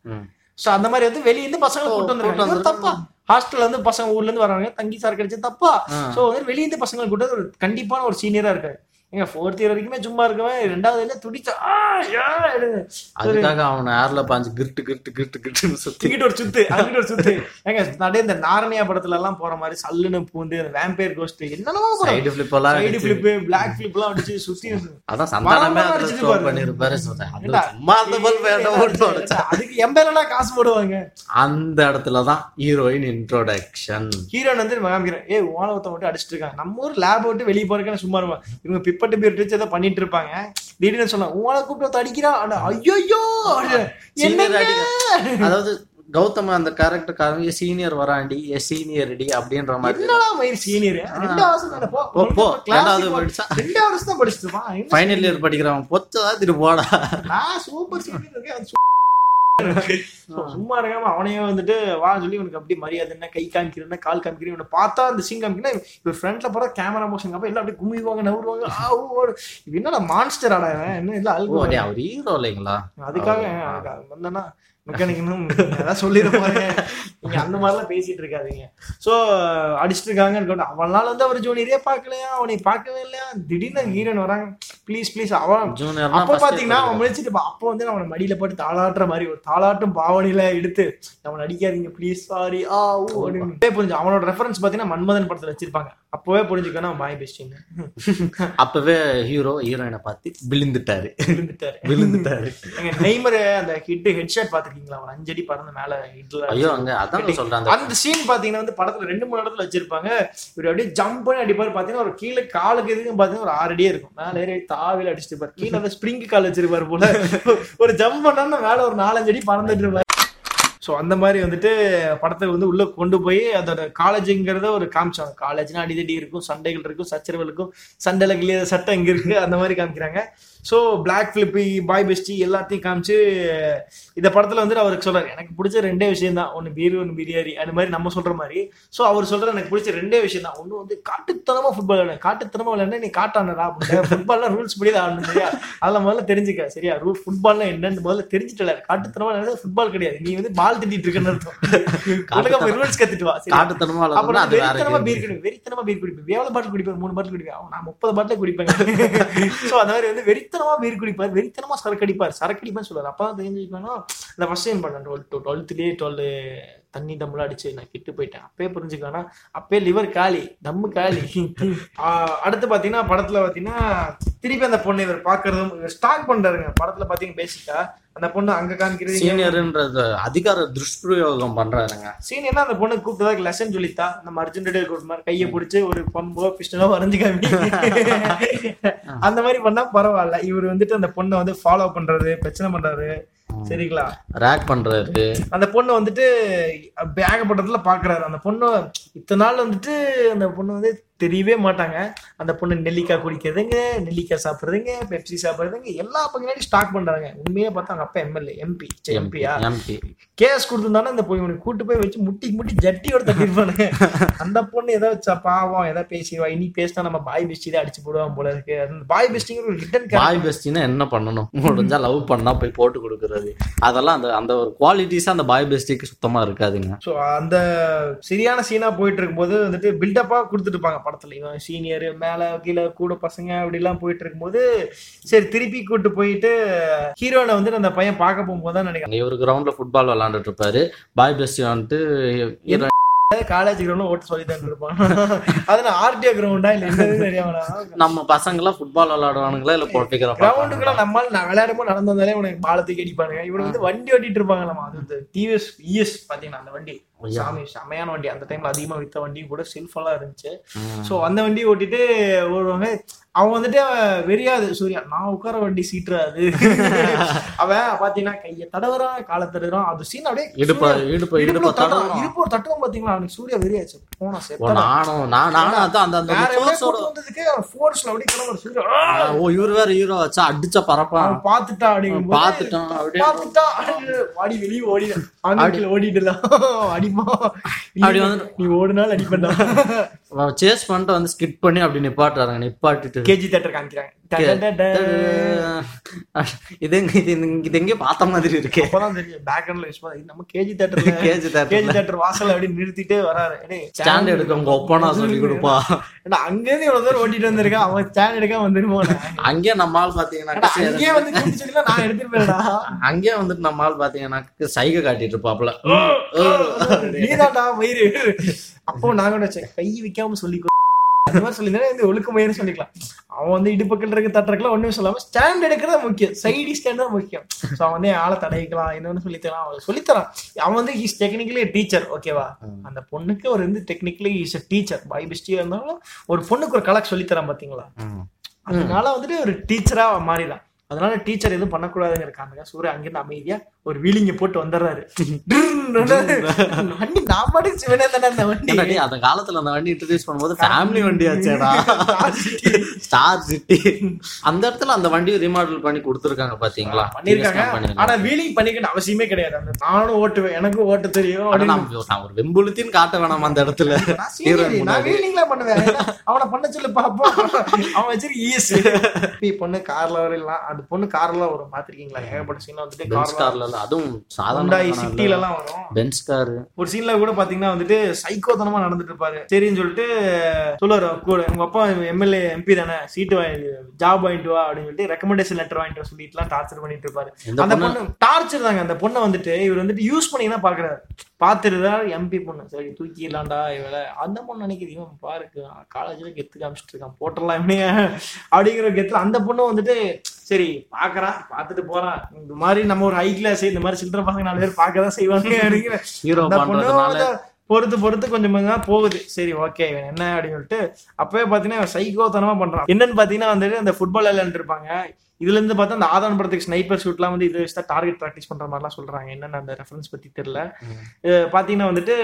S2: சோ அந்த மாதிரி வந்து வெளியிருந்து பசங்களை கூட்டு வந்திருக்காங்க. தப்பா. ஹாஸ்டல்ல இருந்து பசங்க ஊர்ல இருந்து வராங்க தங்கி சார் கிடைச்சு தப்பா. சோ வந்து வெளியிருந்து பசங்களை கூட்டு கண்டிப்பான ஒரு சீனியரா இருக்காரு. எங்க ஃபோர்த் இயர் வரைக்குமே சும்மா இருக்கவன். ரெண்டாவது துடிச்சா ஆ, யா, எடுங்க.
S1: அதுக்காக அவனை ஏர்ல பாஞ்சு கிருட்டு கிருட்டு கிருட்டு கிருட்டுன்னு சுத்தி.
S2: இங்கிட்ட ஒரு சுத்து அங்கிட்ட ஒரு சுத்து. ஏங்க நடைய இந்த நாரணியா படத்துல எல்லாம் போற மாதிரி சல்லுன்னு பூந்து அந்த வேம்பேர் கோஸ்ட் என்னென்னமோ
S1: சைடு பிளிப் எல்லாம்
S2: சைடு
S1: அடிச்சு.
S2: பிளிப் பிளாக் பிளிப் எல்லாம் அடிச்சு சுத்தி.
S1: அதான் சந்தானமே
S2: பாரு.
S1: பண்ணிருப்பாரு சும்மா அந்த உடைச்சா.
S2: அதுக்கு எம்பேலனா காசு போடுவாங்க.
S1: அந்த இடத்துலதான் ஹீரோயின் இன்ட்ரோடக்ஷன்
S2: ஹீரோன் வந்து காமிக்கிறேன். ஏய் ஓனவத்தை மட்டும் அடிச்சிட்டு இருக்காங்க நம்ம ஊர் லேப் விட்டு வெளியே போறதுக்கு சும்மா இருப்பாங்க இவங்க பிப்பட்டு பேர் வச்சு ஏதோ பண்ணிட்டு இருப்பாங்க திடீர்னு சொல்லலாம் ஓனை கூப்பிட்டு அடிக்கிறான்
S1: சீனியர்
S2: என்னங்க?
S1: அதாவது கௌதம் அந்த கேரக்டர் சீனியர் வராண்டி எ சீனியர் டி அப்படின்ற மாதிரி.
S2: சீனியர் ரெண்டு வருஷம் தானே போ.
S1: போ, போ.
S2: Classic
S1: ரெண்டாவது
S2: வருஷம் தான். என்ன
S1: ஃபைனல் இயர் படிக்கிறவன் பொச்சதா திரு போடா.
S2: நான் சூப்பர் சீனியர் சும்மா இருக்காம அவனையே வந்துட்டு வா சொல்லி உனக்கு அப்படி மரியாதை என்ன கை காமிக்கிறேன் கால் காமிக்கிறேன். இவனை பார்த்தா அந்த சீன் காமிக்கிறேன் இப்ப ஃப்ரண்ட்ல போற கேமரா மோஷன் அப்ப எல்லாம் அப்படியே குமிவாங்க நவுருவாங்க. இது என்னடா மான்ஸ்டர் ஆடா இவன்? என்ன இல்ல அல்கு
S1: அவர் ஹீரோ இல்லைங்களா?
S2: அதுக்காக அதுக்காக வந்தேன்னா மெக்கானிக்கனும் அதான் சொல்லிட பாருங்க நீங்க அந்த மாதிரிலாம் பேசிட்டு இருக்காதீங்க. சோ அடிச்சிட்டு இருக்காங்கன்னு இருக்கட்டும். அவனால வந்து அவர் ஜூனியரே பார்க்கலையா? அவனை பார்க்கவே இல்லையா? திடீர்னு ஹீரோன் வராங்க. ப்ளீஸ் ப்ளீஸ் அவன் அப்ப பாத்தீங்கன்னா அவன் முடிச்சிட்டு. அப்போ வந்து அவனை மடியில போட்டு தாளாட்டுற மாதிரி ஒரு தாளாட்டும் பாவனையில எடுத்து அவன் அடிக்காதீங்க ப்ளீஸ் சாரி ஆ ஊ அப்படின்னு. புரிஞ்சு. அவனோட ரெஃபரன்ஸ் பாத்தீங்கன்னா மன்மதன் படத்துல வச்சிருப்பாங்க. அப்பவே புரிஞ்சுக்கணும் பாய் பெஸ்டின்னு
S1: அப்பவே ஹீரோ ஹீரோயினை பார்த்து விழுந்துட்டாரு.
S2: விழுந்துட்டாரு.
S1: விழுந்துட்டாரு.
S2: எங்க நெய்மர் அந்த ஹிட் ஹெட்ஷாட் பாத்துருக்கீங்களா ஒரு அஞ்சடி பறந்து மேல ஹிட்ல
S1: ஐயோ அங்க அதான் சொல்றேன் அந்த
S2: சீன் பாத்தீங்கன்னா வந்து படத்துல ரெண்டு மூணு இடத்துல வச்சிருப்பாங்க. இவர் அப்படியே ஜம்ப் பண்ணி அடிப்பாரு. பாத்தீங்கன்னா ஒரு கீழே காலுக்கு எதுக்கும் பாத்தீங்கன்னா ஒரு ஆறு அடியே இருக்கும். மேல ஏறி தாவில அடிச்சுட்டு இருப்பாரு. கீழே ஸ்ப்ரிங் கால் வச்சிருப்பாரு போல. ஒரு ஜம்ப் பண்ணா மேல ஒரு நாலஞ்சு அடி பறந்துட்டு இருப்பாரு. ஸோ அந்த மாதிரி வந்துட்டு படத்தை வந்து உள்ள கொண்டு போய் அதோட காலேஜுங்கிறத ஒரு காமிச்சாங்க. காலேஜ்னா அடிதடி இருக்கும் சண்டைகள் இருக்கும் சச்சரவு இருக்கும் சண்டையில கிளிய சட்டம் இங்க இருக்கு அந்த மாதிரி காமிக்கிறாங்க. ஸோ பிளாக் ஃபிளிப்பி பாய் பெஸ்டி எல்லாத்தையும் காமிச்சு இந்த படத்துல வந்து அவருக்கு சொல்றாரு எனக்கு பிடிச்ச ரெண்டே விஷயம் தான் ஒன்று பீர் ஒன்று பிரியாணி அந்த மாதிரி நம்ம சொல்ற மாதிரி. ஸோ அவர் சொல்ற எனக்கு பிடிச்ச ரெண்டே விஷயம் தான் ஒன்று வந்து காட்டுத்தனமா ஃபுட்பால் விளையாடு. காட்டுத்தனமா விளையாடுனா நீ காட்டானடா அப்படின்னு. ஃபுட்பால்லாம் ரூல்ஸ் படி தான் ஆடணும் சரியா? அதில் முதல்ல தெரிஞ்சுக்க சரியா? ரூல் ஃபுட்பால்னா என்னன்னு முதல்ல தெரிஞ்சுட்டு காட்டுத்தனமா விளையாடு ஃபுட்பால் கிடையாது. நீ வந்து பால் திட்டிட்டு இருக்கன்னு அர்த்தம். ரூல்ஸ் கத்துட்டு வா சரியா?
S1: காட்டுத்தனமா
S2: அப்புறம்
S1: விளையாடுனா அது வேற
S2: வெறித்தனமா
S1: game.
S2: பீர் குடிப்பேன் வெறித்தனமா பீர் குடிப்பேன். எவ்வளவு பாட்டில் குடிப்பேன்? மூணு பாட்டில் குடிப்பேன். நான் முப்பது பாட்டில் குடிப்பேன். சோ அந்த மாதிரி வந்து வெறித்தனமா வெறி குடிப்பார் வெறித்தனமா சரக்கு அடிப்பார். சரக்கு சொல்லுவார் அப்பதான் தெரிஞ்சுக்கணும் இந்த ஃபர்ஸ்ட் டைம் பண்ணேன் டுவெல் டூ டுவெல்த்லயே டுவெல் தண்ணி தம்லாம் அடிச்சு நான் கெட்டு போயிட்டேன். அப்பயே புரிஞ்சுக்கணும் அப்பயே லிவர் காலி தம்மு காலி. அடுத்து பாத்தீங்கன்னா படத்துல பாத்தீங்கன்னா திருப்பி அந்த பொண்ணு இவர் பாக்குறதும் ஸ்டார்ட் பண்றாருங்க. படத்துல பாத்தீங்கன்னா பேசிக்கா அந்த பொண்ணு அங்க காமிக்கிறது
S1: சீனியர்ன்றது அதிகார துஷ்பிரயோகம் பண்றாருங்க.
S2: சீனியர்னா அந்த பொண்ணு கூப்பிட்டதா லெசன் சொல்லித்தா. நம்ம அர்ஜுன் ரெடி மாதிரி கையை பிடிச்சி ஒரு பம்போ பிஸ்டலோ வரைஞ்சு காமி. அந்த மாதிரி பண்ணா பரவாயில்ல. இவர் வந்துட்டு அந்த பொண்ணை வந்து ஃபாலோ பண்றது பிரச்சனை பண்றாரு. சரிங்களா?
S1: ரேக் பண்றாரு
S2: அந்த பொண்ணு வந்துட்டு பேகப்பட்டதுல பாக்குறாரு. அந்த பொண்ணு இத்தனை நாள் வந்துட்டு அந்த பொண்ணு வந்து தெரியவே மாட்டாங்க. அந்த பொண்ணு நெல்லிக்காய் குடிக்கிறதுங்க நெல்லிக்காய் சாப்பிடுறதுங்க பெப்சி சாப்பிடுறதுங்க எல்லா பக்கம் ஸ்டாக் பண்றாங்க. உண்மையே பார்த்தா அவங்க அப்பா எம்எல்ஏ எம்பி எம்பியா
S1: எம்பி
S2: கேஸ் கொடுத்துருந்தானே இந்த பொண்ணு கூட்டு போய் வச்சு முட்டி முட்டி ஜட்டியோட தட்டிருப்பானுங்க அந்த பொண்ணு ஏதோ வச்சா பாவம் ஏதோ பேசிடுவா. இனி பேசினா நம்ம பாய் பெஸ்டி தான் அடிச்சு போடுவான் போல இருக்கு. அந்த பாய் பெஸ்டிங்கிற ஒரு ஹிடன்
S1: பாய் பெஸ்டினா என்ன பண்ணணும்? முடிஞ்சா லவ் பண்ணா போய் போட்டு கொடுக்கறது. அதெல்லாம் அந்த அந்த ஒரு குவாலிட்டிஸ் அந்த பாய் பெஸ்டிக்கு சுத்தமா இருக்காதுங்க.
S2: ஸோ அந்த சரியான சீனா போயிட்டு இருக்கும்போது வந்துட்டு பில்டப்பா கொடுத்துட்டு இருப்பாங்க. படத்துல இவன் சீனியர் மேல கீழே கூட பசங்க அப்படிலாம் போயிட்டு இருக்கும்போது சரி திருப்பி கூட்டு போயிட்டு ஹீரோனை வந்து அந்த பையன் பார்க்க போகும்போது தான் நினைக்கிறேன்.
S1: இவரு கிரவுண்ட்ல ஃபுட்பால் விளையாண்டுட்டு இருப்பாரு. பாய் பெஸ்டி வந்துட்டு
S2: காலேஜ் கிரவுண்ட் ஓட்ட சொல்லி தான் இருப்பான். அது ஆர்டிஓ கிரவுண்டா இல்ல தெரியாமடா
S1: நம்ம பசங்க எல்லாம் ஃபுட்பால் விளையாடுவானுங்களா? இல்ல பொழப்பிக்கிற
S2: கிரவுண்டுக்குலாம் நம்மால் விளையாடும்போது நடந்து வந்தாலே உனக்கு பாலை தூக்கி அடிப்பானுங்க. இவன் வந்து வண்டி ஓட்டிட்டு இருப்பாங்களாமா? அது வந்து டிவிஎஸ் இஎஸ் பாத்தீங்கன்னா அந்த வண்டி? சாமி செமையான வண்டி. அந்த டைம்ல அதிகமா வித்த வண்டியும் கூட செல்ஃபெல்லாம் இருந்துச்சு. சோ அந்த வண்டி ஓட்டிட்டு ஓடுவாங்க. அவன் வந்துட்டு வெறியாது. சூர்யா நான் உட்கார வண்டி சீட்டுறாது. அவன் பாத்தீங்கன்னா கைய தடவுறான் காலை தடவுறான். அது சீன் அப்படியே
S1: இடுப்ப இடுப்ப இடுப்ப. தடவும்
S2: இடுப்பு ஒரு தட்டுவான் பாத்தீங்களா? அவனுக்கு சூர்யா வெறியாச்சு. போனா.
S1: நானும் நான் நானும் அதான் அந்த அந்த ஓட-
S2: கொண்டு வந்ததுக்கு அவன் ஃபோர்ஸ்ல அப்படியே கிளம்புற சூர்யா.
S1: ஓ இவரு வேற ஹீரோ வச்சா அடிச்சா
S2: அவன் பாத்துட்டா அப்படிங்கும்போது
S1: பாத்துட்டான் அப்படியே
S2: பாத்துட்டா வாடி வெளியே ஓடிடும் அவன் ஓடிடலாம் அடிமா
S1: அப்படி வந்து-
S2: நீ ஓடுனாலும் அடிப்பண்டா
S1: சேஸ் பண்ணிட்டு வந்து ஸ்கிட் பண்ணி அப்படி நிப்பாட்டுறாங்க நிப்பாட்டிட்டு
S2: கேஜி தேட்டர் காமிக்கிறாங்க.
S1: இது இது எங்க- இது எங்கேயோ பார்த்த மாதிரி இருக்கே.
S2: அப்பதான் தெரியும். பேக்ரவுண்ட்ல யூஸ் பண்ணி நம்ம கேஜி தேட்டர்ல
S1: கேஜி theatre
S2: கேஜி. தேட்டர் வாசல்ல அப்படி நிறுத்திட்டு வராரு.
S1: ஸ்டாண்ட் எடுக்க உங்க ஒப்பனா சொல்லி கொடுப்பா.
S2: ஏன்டா, அங்கேருந்து இவ்வளவு தூரம் ஓட்டிட்டு வந்திருக்கான் அவன் ஸ்டாண்ட் எடுக்க வந்துருமோன
S1: அங்கேயே நம்ம ஆள் பாத்தீங்கன்னா
S2: அங்கேயே வந்து நான் எடுத்துட்டு போயிடா
S1: அங்கேயே வந்துட்டு நம்ம ஆள் பாத்தீங்கன்னா சைகை காட்டிட்டு இருப்பாப்ல
S2: நீதான்டா மயிறு. அப்போ நாங்க கை வைக்காம சொல்லி கொடு. அந்த மாதிரி சொல்லியிருந்தா இந்த ஒழுக்க மயிறு சொல்லிக்கலாம். அவன் வந்து இடுப்பக்கல் இருக்க தட்டுறதுக்குலாம் ஒண்ணுமே சொல்லாம ஸ்டாண்ட் எடுக்கிறது தான் முக்கியம். சைடி ஸ்டாண்ட் தான் முக்கியம். ஸோ அவன் வந்து ஆளை தடைக்கலாம் இன்னொன்னு சொல்லித்தரான் அவன் சொல்லித்தரான். அவன் வந்து இஸ் டெக்னிக்கலி டீச்சர் ஓகேவா அந்த பொண்ணுக்கு ஒரு வந்து டெக்னிக்கலி இஸ் டீச்சர் பாய் பெஸ்டியா இருந்தாலும் ஒரு பொண்ணுக்கு ஒரு கலக்கு சொல்லித்தரான் பாத்தீங்களா? அதனால வந்துட்டு ஒரு டீச்சரா மாறிடலாம். அதனால டீச்சர் எதுவும் பண்ணக்கூடாதுங்கிறக்காங்க சூரிய அங்கிருந்து அமைதியா ஒரு வீலிங்க போட்டு வந்துடுறாரு. வண்டி நான் பாட்டுக்கு சிவனே தானே அந்த வண்டி.
S1: அந்த காலத்துல அந்த வண்டி இன்ட்ரடியூஸ் பண்ணும்போது ஃபேமிலி வண்டி ஆச்சேடா. ஸ்டார் சிட்டி அந்த இடத்துல அந்த வண்டியை ரீமாடல் பண்ணி கொடுத்துருக்காங்க பாத்தீங்களா?
S2: பண்ணிருக்காங்க. ஆனா வீலிங் பண்ணிக்கணும் அவசியமே கிடையாது. அந்த நானும் ஓட்டுவேன் எனக்கும் ஓட்ட தெரியும்
S1: நான் ஒரு வெம்புலுத்தின்னு காட்ட வேணாம் அந்த இடத்துல.
S2: நான். வீலிங்லாம் பண்ணுவேன். அவனை பண்ண சொல்லு பாப்போம். அவன் வச்சிருக்க ஈஸ் பொண்ணு கார்ல வரலாம் அந்த பொண்ணு கார்லாம் வரும் பாத்திருக்கீங்களா ஏகப்பட்ட சீன்ல வந்துட்டு கார்ல
S1: அதுவும் சாதாரண
S2: சிட்டில எல்லாம் வரும்.
S1: பென்ஸ் காரு
S2: ஒரு சீன்ல கூட பாத்தீங்கன்னா வந்துட்டு சைக்கோத்தனமா நடந்துட்டு இருப்பாரு சரின்னு சொல்லிட்டு சொல்லுவாரு கூட உங்க அப்பா எம்எல்ஏ எம்பி தானே சீட்டு வாங்கி ஜாப் வாங்கிட்டு வா அப்படின்னு சொல்லிட்டு ரெக்கமெண்டேஷன் லெட்டர் வாங்கிட்டு சொல்லிட்டு எல்லாம் டார்ச்சர் பண்ணிட்டு இருப்பாரு. அந்த
S1: பொண்ணு?
S2: டார்ச்சர் தாங்க அந்த பொண்ணை வந்துட்டு இவர் வந்துட்டு யூஸ் பண்ணி தான் பாக்குறாரு பாத்துருதா எம்பி பொண்ணு. சரி தூக்கிடலாம்டா இவள. அந்த பொண்ணு நினைக்குது இவன் பாருக்கு காலேஜ்ல கெத்து காமிச்சிட்டு இருக்கான் போட்டுடலாம் இவனைய. அப்படிங்கிற கெத்துல அந்த பொண்ணு வந்துட்டு சரி பாக்குறான் பாத்துட்டு போறான் இந்த மாதிரி நம்ம ஒரு ஹை கிளாஸ் இந்த மாதிரி சில்லற பசங்க நாலு பேர் பார்க்கதான் செய்வாங்க. அப்படிங்கிற
S1: ஹீரோ
S2: அந்த பொறுத்து பொறுத்து கொஞ்சம் கொஞ்சம் போகுது. சரி ஓகே இவன் என்ன அப்படின்னு சொல்லிட்டு அப்பவே பாத்தீங்கன்னா சைக்கோத்தனமா பண்றான். என்னன்னு பாத்தீங்கன்னா வந்துட்டு அந்த ஃபுட்பால் விளையாண்டு இருப்பாங்க. இதுல இருந்து பார்த்தா அந்த ஆதான படத்துக்கு ஸ்னைப்பர் ஷூட்லாம் வந்து இது வச்சு டார்கெட் ப்ராக்டிஸ் பண்ற மாதிரிலாம் சொல்றாங்க. என்னன்னு அந்த ரெஃபரன்ஸ் பத்தி தெரியல. பாத்தீங்கன்னா வந்துட்டு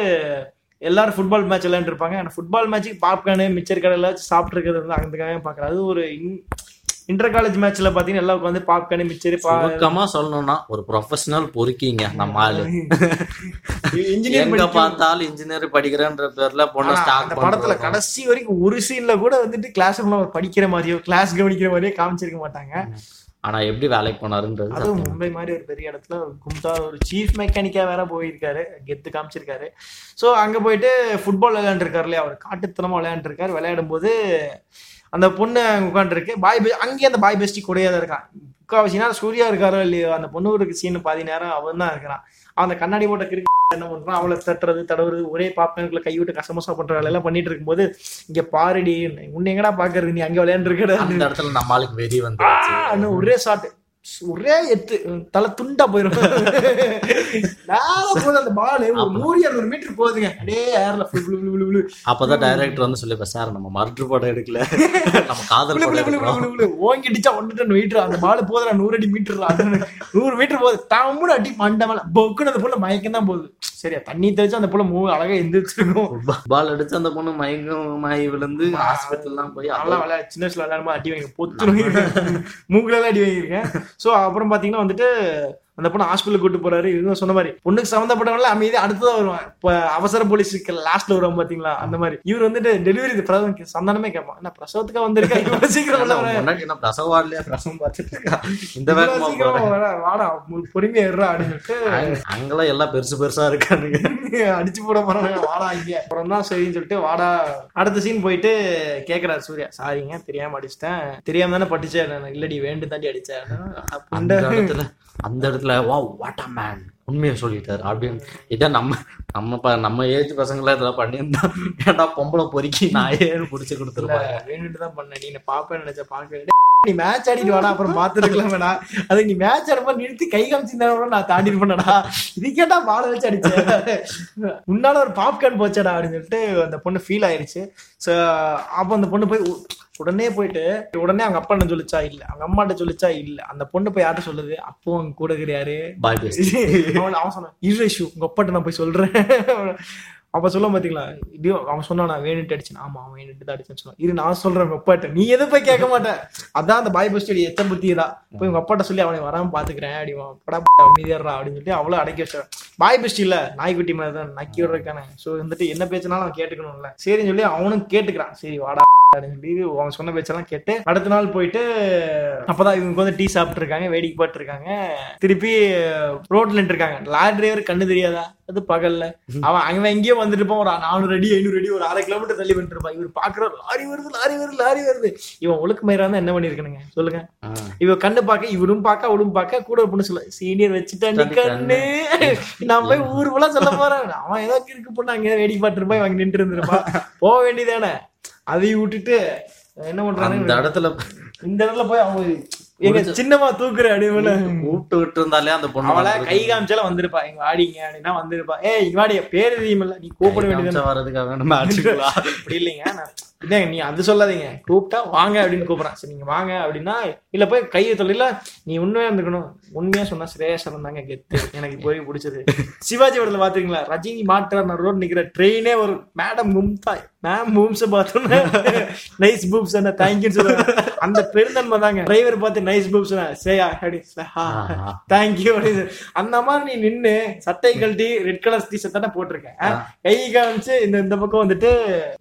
S2: எல்லாரும் ஃபுட்பால் மேட்ச் விளையாண்டு இருப்பாங்க. ஆனா ஃபுட்பால் மேட்ச்சுக்கு பாப்கார்னு மிச்சர் கடையில இருக்கிறது வந்து அதுக்காக பாக்குறேன் அது ஒரு இன்டர் காலேஜ் மேட்ச்ல பாத்தீங்கன்னா எல்லாம் உட்காந்து பாப்கார்னு மிச்சர்
S1: சுருக்கமா சொல்லணும்னா ஒரு ப்ரொஃபஷனல் பொறுக்கிங்க நம்ம ஆளு.
S2: இன்ஜினியர்
S1: பார்த்தாலும் இன்ஜினியர் படிக்கிறேன்ற பேர்ல பொண்ணு ஸ்டாக்
S2: அந்த படத்துல கடைசி வரைக்கும் ஒரு சீன்ல கூட வந்துட்டு கிளாஸ் ரூம்ல படிக்கிற மாதிரியோ கிளாஸ் கவனிக்கிற மாதிரியோ காமிச்சிருக்க மாட்டாங்க.
S1: ஆனா எப்படி வேலைக்கு போனாருன்றது
S2: அதுவும். மும்பை மாதிரி ஒரு பெரிய இடத்துல கும்தா ஒரு சீஃப் மெக்கானிக்கா வேற போயிருக்காரு. கெத்து காமிச்சிருக்காரு. ஸோ அங்க போயிட்டு ஃபுட்பால் விளையாண்டுருக்காரு இல்லையா? அவர் காட்டுத்தனமா விளையாண்டுருக்காரு. விளையாடும் போது அந்த பொண்ணு அங்க உட்காந்துருக்கு பாய் பெ- அங்கேயே அந்த பாய் பெஸ்டி கூடயே தான் இருக்கான் முக்காவாசி நேரம் சூர்யா இருக்காரோ இல்லையோ? அந்த பொண்ணு ஒரு சீன் பாதி நேரம் அவன் தான் இருக்கிறான். அந்த கண்ணாடி போட்ட கிறுக்கு என்ன பண்றான்? அவளை தட்டுறது தடவுறது ஒரே பாப்பனுக்குள்ள கை விட்டு கசமசா பண்ற வேலை எல்லாம் பண்ணிட்டு இருக்கும்போது இங்க பாருடி உன்னை எங்கடா பாக்குறது? நீ அங்க விளையாண்டு
S1: அந்த இடத்துல நம்ம ஆளுக்கு வெறி வந்து
S2: ஒரே ஷாட் ஒரே எத்து தலை துண்டா போயிரும் நேரா போகுது அந்த பால் ஒரு நூறு இரநூறு மீட்டர் போகுதுங்க. அப்படியே ஏர்ல
S1: அப்பதான் டைரக்டர் வந்து சொல்லிப்ப சார் நம்ம மர்டர் படம் எடுக்கல. நம்ம காதல் படம் எடுக்கிறோம்
S2: ஓங்கி அடிச்சா ஒன்று டன் மீட்டர் அந்த பால் போதுடா நூறு அடி மீட்டர் நூறு மீட்டர் போகுது. தம்முன்னு அடி மண்டை மேல. பொக்குன்னு அந்த புள்ள மயக்கம் தான் போகுது. சரியா தண்ணி தெளிச்சு அந்த புள்ள மூ அழகா எந்திரிச்சிருக்கும்
S1: பால் அடிச்சு அந்த பொண்ணு மயங்கமாயி விழுந்து ஹாஸ்பிட்டல் போய்
S2: நல்லா விளையாட. சின்ன வயசுல விளையாடும்போது அடி வாங்கி பொத்து மூக்குல அடி வாங்கியிருக்கேன். ஸோ அப்புறம் பார்த்தீங்கன்னா வந்துட்டு அந்த பொண்ணு ஹாஸ்பிட்டல் கூட்டு போறாரு. இவங்க சொன்ன மாதிரி பொண்ணுக்கு சம்மந்தப்பட்டவங்கள அமைதி அடுத்ததா வருவான். இப்ப அவசர போலீஸுக்கு லாஸ்ட்ல வருவான் பாத்தீங்களா? அந்த மாதிரி. இவர் வந்துட்டு டெலிவரி பிரசவம் சந்தானமே கேட்பான். என்ன பிரசவத்துக்கு வந்திருக்கா? இவ்வளவு சீக்கிரம் உள்ள வர?
S1: முன்னாடி என்ன பிரசவ வார்டியா பிரசவம் பார்த்துட்டு இருக்கா? இந்த
S2: சீக்கிரம் வாடா பொறுமையா இருறா
S1: அங்க- அங்கெல்லாம் எல்லாம் பெருசு பெருசா இருக்கானுங்க.
S2: அடிச்சு போட போறாங்க வாடா இங்க. அப்புறம் தான் சரின்னு சொல்லிட்டு வாடா. அடுத்த சீன் போயிட்டு கேக்குறாரு சூர்யா. சாரிங்க தெரியாம அடிச்சிட்டேன். தெரியாம தானே பட்டுச்சேன் இல்லடி வேண்டு தாண்டி அடிச்சேன்.
S1: அந்த
S2: அப்படின்ட்டு
S1: அந்த இடத்துல வா வாட் அ மேன் உண்மையை சொல்லிட்டாரு. அப்படின்னு இதான் நம்ம நம்ம நம்ம ஏஜ் பசங்கள இதெல்லாம் பண்ணியிருந்தா ஏன்டா பொம்பளை பொறுக்கி நான் ஏன் பிடிச்சி கொடுத்துருவேன்
S2: வேணுட்டு தான் பண்ண நீ பாப்பேன் நினைச்ச பாக்க நீ மேட்ச் ஆடிட்டு வாடா அப்புறம் பாத்துருக்கலாம் வேணா அதுக்கு நீ மேட்ச் ஆடுப்ப நிறுத்தி கை காமிச்சிருந்தா நான் தாண்டிட்டு பண்ணடா இது கேட்டா பால வச்சு அடிச்சேன் உன்னால ஒரு பாப்கார்ன் போச்சடா அப்படின்னு சொல்லிட்டு அந்த பொண்ணு ஃபீல் ஆயிருச்சு. ஸோ அப்போ அந்த பொண்ணு போய் உடனே போயிட்டு உடனே அவங்க அப்பா என்ன சொல்லிச்சா? இல்ல அவங்க அம்மாட்ட சொல்லிச்சா? இல்ல. அந்த பொண்ணு போய் யார்ட்ட சொல்லுது? அப்போ அவங்க கூட கிடையாது
S1: பேஸ்
S2: அவன் அவன் சொன்னான் இஷ்யூ உங்க அப்பாட்ட நான் போய் சொல்றேன். அப்ப சொல்ல பாத்தீங்களா? இப்படியோ அவன் சொன்னான் நான் வேணுட்டு அடிச்சேன். ஆமா அவன் வேணுட்டு தான் அடிச்சேன்னு சொன்னான். இரு நான் சொல்றேன் உங்க அப்பாட்ட. நீ எதுவும் போய் கேட்க மாட்டேன் அதான் அந்த பாய் பஸ்ட் எத்த புத்தியதா போய் உங்க அப்பாட்ட சொல்லி அவனை வராம பாத்துக்கிறேன் அப்படிவான் படா அமைதியாடுறா அப்படின்னு சொல்லி அவ்வளவு அடக்கி வச்சான் பாய் பெஸ்ட் இல்ல நாய்க்குட்டி மாதிரி தான் நக்கி விடுறதுக்கான. சோ வந்துட்டு என்ன பேச்சுனாலும் அவன் கேட்டுக்கணும்ல. சரின்னு சொல்லி அவனும் கேட்டுக்கிறான். சரி வாடா. அவன் சொன்ன பேச்செல்லாம் கேட்டு அடுத்த நாள் போயிட்டு அப்பதான் இவங்க வந்து டீ சாப்பிட்டு இருக்காங்க வேடிக்கை பார்த்து இருக்காங்க திருப்பி ரோட்ல இருக்காங்க லாரி டிரைவர் கண்ணு தெரியாதா? அது பகல்ல. அவன் அங்க எங்கேயோ வந்துட்டு இருப்பான். ஒரு நானூறு அடி ஐநூறு அடி ஒரு அரை கிலோமீட்டர் தள்ளி வந்துட்டு இருப்பான். இவர் பாக்குற லாரி வருது லாரி வருது லாரி வருது. இவன் ஒழுக்கு மயிரா என்ன பண்ணிருக்கணுங்க? சொல்லுங்க. இவ கண்ணு பார்க்க இவரும் பார்க்க அவளும் பார்க்க கூட ஒரு பொண்ணு சொல்ல சீனியர் வச்சுட்டாண்டி கண்ணு. நான் போய் ஊர் ஃபுல்லா சொல்ல போறேன். அவன் ஏதோ இருக்கு பொண்ணு அங்க வேடிக்கை பார்த்துட்டு இருப்பான் இவங்க நின்று இருந்திருப்பான். போக வேண்டியதானே அதையும் விட்டுட்டு என்ன பண்றாங்க?
S1: இடத்துல
S2: இந்த இடத்துல போய் அவங்க எங்க சின்னமா தூக்குற அடிமையில
S1: கூப்பிட்டு விட்டு இருந்தாலே அந்த பொண்ணு
S2: அவளை. கை காமிச்சாலும் வந்திருப்பா. இங்க வாடிங்க அப்படின்னா வந்திருப்பா. ஏய் இங்க வாடி பேரு தெரியுமில்ல நீ கூப்பிட வேண்டியது
S1: வர்றதுக்காக வேணும்? மேட்சுக்குள்ளா
S2: அப்படி இல்லைங்க. நான் இல்லைங்க நீ அது சொல்லாதீங்க. கூப்பிட்டா வாங்க அப்படின்னு கூப்பிடுறான். சரி நீங்க வாங்க அப்படின்னா இல்ல போய் கையை தொழில நீ உண்மையா இருந்துக்கணும். உண்மையா சொன்னா சிரேஷன் தாங்க கெத்து. எனக்கு போய் பிடிச்சது. சிவாஜி படத்துல பாத்தீங்களா? ரஜினி மாற்றார் ரோட் நிக்கிற ட்ரெயினே ஒரு மேடம் மும்தா மேம் மூம்ஸ் பார்த்தோன்னா நைஸ் பூப்ஸ் என்ன தேங்க்யூ சொல்லுவாங்க. அந்த பெருந்தன்மை தாங்க. டிரைவர் பார்த்து நைஸ் பூப்ஸ் சேயா அப்படி
S1: ஆஹா.
S2: தேங்க்யூ அப்படின்னு. அந்த மாதிரி நீ நின்னு சட்டை கழட்டி ரெட் கலர் டி ஷர்ட் தானே போட்டிருக்க. கை காமிச்சு இந்த இந்த பக்கம் வந்துட்டு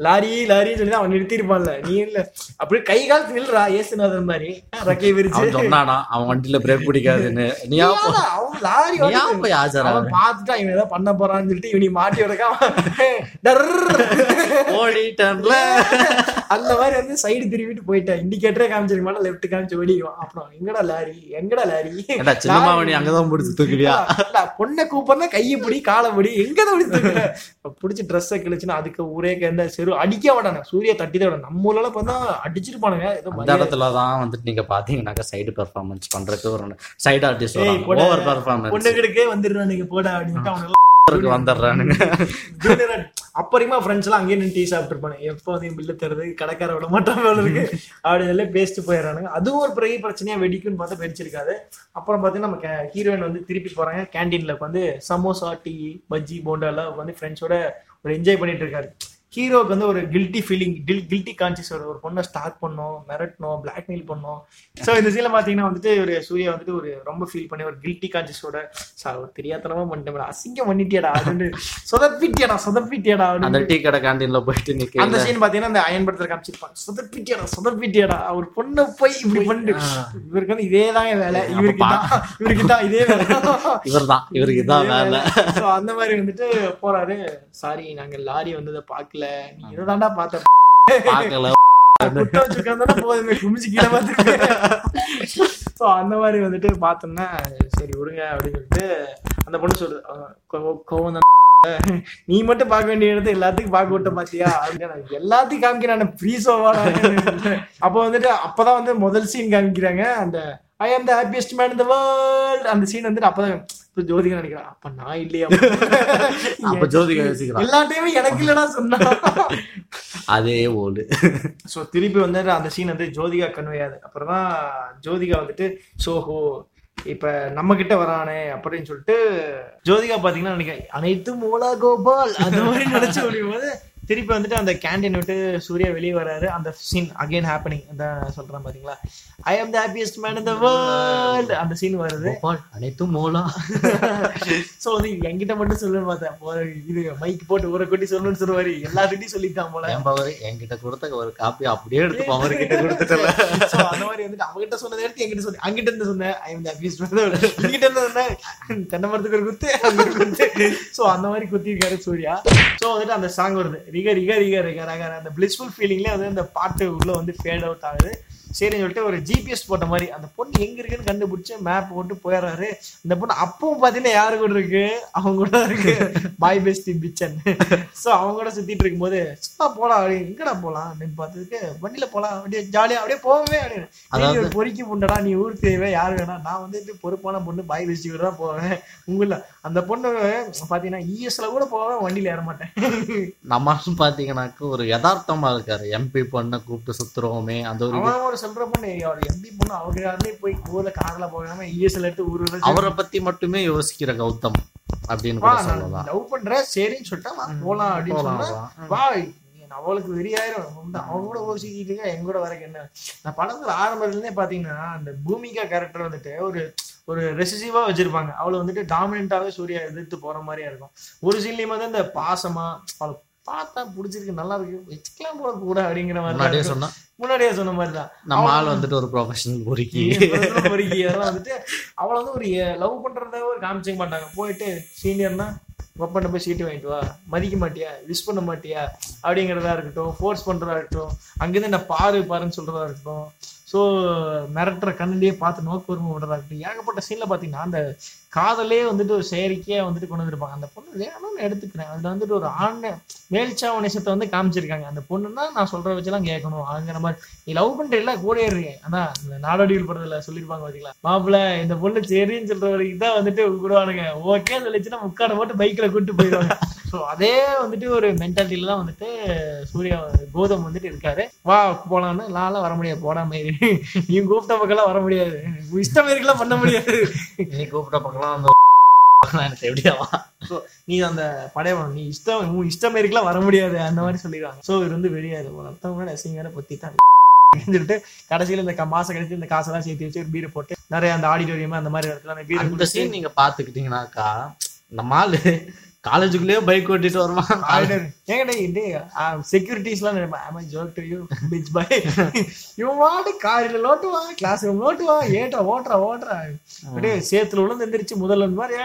S2: லாரி லாரின்னு சொல்லி தான் அவன் நிறுத்திருப்பான்ல. நீ இல்ல. அப்படியே கை கால் நில்றா ஏசுநாதன் மாதிரி. ரக்கை விரிச்சு.
S1: சொன்னானா அவன் வண்டியில பிரேக் பிடிக்காதுன்னு. நீ
S2: அவன் லாரி
S1: போய் ஆஜரா
S2: அவன் பார்த்துட்டா இவன் ஏதோ பண்ண போறான்னு சொல்லிட்டு இவனி மாட்டி விடக்கா
S1: ஓடிட்டன்ல.
S2: அந்த மாதிரி வந்து சைடு திரும்பிட்டு போயிட்டேன். இண்டிகேட்டரே காமிச்சிருக்க மாட்டேன் லெஃப்ட் காமிச்சு ஓடிடுவான். அப்புறம் எங்கடா லாரி? எங்கடா லாரி?
S1: சின்னமாவணி அங்கதான் பிடிச்சி தூக்குவியா?
S2: பொண்ணை கூப்பிடுறா கையை பிடி காலை பிடி எங்க தான் பிடி தூக்குற? பிடிச்சி ட்ரெஸ்ஸை கிழிச்சுன்னா அதுக்கு ஒரே எந்த செரு அடிக்க மாட்டானு. சூர்யா தட்டி தான் நம்ம ஊர்ல பார்த்தா அடிச்சிருப்பானுங்க.
S1: அந்த இடத்துல தான் வந்துட்டு நீங்க பாத்தீங்கன்னாக்கா சைடு பெர்ஃபார்மன்ஸ் பண்றதுக்கு ஒரு சைடு ஆர்டிஸ்ட். ஓவர் பெர்ஃபார்மன்ஸ்
S2: பொண்ணுகளுக்கே வந்துடுறானுங்க. போடா அப்படின்ட்டு அவனுங்க
S1: வந்துடுறானுங்க.
S2: அப்பறமா ஃப்ரெண்ட்ஸ் எல்லாம் அங்கேயே நின்று டீ சாப்பிட்டுருப்பானு எப்போ வந்து பில்ல தருது கடைக்கார விட மாட்டான் போல இருக்கு. அப்படி எல்லாம் பேசிட்டு போயிடறானுங்க. அதுவும் ஒரு பெரிய பிரச்சனையா வெடிக்கும்னு பார்த்தா வெடிச்சிருக்காது. அப்புறம் பார்த்தீங்கன்னா நம்ம ஹீரோயின் வந்து திருப்பி போறாங்க. கேண்டீன்ல உட்காந்து சமோசா டீ பஜ்ஜி போண்டா எல்லாம் உட்காந்து ஃப்ரெண்ட்ஸோட ஒரு என்ஜாய் பண்ணிட்டு இருக்காரு. ஹீரோக்கு வந்து ஒரு கில்ட்டி ஃபீலிங் கில்ட்டி கான்சியஸ் ஒரு பொண்ணை ஸ்டார்ட் பண்ணோம் மிரட்டணும் பிளாக்மெயில் பண்ணோம். ஸோ இந்த சீனில் பார்த்தீங்கன்னா வந்துட்டு ஒரு சூர்யா வந்துட்டு ஒரு ரொம்ப ஃபீல் பண்ணி ஒரு கில்ட்டி கான்சியஸோட சார் ஒரு தெரியாதனமா பண்ணிட்டேன் அசிங்கம் பண்ணிட்டியாடா அப்படின்னு சொதப்பிட்டியாடா சொதப்பிட்டியாடா
S1: அந்த டீ கடை கேண்டீன்ல போயிட்டு
S2: அந்த
S1: நிக்க
S2: சீன் பாத்தீங்கன்னா அந்த அயன் படத்துல காமிச்சிருப்பான். சொதப்பிட்டியாடா சொதப்பிட்டியாடா ஒரு பொண்ணை போய் இப்படி பண்ணு இவருக்கு வந்து இதே தாங்க வேலை. இவருக்கு தான் இவருக்கு தான் இதே வேலை.
S1: இவர்தான் இவருக்கு இதான் வேலை.
S2: So, அந்த மாதிரி வந்துட்டு போறாரு. சாரி நாங்க லாரி வந்ததை பார்க்கல நீ இதை தாண்டா பார்த்த
S1: பார்க்கல.
S2: அந்த மாதிரி வந்துட்டு பார்த்தோம்னா சரி விடுங்க அப்படின்னு சொல்லிட்டு அந்த பொண்ணு சொல்லுது கோவம் நீ மட்டும் பார்க்க வேண்டிய இடத்த எல்லாத்துக்கும் பார்க்க விட்ட பாத்தியா? அப்படின்னு நான் எல்லாத்தையும் காமிக்கிறான் ப்ரீசோவா அப்போ வந்துட்டு அப்பதான் வந்து முதல் சீன் காமிக்கிறாங்க அந்த I am the happiest man இந்த வேர்ல்ட் அந்த சீன் வந்துட்டு அப்பதான் ஜோதிகா நினைக்கிறேன் அப்ப நான் இல்லையா?
S1: அப்ப ஜோதிகா யோசிக்கிறான்
S2: எல்லா டைமும் எனக்கு இல்லடா சொன்னா.
S1: அதே ஓடு.
S2: ஸோ திருப்பி வந்து அந்த சீன் வந்து ஜோதிகா கன்வே ஆகுது அப்புறம் தான் ஜோதிகா வந்துட்டு சோஹோ இப்ப நம்ம கிட்ட வரானே அப்படின்னு சொல்லிட்டு ஜோதிகா பாத்தீங்கன்னா நினைக்கிறேன் அனைத்தும் ஓலா கோபால் அந்த மாதிரி நினைச்சு முடியும் போது திருப்பி வந்துட்டு அந்த கேண்டீன் விட்டு சூர்யா வெளியே வராரு. அந்த சீன் அகைன் ஹேப்பனிங் அந்த சொல்றேன் பாத்தீங்களா? I am the happiest man in the world அந்த சீன் வருது.
S1: அனைத்தும் மோலா.
S2: சோ வந்து என்கிட்ட மட்டும் சொல்லுன்னு பார்த்தேன். இது மைக் போட்டு ஒரு கொட்டி சொல்லணும்னு சொல்லுவாரு. எல்லாத்துக்கிட்டையும் சொல்லிட்டான் போல.
S1: பவர் என்கிட்ட கொடுத்த ஒரு காப்பி அப்படியே எடுத்து பவர் கிட்ட கொடுத்துட்டல.
S2: So, அந்த மாதிரி வந்துட்டு அவகிட்ட சொன்னதை எடுத்து என்கிட்ட சொல்லி அங்கிட்ட இருந்து சொன்னேன் ஐ எம் ஹாப்பியஸ்ட் இங்கிட்ட இருந்து சொன்னேன் தென்னை மரத்துக்கு ஒரு குத்து அந்த மாதிரி குத்தி இருக்காரு சூர்யா. சோ வந்துட்டு அந்த சாங் வருது. ரிக ரிக ரிக ரிக ரக அந்த பிளிஸ்ஃபுல் ஃபீலிங்ல வந்து அந்த பாட்டு உள்ள வந்து ஃபேட் அவுட் ஆகுது. சரின்னு சொல்லிட்டு ஒரு ஜிபிஎஸ் போட்ட மாதிரி அந்த பொண்ணு எங்க இருக்குன்னு கண்டுபிடிச்சு மேப் போட்டு போயிடுறாரு. இந்த பொண்ணு அப்பவும் பாத்தீங்கன்னா யாரு கூட இருக்கு? அவங்க கூட இருக்கு. பாய் பெஸ்டி பிச்சன் சோ அவங்க கூட சுத்திட்டு இருக்கும்போது சும்மா போலாம் அப்படி எங்கடா போலாம் அப்படின்னு பார்த்ததுக்கு வண்டியில போலாம் அப்படியே ஜாலியா அப்படியே போகவே அப்படின்னு. பொறுக்கி புண்டடா நீ ஊருக்கு தேவை யாரு வேணா. நான் வந்துட்டு பொறுப்பான பொண்ணு பாய் பெஸ்டி கூட தான் போவேன். உங்கள அந்த பொண்ணு பாத்தீங்கன்னா இஎஸ்ல கூட போவேன் வண்டியில ஏற மாட்டேன்.
S1: நம்ம பாத்தீங்கன்னாக்க ஒரு யதார்த்தமா இருக்காரு. எம்பி பொண்ணை கூப்பிட்டு சுத்துறோமே அந்த ஒரு
S2: சொல்ற பொண்ணு அவர் எம்பி பொண்ணு அவங்க யாருமே போய் ஊர்ல கார்ல போகாம இஎஸ்ல எடுத்து ஊரு
S1: அவரை பத்தி மட்டுமே யோசிக்கிற கௌதம் அப்படின்னு சொல்லலாம்
S2: லவ் பண்றேன் சரின்னு சொல்லிட்டா போலாம் அப்படின்னு
S1: வா.
S2: அவளுக்கு வெறியாயிரும். அவன் கூட யோசிக்கிட்டு என் கூட வரக்கு என்ன நான் படத்துல ஆரம்பத்துல இருந்தே பாத்தீங்கன்னா அந்த பூமிகா கேரக்டர் வந்துட்டு ஒரு ஒரு ரெசிசிவா வச்சிருப்பாங்க அவளை வந்துட்டு டாமினண்டாவே சூர்யா எதிர்த்து போற மாதிரியா இருக்கும் ஒரு சீன்லயும் வந்து இந்த பாசமா அவளை பார்த்தா பிடிச்சிருக்கு நல்லா இருக்கு வச்சுக்கலாம் போல கூட அப்படிங்கிற மாதிரி
S1: முன்னாடியே. சொன்னா.
S2: முன்னாடியே சொன்ன மாதிரி தான்
S1: நம்ம ஆள் வந்துட்டு ஒரு ப்ரொஃபஷனல் பொறுக்கி.
S2: பொறுக்கி. அதெல்லாம் வந்துட்டு அவளை வந்து ஒரு லவ் பண்றத ஒரு காமிச்சிக்க மாட்டாங்க. போயிட்டு சீனியர்னா ஒப்பனை போய் சீட்டு வாங்கிட்டு வா. மதிக்க மாட்டியா? விஷ் பண்ண மாட்டியா? அப்படிங்கிறதா இருக்கட்டும். ஃபோர்ஸ் பண்றதா இருக்கட்டும். அங்கிருந்து என்ன பாரு பாருன்னு சொல்றதா இருக்கட்டும். ஸோ மிரட்டுற கண்ணிலேயே பார்த்து நோக்கு பொறுமை விடுறதா இருக்கட்டும். ஏகப்பட்ட சீன்ல பாத்தீங்கன்னா அந்த காதலே வந்துட்டு ஒரு செயற்கையாக வந்துட்டு கொண்டு வந்திருப்பாங்க. அந்த பொண்ணு வேணும்னு எடுத்துக்கிறேன். அதில் வந்துட்டு ஒரு ஆண் மேல்ச்சாவ நேசத்தை வந்து காமிச்சிருக்காங்க. அந்த பொண்ணுன்னா நான் சொல்கிற வச்சுலாம் கேட்கணும். அப்படிங்கிற மாதிரி. நீ லவ் பண்றீல்ல கூட இருக்கேன் ஆனால் இந்த நாடோடிகள் படத்தில் சொல்லிருப்பாங்க பார்த்தீங்களா மாப்பிள்ள இந்த பொண்ணு சரின்னு சொல்கிற வரைக்கும் தான் வந்துட்டு விடுவானுங்க ஓகே சொல்லிச்சுன்னா முக்காடை போட்டு பைக்கில் கூட்டு போயிடுவாங்க. ஸோ அதே வந்துட்டு ஒரு மென்டாலிட்டியில தான் வந்துட்டு சூர்யா கௌதம் வந்துட்டு இருக்காரு. வா போலான்னு. நான்லாம் வர முடியாது. போடாம நீ கூப்பிட்ட பக்கம்லாம் வர முடியாது. இஷ்டம் இருக்கலாம் பண்ண முடியாது.
S1: நீ கூப்பிட்ட பக்கம் அந்த எனக்கு எப்படியாவா
S2: ஸோ நீ அந்த படையவன் நீ இஷ்டம் உன் இஷ்டம் இருக்கலாம் வர முடியாது அந்த மாதிரி சொல்லிடுவாங்க. ஸோ இது வந்து வெளியாது ஒரு அர்த்தம் அசிங்கான பொத்திட்டாங்க சொல்லிட்டு கடைசியில இந்த மாசம் கழிச்சு இந்த காசெல்லாம் சேர்த்து வச்சு ஒரு பீரை போட்டு நிறைய அந்த ஆடிட்டோரியம் அந்த மாதிரி இடத்துல அந்த பீரை
S1: சீன் நீங்க பாத்துக்கிட்டீங்கன்னாக்கா நம்ம ஆளு காலேஜுக்குள்ளேயே பைக் ஓட்டிட்டு வருவான்
S2: ஏங்கடா இது செக்யூரிட்டிஸ்லாம் ஆமா joke to you bitch bye இவன் வாடி காரில் லோட்டுவான் கிளாஸ் ரூம் லோட்டுவான். ஏட்டா ஓட்டுறா ஓட்டுறா? அப்படியே சேத்துல விழுந்து எந்திரிச்சு முதல்ல மாதிரி.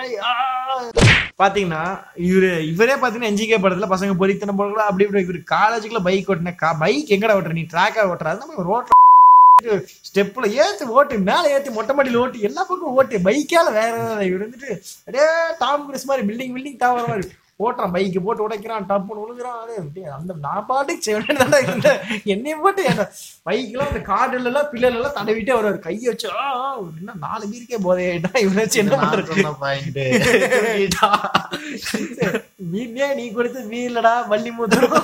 S2: பாத்தீங்கன்னா இவரு இவரே பாத்தீங்கன்னா என்ஜிகே படத்துல பசங்க பொறித்தனம் போடுறா அப்படி இப்படி இவரு காலேஜுக்குள்ள பைக் ஓட்டின பைக் எங்கடா ஓட்டுற? நீ ட்ராக்கா ஓட்டுற? நம்ம ரோட்ல ஸ்டெப்ல ஏத்து ஓட்டு மேல ஏத்தி மொட்டை மாடியில ஓட்டு எல்லா பக்கம் ஓட்டு பைக்கால வேற இவர் வந்துட்டு அப்படியே டாம் கிறிஸ் மாதிரி பில்டிங் பில்டிங் தாவற மாதிரி ஓட்டுறான் பைக்கு போட்டு உடைக்கிறான் டப்புன்னு விழுகுறான் அது அந்த நான் பாட்டுக்கு செவனே இருந்தேன். என்னைய போட்டு பைக்கெல்லாம் அந்த கார்டுல எல்லாம் பிள்ளைல எல்லாம் தடவிட்டே வருவாரு. கையை வச்சு என்ன நாலு பேருக்கே போதையிட்டா இவனை வச்சு என்ன பண்றது? வீட்லயே நீ கொடுத்து இல்லடா வள்ளி மூத்திரம்.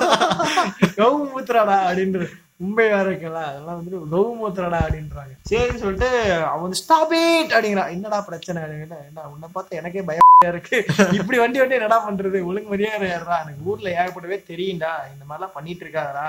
S2: கவு மூத்திராடா அப்படின்ற வேற இருக்கல அதெல்லாம் வந்துட்டு கவு மூத்திராடா அப்படின்றாங்க. சரின்னு சொல்லிட்டு அவன் வந்து ஸ்டாப் இட் அப்படிங்கிறான் என்னடா பிரச்சனை? என்ன உன்னை பார்த்து எனக்கே பயம் இருக்கு. இப்படி வண்டி வண்டி என்னடா பண்றது? ஒழுங்கு மரியாதை ஏறா எனக்கு ஊர்ல ஏகப்பட்டவே தெரியும்டா. இந்த மாதிரிலாம் பண்ணிட்டு இருக்காதடா.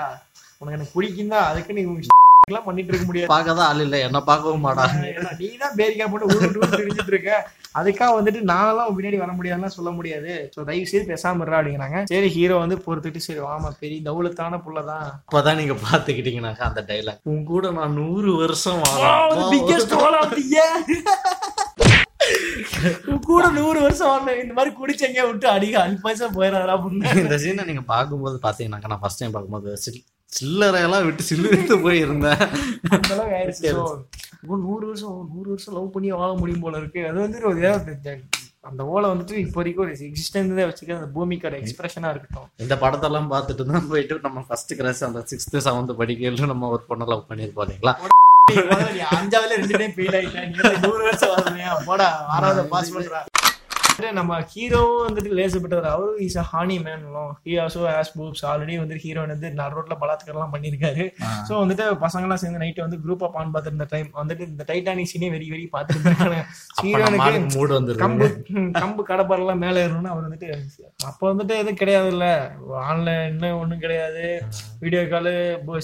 S2: உனக்கு எனக்கு பிடிக்கும் தான் அதுக்கு நீ எல்லாம் பண்ணிட்டு இருக்க முடியாது.
S1: பார்க்கதான் ஆள் இல்ல. என்ன பார்க்கவும் மாட்டா.
S2: ஏன்னா நீ தான் பேரிக்கா போட்டு ஊரு ஊர் தெரிஞ்சுட்டு இருக்க. அதுக்காக வந்துட்டு நான்லாம் உன் பின்னாடி வர முடியாதுலாம் சொல்ல முடியாது. ஸோ தயவு செய்து பேசாம இருடா அப்படிங்கிறாங்க. சரி ஹீரோ வந்து பொறுத்துட்டு சரி ஆமா பெரிய தௌலத்தான புள்ளதான்.
S1: அப்பதான் நீங்க பாத்துக்கிட்டீங்கன்னாக்கா அந்த டைலாக் உன் கூட நான் நூறு வருஷம்
S2: கூட நூறு வருஷம் வாழணும் இந்த மாதிரி குடிச்சங்க விட்டு அடிக்க அல்பாசா போயிடாதா அப்படின்னு.
S1: இந்த சீனை நீங்க பார்க்கும்போது பாத்தீங்கன்னாக்கா நான் ஃபர்ஸ்ட் டைம் பார்க்கும்போது சில் சில்லறையெல்லாம் விட்டு சில்லு போய் இருந்தேன்
S2: அந்த அளவுக்கு ஆயிடுச்சு So, இப்போ நூறு வருஷம் நூறு வருஷம் லவ் பண்ணி வாழ முடியும் போல இருக்கு. அது வந்துட்டு ஒரு அந்த ஓலை வந்துட்டு இப்போதைக்கு ஒரு எக்ஸிஸ்டன்ஸ் வச்சுக்க அந்த பூமிக்கோட எக்ஸ்பிரஷனா இருக்கட்டும்.
S1: இந்த படத்தெல்லாம் பார்த்துட்டு தான் போயிட்டு நம்ம ஃபர்ஸ்ட் கிளாஸ் அந்த சிக்ஸ்த் செவன்த் படிக்கையில நம்ம ஒரு பொண்ணை லவ் பண்ணியிருப்போம் இல்லைங்களா?
S2: அஞ்சாவதுல ரெண்டு டைம் ஃபெயில் ஆயிட்டேன். வந்து நூறு வருஷம் வரலையா போடா ஆறாவது பாஸ் பண்றா நம்ம ஹீரோ வந்துட்டு லேசப்பட்டவர் அவரு is a honey man he also has boobs already வந்து ஹீரோ வந்து நடு ரோட்ல பலாத்காரம்லாம் பண்ணியிருக்காரு ஸோ வந்துட்டு பசங்களாம் சேர்ந்து நைட்டு வந்து குரூப் ஆஃப் ஆன் பார்த்துருந்த டைம் வந்துட்டு இந்த டைட்டானிக் சீனே வெரி பார்த்துட்டு இருக்காங்க ஹீரோனுக்கு கம்பு கம்பு கடப்பாரெல்லாம் மேல ஏறணும்னு அவர் வந்துட்டு அப்ப வந்துட்டு எதுவும் கிடையாது இல்ல ஆன்லைன் ஒண்ணும் கிடையாது. வீடியோ காலு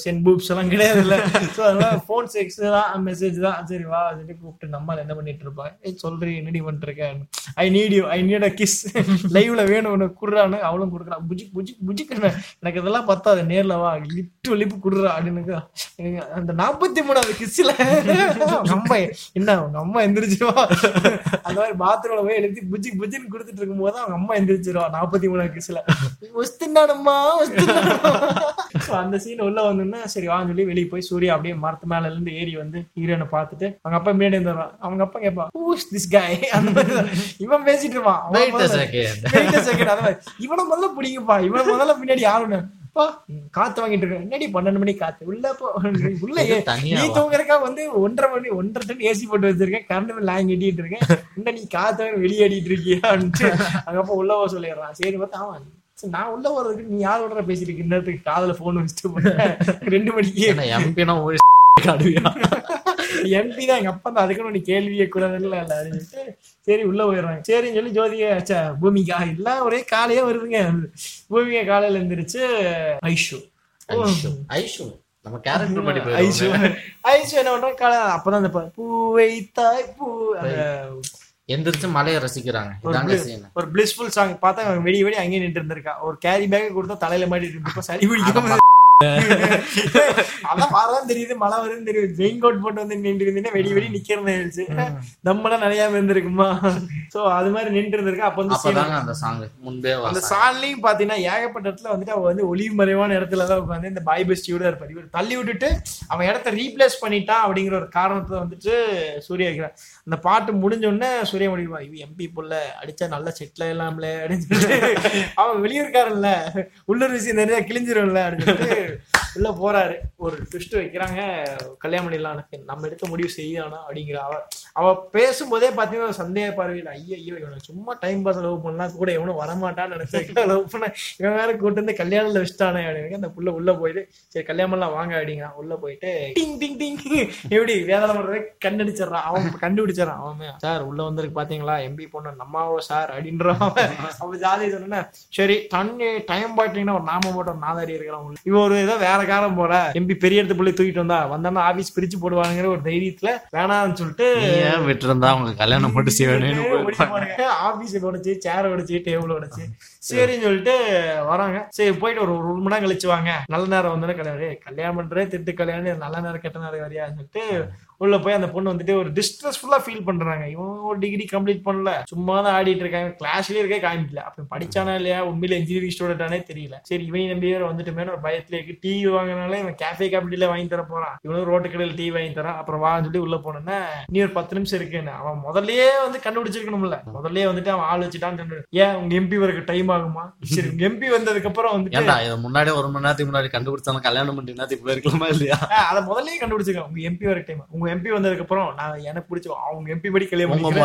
S2: சென் பூப்ஸ் எல்லாம் கிடையாது இல்ல ஸோ அதெல்லாம் ஃபோன் செக்ஸ் தான் மெசேஜ் தான். சரி வா வந்துட்டு கூப்பிட்டு நம்ம என்ன பண்ணிட்டு இருப்பா ஏய் சொல்றீ என்னடி பண்ணிட்டு இருக்கேன் I need you I need a kiss லைவ்ல வேணும் உனக்கு குடுறான்னு அவளும் கொடுக்குறான் புஜிக் புஜிக் புஜிக் எனக்கு இதெல்லாம் பத்தாது நேர்ல வா. லிட்டு லிப்பு குடுறா அப்படின்னு அந்த நாற்பத்தி மூணாவது கிஸ்ல அம்மா என்ன அவங்க அம்மா எந்திரிச்சிருவா அந்த மாதிரி பாத்ரூம்ல போய் எழுதி புஜி புஜின்னு கொடுத்துட்டு இருக்கும் போது அவங்க அம்மா எந்திரிச்சிருவா நாற்பத்தி மூணாவது கிஸ்ல ஒஸ்தின்னானம்மா அந்த சீன் உள்ள வந்தோன்னா சரி வான்னு சொல்லி வெளியே போய் சூர்யா அப்படியே மரத்து மேல இருந்து ஏறி வந்து ஹீரோனை பார்த்துட்டு அவங்க அப்பா முன்னாடி வந்துடுவான் அவங்க அப்பா கேட்பான் ஹூஸ் திஸ் காய் அந்த மாதிரி இவன் பேசிட்டு மாதிரி. இவனை முதல்ல பிடிக்குப்பா இவனை முதல்ல பின்னாடி யாருன்னு காத்து வாங்கிட்டு இருக்கேன் என்னடி பன்னெண்டு மணி காத்து? உள்ள நீ. தூங்குறக்கா வந்து ஒன்றரை மணி ஒன்றரை டன் ஏசி போட்டு வச்சிருக்கேன். கரண்ட் பில் லாங் எட்டிட்டு இருக்கேன். என்ன நீ காத்து வாங்கி வெளியே அடிட்டு இருக்கியான்ட்டு. அங்கப்ப உள்ள போக சொல்லிடுறான். சரி பார்த்தா சரி, நான் உள்ள போறதுக்கு நீ யாரோட பேசிட்டு இருக்க? காதுல போன் வச்சுட்டு ரெண்டு மணிக்கு.
S1: எம்பினா
S2: எம்பி தான் எங்க அப்பா தான் அதுக்குன்னு நீ கேள்வியே கூடாதுல்ல இல்ல. சரி உள்ள போயிடுறாங்க. சரின்னு சொல்லி ஜோதிகா பூமிகா எல்லாம் ஒரே காலையே வருதுங்க. பூமிகா காலையில எந்திரிச்சு ஐஷு.
S1: ஐஷு. நம்ம கேரக்டர் படி
S2: ஐஷு. ஐஷு என்ன பண்றாங்க காலை அப்பதான் அந்த பூவை தாய் பூ
S1: எந்திரிச்சு மலையை ரசிக்கிறாங்க.
S2: ஒரு பிளிஸ்ஃபுல் சாங் பார்த்தா வெடி வெடி அங்கேயே நின்று இருந்திருக்கா. ஒரு கேரி பேக் கொடுத்தா தலையில மாட்டிட்டு இருப்பா சளி பிடிக்காம. அதான் பாரதான் தெரியுது மழை வருதுன்னு தெரியுது. ரெயின் கோட் போட்டு வந்து நின்று இருந்தீங்கன்னா வெடி வெடி நிக்கிறது நம்மளாம் நிறைய இருந்திருக்குமா சோ அது மாதிரி நின்று இருந்திருக்கா. அப்ப வந்து
S1: அந்த சாங் முன்பே
S2: அந்த
S1: வாசம்
S2: சான்லயும் பாத்தீங்கன்னா ஏகப்பட்ட இடத்துல வந்துட்டு அவ வந்து ஒளிவு மறைவான இடத்துல தான் உட்காந்து இந்த பாய் பெஸ்டியோட இருப்பார். இவர் தள்ளி விட்டுட்டு அவன் இடத்த ரீப்ளேஸ் பண்ணிட்டான் அப்படிங்கிற ஒரு காரணத்தை வந்துட்டு சூர்யா வைக்கிறான் அந்த பாட்டு முடிஞ்ச உடனே சூர்யா முடிவா இவன் எம்பி புள்ள அடிச்சா நல்லா செட்டில் இல்லாமல அப்படின்னு சொல்லிட்டு. அவன் வெளியூர்காரன்ல உள்ளூர் விஷயம் நிறைய கிழிஞ்சிரும்ல அப்படின்னு உள்ள போறாரு. ஒரு ட்விஸ்ட் வைக்கிறாங்க கல்யாணம் பண்ணிடலாம் நம்ம எடுத்த முடிவு செய்யணும் அப்படிங்கிற அவ அவ பேசும்போதே பாத்தீங்கன்னா சந்தேக பார்வையில் ஐயோ ஐயோ இவனை சும்மா டைம் பாஸ் லவ் பண்ணலாம் கூட எவனும் வரமாட்டான்னு நினைச்சா லவ் பண்ண இவன் வேற கூட்டு வந்து கல்யாணத்துல வச்சுட்டானே அப்படின்னு. அந்த புள்ள உள்ள போயிட்டு சரி கல்யாணம்லாம் வாங்க அப்படிங்கிறான். உள்ள போயிட்டு டிங் டிங் டிங் எப்படி வேதனை பண்றதை கண்டுபிடிச்சிடறான் அவன் கண்டுபிடிச்சிடறான். அவன் சார் உள்ள வந்திருக்கு பாத்தீங்களா? எம்பி பொண்ணு நம்மாவோ சார் அப்படின்றான் அவன் அவன் ஜாதி சொன்னா சரி தண்ணி டைம் பாட்டிங்கன்னா ஒரு நாம மட்டும் நாதாரி இருக்கிறான். இவ ஒரு ஏதோ வேற பணக்காரன் போல எம்பி பெரிய இடத்து பிள்ளை தூக்கிட்டு வந்தா. வந்தான்னா ஆபீஸ் பிரிச்சு போடுவாங்கிற ஒரு தைரியத்துல வேணாம்னு சொல்லிட்டு
S1: ஏன் விட்டுருந்தா அவங்க கல்யாணம் மட்டும் செய்வேன்னு
S2: ஆபீஸ் உடைச்சு சேர் உடைச்சு டேபிள் உடைச்சு. சரின்னு சொல்லிட்டு வராங்க. சரி போயிட்டு ஒரு ஒரு மணி நேரம் கழிச்சு வாங்க. நல்ல நேரம் வந்தோடனே கல்யாணம் ஏய், கல்யாணம் பண்றே திட்டு கல்யாணம் நல்ல நேரம் கெட்ட நேரம் வரையான்னு சொல்லிட்டு உள்ள போய் அந்த பொண்ணு வந்துட்டு ஒரு டிஸ்ட்ரெஸ்ஃபுல்லா ஃபீல் பண்றாங்க. இவன் ஒரு டிகிரி கம்ப்ளீட் பண்ணல. சும்மா தான் ஆடிட்டு இருக்காங்க. கிளாஸ்லயே இருக்க காமிக்கல. அப்ப படிச்சானா இல்லையா? உண்மையில இன்ஜினியரிங் ஸ்டூடெண்டானே தெரியல. சரி இவன் நம்பி வேற வந்துட்டுமே ஒரு பயத்துல இருக்கு. டீ வாங்கினாலே இவன் கேஃபே கேபிட்டல வாங்கி தர போறான். இவனும் ரோட்டு கடையில் டீ வாங்கி தரான். அப்புறம் வான்னு சொல்லி உள்ள போனோன்னா நீ ஒரு பத்து நிமிஷம் இருக்குன்னு. அவன் முதல்லயே வந்து கண்டுபிடிச்சிருக்கணும்ல. முதல்லயே வந்துட்டு அவன் ஆள் வச்சுட்டான்னு சொன்னாரு. ஏன்? உங்க எம்பி வரக்கு டைம் ஆகுமா? சரி உங்க எம்பி வந்ததுக்கு அப்புறம்
S1: இதை முன்னாடி ஒரு மணி நேரத்துக்கு முன்னாடி கண்டுபிடிச்சாலும் கல்யாணம் பண்ணி நேரத்துக்கு போயிருக்கலாமா இல்லையா?
S2: அத முதல்லயே கண்டுபிடிச்சிருக்கேன் உங்க எம்பி வர டைம் உங்க எம்பி வந்ததுக்கு அப்புறம் நான் எனக்கு பிடிச்ச அவங்க எம்பி படி கல்யாணம் பண்ணிக்கிறேன்.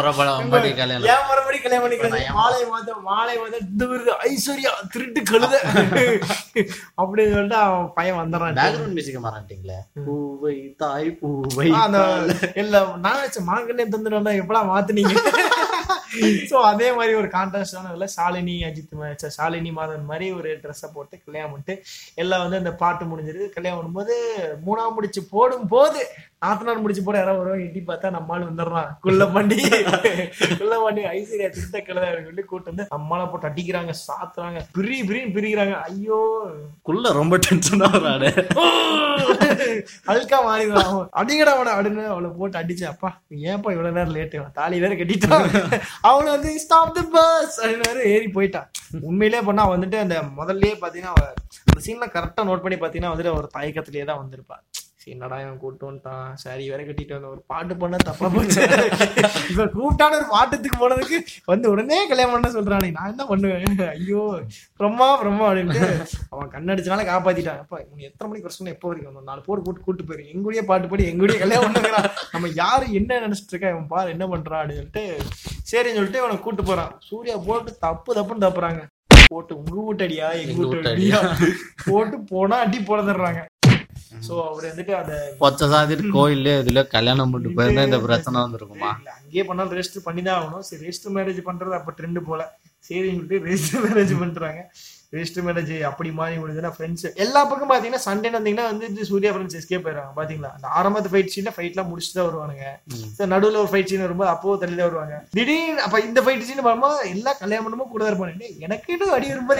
S2: ஏன் மறுபடி கல்யாணம். பண்ணிக்கிறேன். மாலை மாதம் மாலை மாதம் இந்த விருது ஐஸ்வர்யா திருட்டு கழுத. அப்படின்னு சொல்லிட்டு அவன் பையன் வந்துடுறான்.
S1: பேக்ரவுண்ட் மியூசிக் மாறாட்டிங்களே பூவை தாய் பூவை
S2: அந்த இல்ல நான் வச்ச மாங்கல்யம் தந்துடும்னா எப்படா மாத்துனீங்க? சோ அதே மாதிரி ஒரு கான்ட்ராஸ்டான சாலினி அஜித் சாலினி மாதவன் மாதிரி ஒரு ட்ரெஸ்ஸை போட்டு கல்யாணம் பண்ணிட்டு எல்லாம் வந்து அந்த பாட்டு முடிஞ்சிருக்கு கல்யாணம் பண்ணும்போது மூணாம் முடிச்சு போடும் போது நாத்தனார் முடிச்சு போட யாராவது வருவாங்க எட்டி பார்த்தா நம்ம ஆள் வந்துடுறான். குள்ள பண்ணி குள்ள பண்ணி ஐஸ்வர்யா திட்ட கலதா சொல்லி கூட்டு வந்து நம்மளால போட்டு அடிக்கிறாங்க சாத்துறாங்க பிரி பிரின்னு பிரிக்கிறாங்க. ஐயோ.
S1: குள்ள ரொம்ப டென்ஷனா வராடு
S2: அழுக்கா மாறிடுவான் அடிக்கடா அவனை அப்படின்னு அவளை போட்டு அடிச்சு அப்பா ஏன்ப்பா இவ்வளவு நேரம் லேட்டு தாலி வேற கட்டிட்டான். அவனை வந்து ஸ்டாப் தி பஸ் அப்படின்னு ஏறி போயிட்டான். உண்மையிலே பண்ணா வந்துட்டு அந்த முதல்லயே பாத்தீங்கன்னா அவ- அந்த சீன்ல கரெக்டா நோட் பண்ணி பாத்தீங்கன்னா வந்துட்டு ஒரு தயக்கத்திலேயே தான் வந்திருப்பா சரி, என்னடா இவன் கூப்பிட்டு வந்துட்டான்? சரி வேற கட்டிட்டு வந்த ஒரு பாட்டு பண்ண தப்பா. போச்சு இப்ப கூப்பிட்டான ஒரு பாட்டத்துக்கு போனதுக்கு வந்து உடனே கல்யாணம் பண்ண சொல்றானே. நான் என்ன பண்ணுவேன்? ஐயோ பிரம்மா பிரம்மா அப்படின்ட்டு அவன் கண்ணடிச்சனால காப்பாத்திட்டான். அப்பா உனக்கு எத்தனை மணிக்கு வர சொன்னா எப்போ வரைக்கும் வந்தோம்? நாலு போட்டு போட்டு கூட்டு போயிரு. எங்கூடயே பாட்டு பாடி எங்கூடயே கல்யாணம் பண்ணுறான் நம்ம யாரு என்ன நினைச்சிட்டு இருக்கா? இவன் பாரு என்ன பண்றான் அப்படின்னு சொல்லிட்டு சரின்னு சொல்லிட்டு இவனை கூட்டு போறான். சூர்யா போட்டு தப்பு தப்புன்னு தப்புறாங்க. போட்டு உங்க வீட்டடியா? எங்க
S1: எங்க
S2: வீட்டு
S1: வீட்டு
S2: அடியா போட்டு போனா அடி போடுறாங்க சோ அவர் வந்துட்டு அத
S1: பொச்ச சாதிட்டு கோயில்ல இதுல கல்யாணம் பண்ணிட்டு போயிருந்தா இந்த பிரச்சனை வந்திருக்குமா?
S2: அங்கேயே பண்ணாலும் ரெஜிஸ்டர் பண்ணி தான் ஆகணும். சரி ரெஜிஸ்டர் மேரேஜ் பண்றது அப்ப ட்ரெண்ட் போல. சரின்னு சொல்லிட்டு ரெஜிஸ்டர் மேரேஜ் பண்றாங்க. ரெஜிஸ்டர் மேரேஜ் அப்படி மாறி முடிஞ்சுன்னா ஃப்ரெண்ட்ஸ் எல்லா பக்கம் பாத்தீங்கன்னா சண்டே வந்தீங்கன்னா வந்து சூர்யா ஃப்ரெண்ட்ஸ் எஸ்கே போயிடுறாங்க பாத்தீங்களா? அந்த ஆரம்பத்து ஃபைட் சீன்ல ஃபைட்லாம் முடிச்சுட்டு தான் வருவானுங்க. நடுவுல ஒரு ஃபைட் சீன் வரும்போது அப்போ தள்ளி தான் வருவாங்க. திடீர்னு அப்ப இந்த ஃபைட் சீன் வரும்போது எல்லா கல்யாணம் பண்ணும்போது கூட தான் இருப்பானுங்க. அடி வரும்போது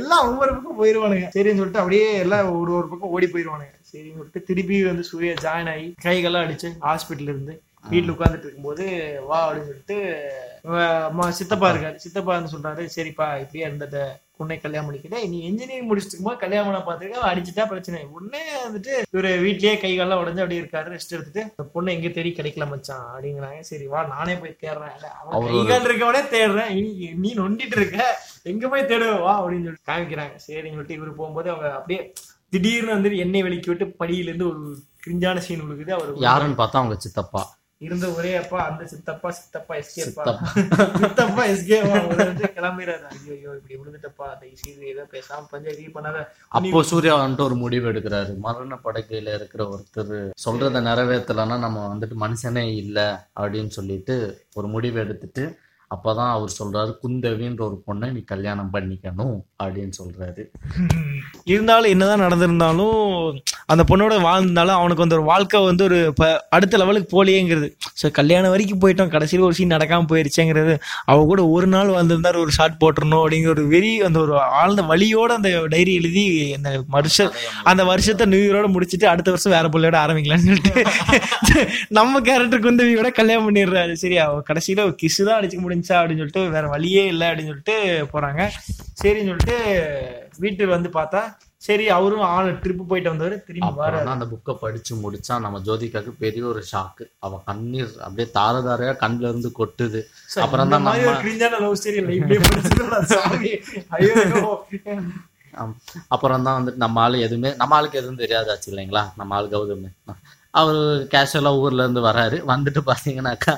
S2: எல்லாம் ஒவ்வொரு பக்கம் போயிருவானுங்க. சரின்னு சொல்லிட்டு அப்படியே எல்லாம் ஒரு ஒரு பக்கம் ஓடி போயிருவானுங்க. சரின்னு சொல்லிட்டு திருப்பி வந்து சூர்யா ஜாயின் ஆகி கைகள்லாம் அடிச்சு ஹாஸ்பிட்டல் இருந்து வீட்டுல உட்கார்ந்துட்டு இருக்கும்போது வா அப்படின்னு சொல்லிட்டு சித்தப்பா இருக்காரு. சித்தப்பா வந்து சொல்றாரு. சரிப்பா இப்படியே இருந்தத உன்னை கல்யாணம் பண்ணிக்கிட்டே நீ இன்ஜினியரிங் முடிச்சிட்டு போது கல்யாணம் பண்ண பாத்துக்க அடிச்சுட்டா பிரச்சனை. உடனே வந்துட்டு இவரு வீட்லயே கை கால்லாம் உடஞ்சு அப்படியே இருக்காரு ரெஸ்ட் எடுத்துட்டு இந்த பொண்ணு எங்க தேடி கிடைக்கல மச்சான் அப்படிங்கிறாங்க. சரி வா நானே போய் தேடுறேன். இல்ல, அவன்
S1: அவரு
S2: கை
S1: ஒரு-
S2: கால் இருக்கவனே தேடுறேன். நீ நீ நொண்டிட்டு இருக்க எங்க போய் தேடுவ வா அப்படின்னு சொல்லிட்டு காமிக்கிறாங்க. சரின்னு சொல்லிட்டு இவரு போகும்போது அவங்க அப்படியே திடீர்னு வந்து எண்ணெய் வெளிக்கி விட்டு படியில இருந்து ஒரு கிரிஞ்சான சீன் விழுகுது அவர்
S1: யாருன்னு பார்த்தா அவங்க சித்தப்பா.
S2: இருந்த ஒரே அப்பா அந்த சித்தப்பா சித்தப்பா எஸ்கே
S1: சித்தப்பா.
S2: சித்தப்பா எஸ்கே கிளம்பிடுறாரு ஐயோ ஐயோ இப்படி விழுந்துட்டப்பா அந்த சீது ஏதோ பேசாம பஞ்சாயத்து பண்ணாத.
S1: அப்போ சூர்யா வந்துட்டு ஒரு முடிவு எடுக்கிறாரு. மரண படுக்கையில இருக்கிற ஒருத்தர் சொல்றத நிறைவேற்றலைன்னா நம்ம வந்துட்டு மனுஷனே இல்ல அப்படின்னு சொல்லிட்டு ஒரு முடிவு எடுத்துட்டு அப்பதான் அவர் சொல்றாரு குந்தவின்ற ஒரு பொண்ணை நீ கல்யாணம் பண்ணிக்கணும் அப்படின்னு சொல்றாரு.
S2: இருந்தாலும் என்னதான் நடந்திருந்தாலும் அந்த பொண்ணோட வாழ்ந்தாலும் அவனுக்கு வந்து ஒரு வாழ்க்கை வந்து ஒரு இப்போ அடுத்த லெவலுக்கு போலியேங்கிறது ஸோ கல்யாணம் வரைக்கும் போயிட்டோம் கடைசியில் ஒரு சீன் நடக்காம போயிருச்சேங்கிறது. அவ கூட ஒரு நாள் வந்திருந்தார் ஒரு ஷாட் போட்டுருணும் அப்படிங்கிற ஒரு வெறி அந்த ஒரு ஆழ்ந்த வழியோட அந்த டைரி எழுதி அந்த வருஷ அந்த வருஷத்தை நியூ இயரோட முடிச்சிட்டு அடுத்த வருஷம் வேற பிள்ளையோட ஆரம்பிக்கலாம்னு சொல்லிட்டு. நம்ம கேரக்டர் குந்தவியோட கல்யாணம் பண்ணிடுறாரு. சரி அவ கடைசியில் ஒரு கிஸ் தான் அடிச்சுக்க முடிஞ்சா அப்படின்னு சொல்லிட்டு வேற வழியே இல்லை அப்படின்னு சொல்லிட்டு போறாங்க. சரின்னு சொல்லிட்டு வீட்டுக்கு வந்து பார்த்தா சரி அவரும் ஆள் ட்ரிப்பு போயிட்டு வந்தவர் திரும்பி வர
S1: அந்த புக்கை படிச்சு முடிச்சா நம்ம ஜோதிகாக்கு பெரிய ஒரு ஷாக்கு அவ கண்ணீர் அப்படியே தார தாரையா கண்ணுல இருந்து கொட்டுது. அப்புறம் தான் நம்ம
S2: கிரிஞ்சான லவ் இப்படியே.
S1: அப்புறம் தான் வந்துட்டு நம்ம ஆளு எதுவுமே நம்ம ஆளுக்கு எதுவும் தெரியாதாச்சு இல்லைங்களா? நம்ம ஆள் கௌதம். அவர் கேஷுவலா ஊர்ல இருந்து வராரு. வந்துட்டு பாத்தீங்கன்னாக்கா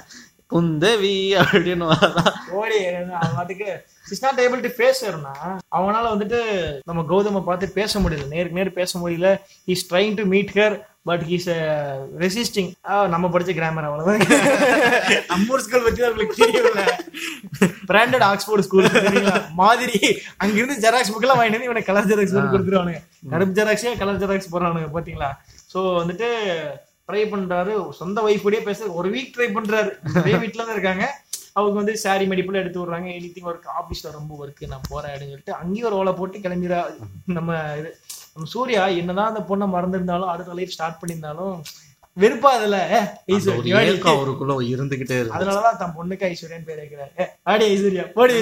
S1: குந்தவி அப்படின்னு
S2: ஓடி அவன் பாட்டுக்கு is not able to face ஹர்னா அவனால வந்துட்டு நம்ம கௌதம பார்த்து பேச முடியல. நேருக்கு நேர் பேச முடியல. Is trying to meet her but he's resisting நம்ம படிச்ச கிராமர் அவ்வளவுதான். நம்ம ஸ்கூல் பத்தி உங்களுக்கு தெரியல பிராண்டட் ஆக்ஸ்போர்ட் ஸ்கூல் மாதிரி அங்கிருந்து ஜெராக்ஸ் புக் எல்லாம் வாங்கிட்டு வந்து இவனை கலர் ஜெராக்ஸ் கொடுத்துருவானுங்க. கருப்பு ஜெராக்ஸே கலர் ஜெராக்ஸ் போடுறானுங்க பாத்தீங்களா? சோ வந்துட்டு ட்ரை பண்றாரு. சொந்த ஒய்ஃபோடய பேச ஒரு வீக் ட்ரை பண்றாரு. ஒரே வீட்டுல தான் இருக்காங்க. அவங்க வந்து சாரி மெடிப்பில் எடுத்து விடுறாங்க. எனிதிங் ஒர்க் ஆஃபீஸில் ரொம்ப ஒர்க்கு நான் போறேன் அப்படின்னு சொல்லிட்டு அங்கேயும் ஒரு ஓலை போட்டு கிளம்பிடுறா. நம்ம இது நம்ம சூர்யா என்னதான் அந்த பொண்ணை மறந்துருந்தாலும் அடுத்த லைஃப் ஸ்டார்ட் பண்ணியிருந்தாலும் வெறுப்பா அதுல.
S1: அவருக்குள்ள இருந்துகிட்டே இருக்கு.
S2: அதனாலதான் தன் பொண்ணுக்கு ஐஸ்வர்யான்னு பேர் வைக்கிறாரு ஆடி ஐஸ்வர்யா போடி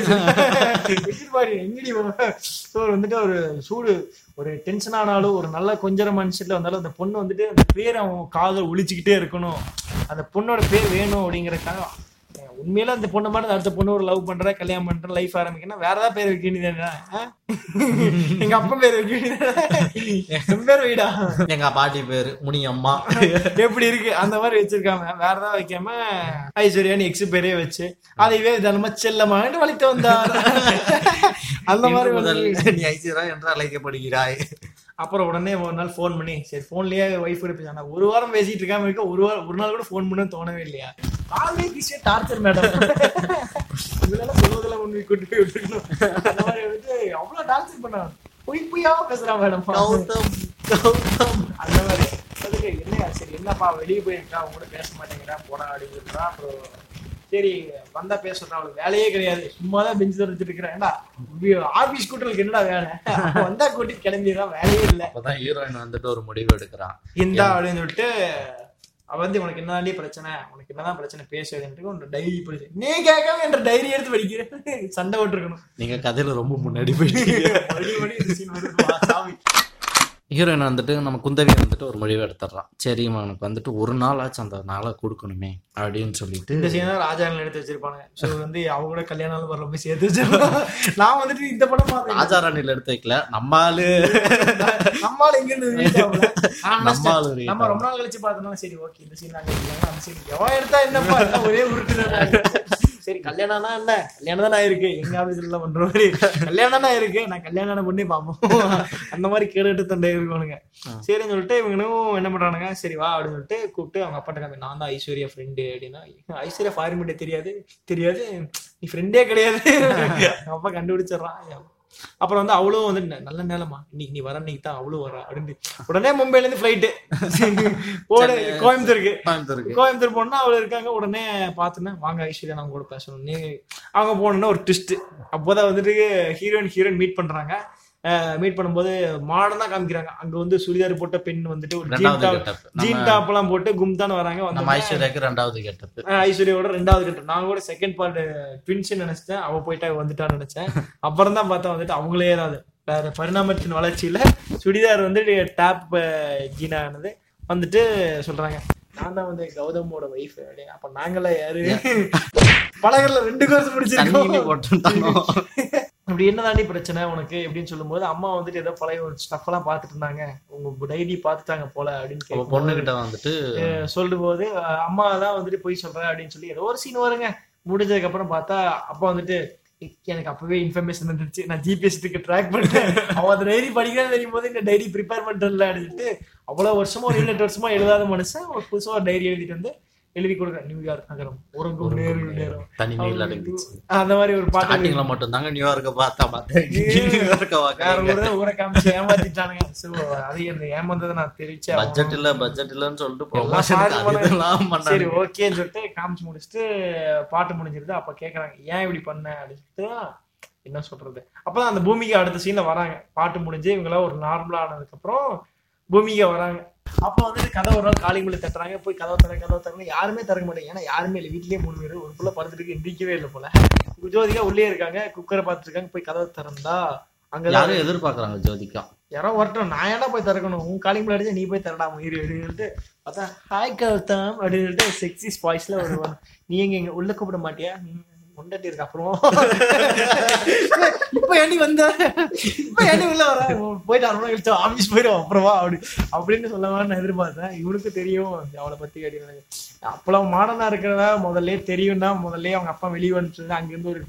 S2: பாடி எங்கடி ஸோ வந்துட்டு ஒரு சூடு ஒரு டென்ஷன் ஆனாலும் ஒரு நல்ல கொஞ்சர மனுஷத்துல வந்தாலும் அந்த பொண்ணு வந்துட்டு அந்த பேர் அவன் காதல் ஒழிச்சுக்கிட்டே இருக்கணும். அந்த பொண்ணோட பேர் வேணும் அப்படிங்கறதுக்காக உண்மையில அந்த பொண்ணு மாதிரி அடுத்த பொண்ணு ஒரு லவ் பண்ற கல்யாணம் பண்ற லைஃப் ஆரம்பிக்கணும் வேற ஏதாவது பேர் வைக்க வேண்டியதானே? எங்க அப்பா பேர் வைக்க வேண்டியதானே பேர் வைடா?
S1: எங்க பாட்டி பேரு முனியம்மா.
S2: எப்படி இருக்கு? அந்த மாதிரி வச்சிருக்காம வேற ஏதாவது வைக்காம ஐஸ்வர்யான்னு எக்ஸ் பேரே வச்சு அதைவே தினமா செல்லமான்னு வலித்து வந்தார் அந்த மாதிரி
S1: நீ ஐசியரா என்று அழைக்கப்படுகிறாய்.
S2: அப்புறம் உடனே ஒரு நாள் ஃபோன் பண்ணி சரி ஃபோன்லயே ஒய்ஃப் கூட ஒரு வாரம் பேசிட்டு இருக்காம இருக்க ஒரு வாரம் ஒரு நாள் கூட ஃபோன் பண்ண தோணவே இல்லையா? காலே பிஸியா டார்ச்சர் மேடம் இதெல்லாம் சொல்வதெல்லாம் உண்மை கூட்டு போய் விட்டுருக்கணும். அந்த மாதிரி வந்துட்டு அவ்வளவு டார்ச்சர் பண்ணாங்க பொய் பொய்யா பேசுறான் மேடம் அந்த மாதிரி. அதுக்கு என்ன சரி என்னப்பா வெளியே போயிருக்கா அவங்க கூட பேச மாட்டேங்கிறா போடா அப்படின்னு சொல்றா அப்புறம் சரி வந்தா பேசுறா அவளுக்கு வேலையே கிடையாது. சும்மா தான் பெஞ்சு தரச்சிட்டு இருக்கிறேன். ஏண்டா ஆபீஸ் கூட்டலுக்கு என்னடா வேலை? வந்தா கூட்டிட்டு கிளம்பிடுறான் வேலையே இல்லை.
S1: அப்பதான் ஹீரோயின் வந்துட்டு ஒரு முடிவு எடுக்கிறான்.
S2: இந்தா அப்படின்னு சொல்லிட்டு அவ வந்து உனக்கு என்னதாண்டி பிரச்சனை? உனக்கு என்னதான் பிரச்சனை? பேசுறதுன்ட்டு உன் டைரி படிச்சு நீ கேட்காம என்ற டைரி எடுத்து படிக்கிறேன். சண்டை விட்டுருக்கணும்
S1: நீங்க கதையில ரொம்ப முன்னாடி.
S2: வா, சாமி.
S1: ஹீரோயின் வந்துட்டு நம்ம குந்தவி வந்துட்டு ஒரு முடிவு எடுத்துடுறான் சரி எனக்கு வந்துட்டு ஒரு நாளாச்சும் அந்த நாளை கொடுக்கணுமே அப்படின்னு சொல்லிட்டு.
S2: இந்த சீன் ராஜாங்க எடுத்து வச்சிருப்பானுங்க. ஸோ வந்து அவங்க கூட கல்யாணம் வரல போய் சேர்த்து வச்சிருப்பாங்க. நான் வந்துட்டு இந்த படம் பார்த்தேன்.
S1: ராஜா ராணில எடுத்து வைக்கல நம்ம ஆளு.
S2: நம்மால எங்க இருந்து
S1: நம்ம
S2: ரொம்ப நாள் கழிச்சு பார்த்தோம்னா சரி ஓகே இந்த சீன் அந்த சீன் எவன் எடுத்தா என்னப்பா ஒரே உருட்டு சரி கல்யாணம்னா என்ன? கல்யாணம் தானே இருக்கு எங்க ஆபீஸ்ல பண்ற மாதிரி கல்யாணம் தானே இருக்கு நான் கல்யாணம் பொண்ணே பார்ப்போம் அந்த மாதிரி கேட்டு தண்டை இருக்கானுங்க சரின்னு சொல்லிட்டு இவங்களும் என்ன பண்றானுங்க? சரி வா அப்படின்னு சொல்லிட்டு கூப்பிட்டு அவங்க அப்பாட்ட காமி நான் தான் ஐஸ்வர்யா ஃப்ரெண்டு அப்படின்னா ஐஸ்வர்யா ஃபாரிமெண்டே தெரியாது. தெரியாது. நீ ஃப்ரெண்டே கிடையாது. அப்பா கண்டுபிடிச்சிடுறான். அப்புறம் வந்து அவளும் வந்து நல்ல நேரமா இன்னைக்கு நீ வர இன்னைக்கு தான் அவளும் வரா அப்படின்னு. உடனே மும்பைல இருந்து ஃபிளைட்டு கோயம்புத்தூருக்கு.
S1: கோயம்புத்தூருக்கு.
S2: கோயம்புத்தூர் போனா அவள இருக்காங்க. உடனே பார்த்தோன்னா வாங்க ஐஸ்வர்யா நான் கூட பேசணும். நீ அவங்க போனோன்னா ஒரு ட்விஸ்ட் அப்போதான் வந்துட்டு ஹீரோயின் ஹீரோயின் மீட் பண்றாங்க. மீட் பண்ணும்போது மாடர்னா காமிக்கிறாங்க. அங்க வந்து சுடிதார் போட்ட பெண் வந்துட்டு ஒரு ஜீன் டாப். ஜீன் எல்லாம் போட்டு கும்தான் வராங்க. வந்து
S1: ஐஸ்வர்யாக்கு ரெண்டாவது கெட்டப்பு
S2: ஐஸ்வர்யாவோட ரெண்டாவது கட்டம் நான் கூட செகண்ட் பார்ட் ட்வின்ஸ் நினைச்சேன் அவ போயிட்டா வந்துட்டான்னு நினைச்சேன். அப்புறம் தான் பார்த்தா வந்துட்டு அவங்களே ஏதாவது வேற பரிணாமத்தின் வளர்ச்சியில சுடிதார் வந்து டேப் ஜீனானது வந்துட்டு சொல்றாங்க. நான் தான் வந்து கௌதமோட ஒய்ஃப் அப்ப நாங்களே யாரு? பழகர்ல ரெண்டு கோர்ஸ் முடிச்சிருக்கோம். அப்படி என்னதாண்டி பிரச்சனை? உனக்கு எப்படின்னு சொல்லும்போது அம்மா வந்துட்டு ஏதோ பழைய ஒரு ஸ்டஃப் எல்லாம் பாத்துட்டு இருந்தாங்க. உங்க டைரி பாத்துட்டாங்க போல அப்படின்னு
S1: பொண்ணுகிட்ட வந்துட்டு
S2: சொல்லும் போது அம்மா தான் வந்துட்டு போய் சொல்றேன் அப்படின்னு சொல்லி ஏதோ ஒரு சீன் வருங்க. முடிஞ்சதுக்கு அப்புறம் பார்த்தா அப்பா வந்துட்டு எனக்கு அப்பவே இன்ஃபர்மேஷன் வந்துருச்சு. நான் ஜிபிஎஸ்க்கு ட்ராக் பண்ணிட்டேன் அவன் அந்த டைரி படிக்கிறேன்னு தெரியும் போது இந்த டைரி ப்ரிப்பேர் பண்றதுல அப்படின்ட்டு அவ்வளவு வருஷமா ஒரு ஏழு வருஷமா எழுதாத மனுஷன் ஒரு புதுசா ஒரு டைரி எழுதிட்டு வந்து எழுதி கொடுக்குறேன். நியூயார்க் நகரம். உறங்கும் நேரு நேரம்.
S1: தனிமையில்
S2: அந்த மாதிரி ஒரு பாட்டு
S1: ஸ்டார்டிங்ல மட்டும் தாங்க நியூயார்க்க பார்த்தா பார்த்தேன்
S2: ஊரை காமிச்சு ஏமாத்திட்டானுங்க. சோ அது அந்த ஏமாந்ததை நான் தெரிவிச்சேன்
S1: பட்ஜெட் இல்ல பட்ஜெட் இல்லன்னு சொல்லிட்டு
S2: எல்லாம் சரி ஓகேன்னு சொல்லிட்டு காமிச்சு முடிச்சுட்டு பாட்டு முடிஞ்சிருது. அப்ப கேக்குறாங்க ஏன் இப்படி பண்ண? அப்படின்னு சொல்லிட்டு என்ன சொல்றது? அப்பதான் அந்த பூமிக்கு அடுத்த சீன்ல வராங்க. பாட்டு முடிஞ்சு இவங்களாம் ஒரு நார்மலா ஆனதுக்கு அப்புறம் பூமிக்கு வராங்க. அப்ப வந்துட்டு கதை ஒரு நாள் காலிங் முள்ளி தட்டுறாங்க. போய் கதவை தர கதவை தரங்க யாருமே திறக்க மாட்டாங்க. ஏன்னா யாருமே இல்லை. வீட்லயே மூணு பேர். ஒரு புள்ள படுத்துட்டு எந்திரிக்கவே இல்லை போல. ஜோதிகா உள்ளே இருக்காங்க. குக்கரை பார்த்துட்டு இருக்காங்க போய் கதவை திறந்தா அங்கதான்
S1: யாரும் எதிர்பார்க்கறாங்க ஜோதிகா.
S2: யாரோ வரட்டும் நான் ஏன்டா போய் திறக்கணும்? உன் காலிங் அடிச்சா நீ போய் திறடா மயிறு அப்படின்னு சொல்லிட்டு பார்த்தா ஹாய் கௌதம் அப்படின்னு சொல்லிட்டு செக்ஸி ஸ்பாய்ஸ்ல வருவான் நீ எங்க உள்ள கூப்பிட மாட்டியா? பொண்டாட்டி இருக்கு அப்புறம்? இப்ப ஏண்டி வந்த? இப்ப ஏண்டி உள்ள வர? போயிட்டு அரை கழிச்சு ஆபீஸ் போயிடும் அப்புறமா அப்படி அப்படின்னு சொல்லலாம்னு நான் எதிர்பார்த்தேன். இவனுக்கு தெரியும் அவளை பத்தி கேட்டீங்க. அப்பெல்லாம் மாடர்னா இருக்கிறதா முதல்ல தெரியும்னா முதல்ல அவங்க அப்பா வெளியே வந்துட்டு அங்கிருந்து ஒரு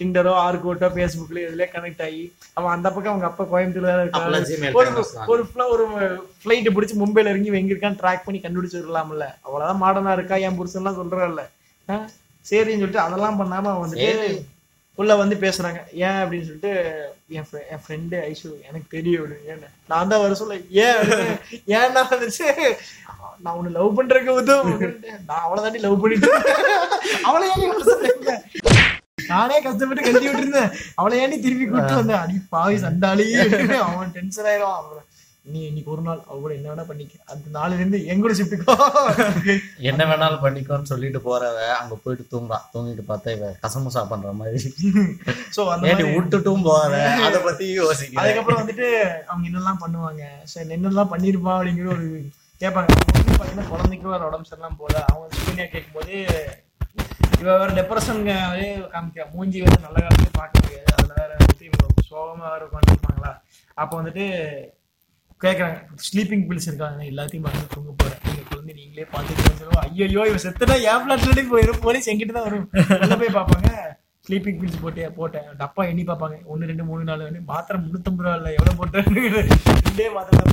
S2: டிண்டரோ ஆர்கோட்டோ ஃபேஸ்புக்ல இதுல கனெக்ட் ஆகி அவன் அந்த பக்கம் அவங்க அப்பா கோயம்புத்தூர்ல தான்
S1: Gmail
S2: ஒரு. ஒரு ஃபிளைட் பிடிச்சி மும்பைல இறங்கி எங்க இருக்கான்னு ட்ராக் பண்ணி கண்டுபிடிச்சு வரலாம்ல அவ்வளவுதான் மாடர்னா இருக்கா என் புருஷன்லாம் சொல்றான்ல ஆ, சரின்னு சொல்லிட்டு அதெல்லாம் பண்ணாம அவன் வந்துட்டு. உள்ள வந்து பேசுறாங்க ஏன் அப்படின்னு சொல்லிட்டு என் என் ஃப்ரெண்டு ஐஷு எனக்கு தெரியும் அப்படின்னு. ஏன்னு நான் தான் வர சொல்ல ஏன். ஏன்னா வந்துச்சு நான் உன்னை லவ் பண்றதுக்கு உதவும். நான் அவளை தாண்டி லவ் பண்ணிட்டு அவளை ஏன்? நானே கஷ்டப்பட்டு கட்டி விட்டுருந்தேன் அவளை ஏன் திருப்பி கூட்டு வந்தேன் அடி பாவி சண்டாளி அவன் டென்ஷன் ஆயிரும் அப்புறம் நீ இன்னைக்கு ஒரு நாள் அவ கூட என்ன வேணா பண்ணிக்க. அந்த நாள்ல இருந்து என் கூட ஷிஃப்ட்டுக்கோ
S1: என்ன வேணாலும் பண்ணிக்கோன்னு சொல்லிட்டு போறவ அங்க போயிட்டு தூங்குறான் தூங்கிட்டு பார்த்தா இவ கசமுசா பண்ற மாதிரி.
S2: சோ அந்த
S1: விட்டுட்டும் போற அத பத்தி யோசிக்கிறேன்.
S2: அதுக்கப்புறம் வந்துட்டு அவங்க என்னெல்லாம் பண்ணுவாங்க? சரி என்னெல்லாம் பண்ணிருப்பா அப்படிங்கிற ஒரு கேட்பாங்க. பாத்தீங்கன்னா குழந்தைக்கும் வேற உடம்பு சரியில்லாம போல அவங்க சூனியா கேட்கும்போது இவ வேற டெப்ரஷன்ங்க காமிக்க மூஞ்சி வந்து நல்ல காலத்துல பார்க்க முடியாது அதுல வேற வந்துட்டு இவங்க சோகமா வேற உட்காந்துருப்பாங்களா அப்போ வந்துட்டு கேட்குறாங்க ஸ்லீப்பிங் பில்ஸ் இருக்காங்க. எல்லாத்தையும் பார்த்து தூங்க போகிறேன் நீங்கள் குழந்தை நீங்களே பார்த்துட்டு சொல்லுவோம் ஐயோ இவன் செத்துனா ஏன் பிளாட்லடி போயிடும் போலீஸ் எங்கிட்ட தான் வரும். உள்ள போய் பார்ப்பாங்க. ஸ்லீப்பிங் பில்ஸ் போட்டு போட்டேன். டப்பா எண்ணி பார்ப்பாங்க. ஒன்று ரெண்டு மூணு நாலு வந்து மாத்திரை முந்நூற்றம்பது ரூபா இல்லை எவ்வளோ போட்டேன் ரெண்டே மாத்திரை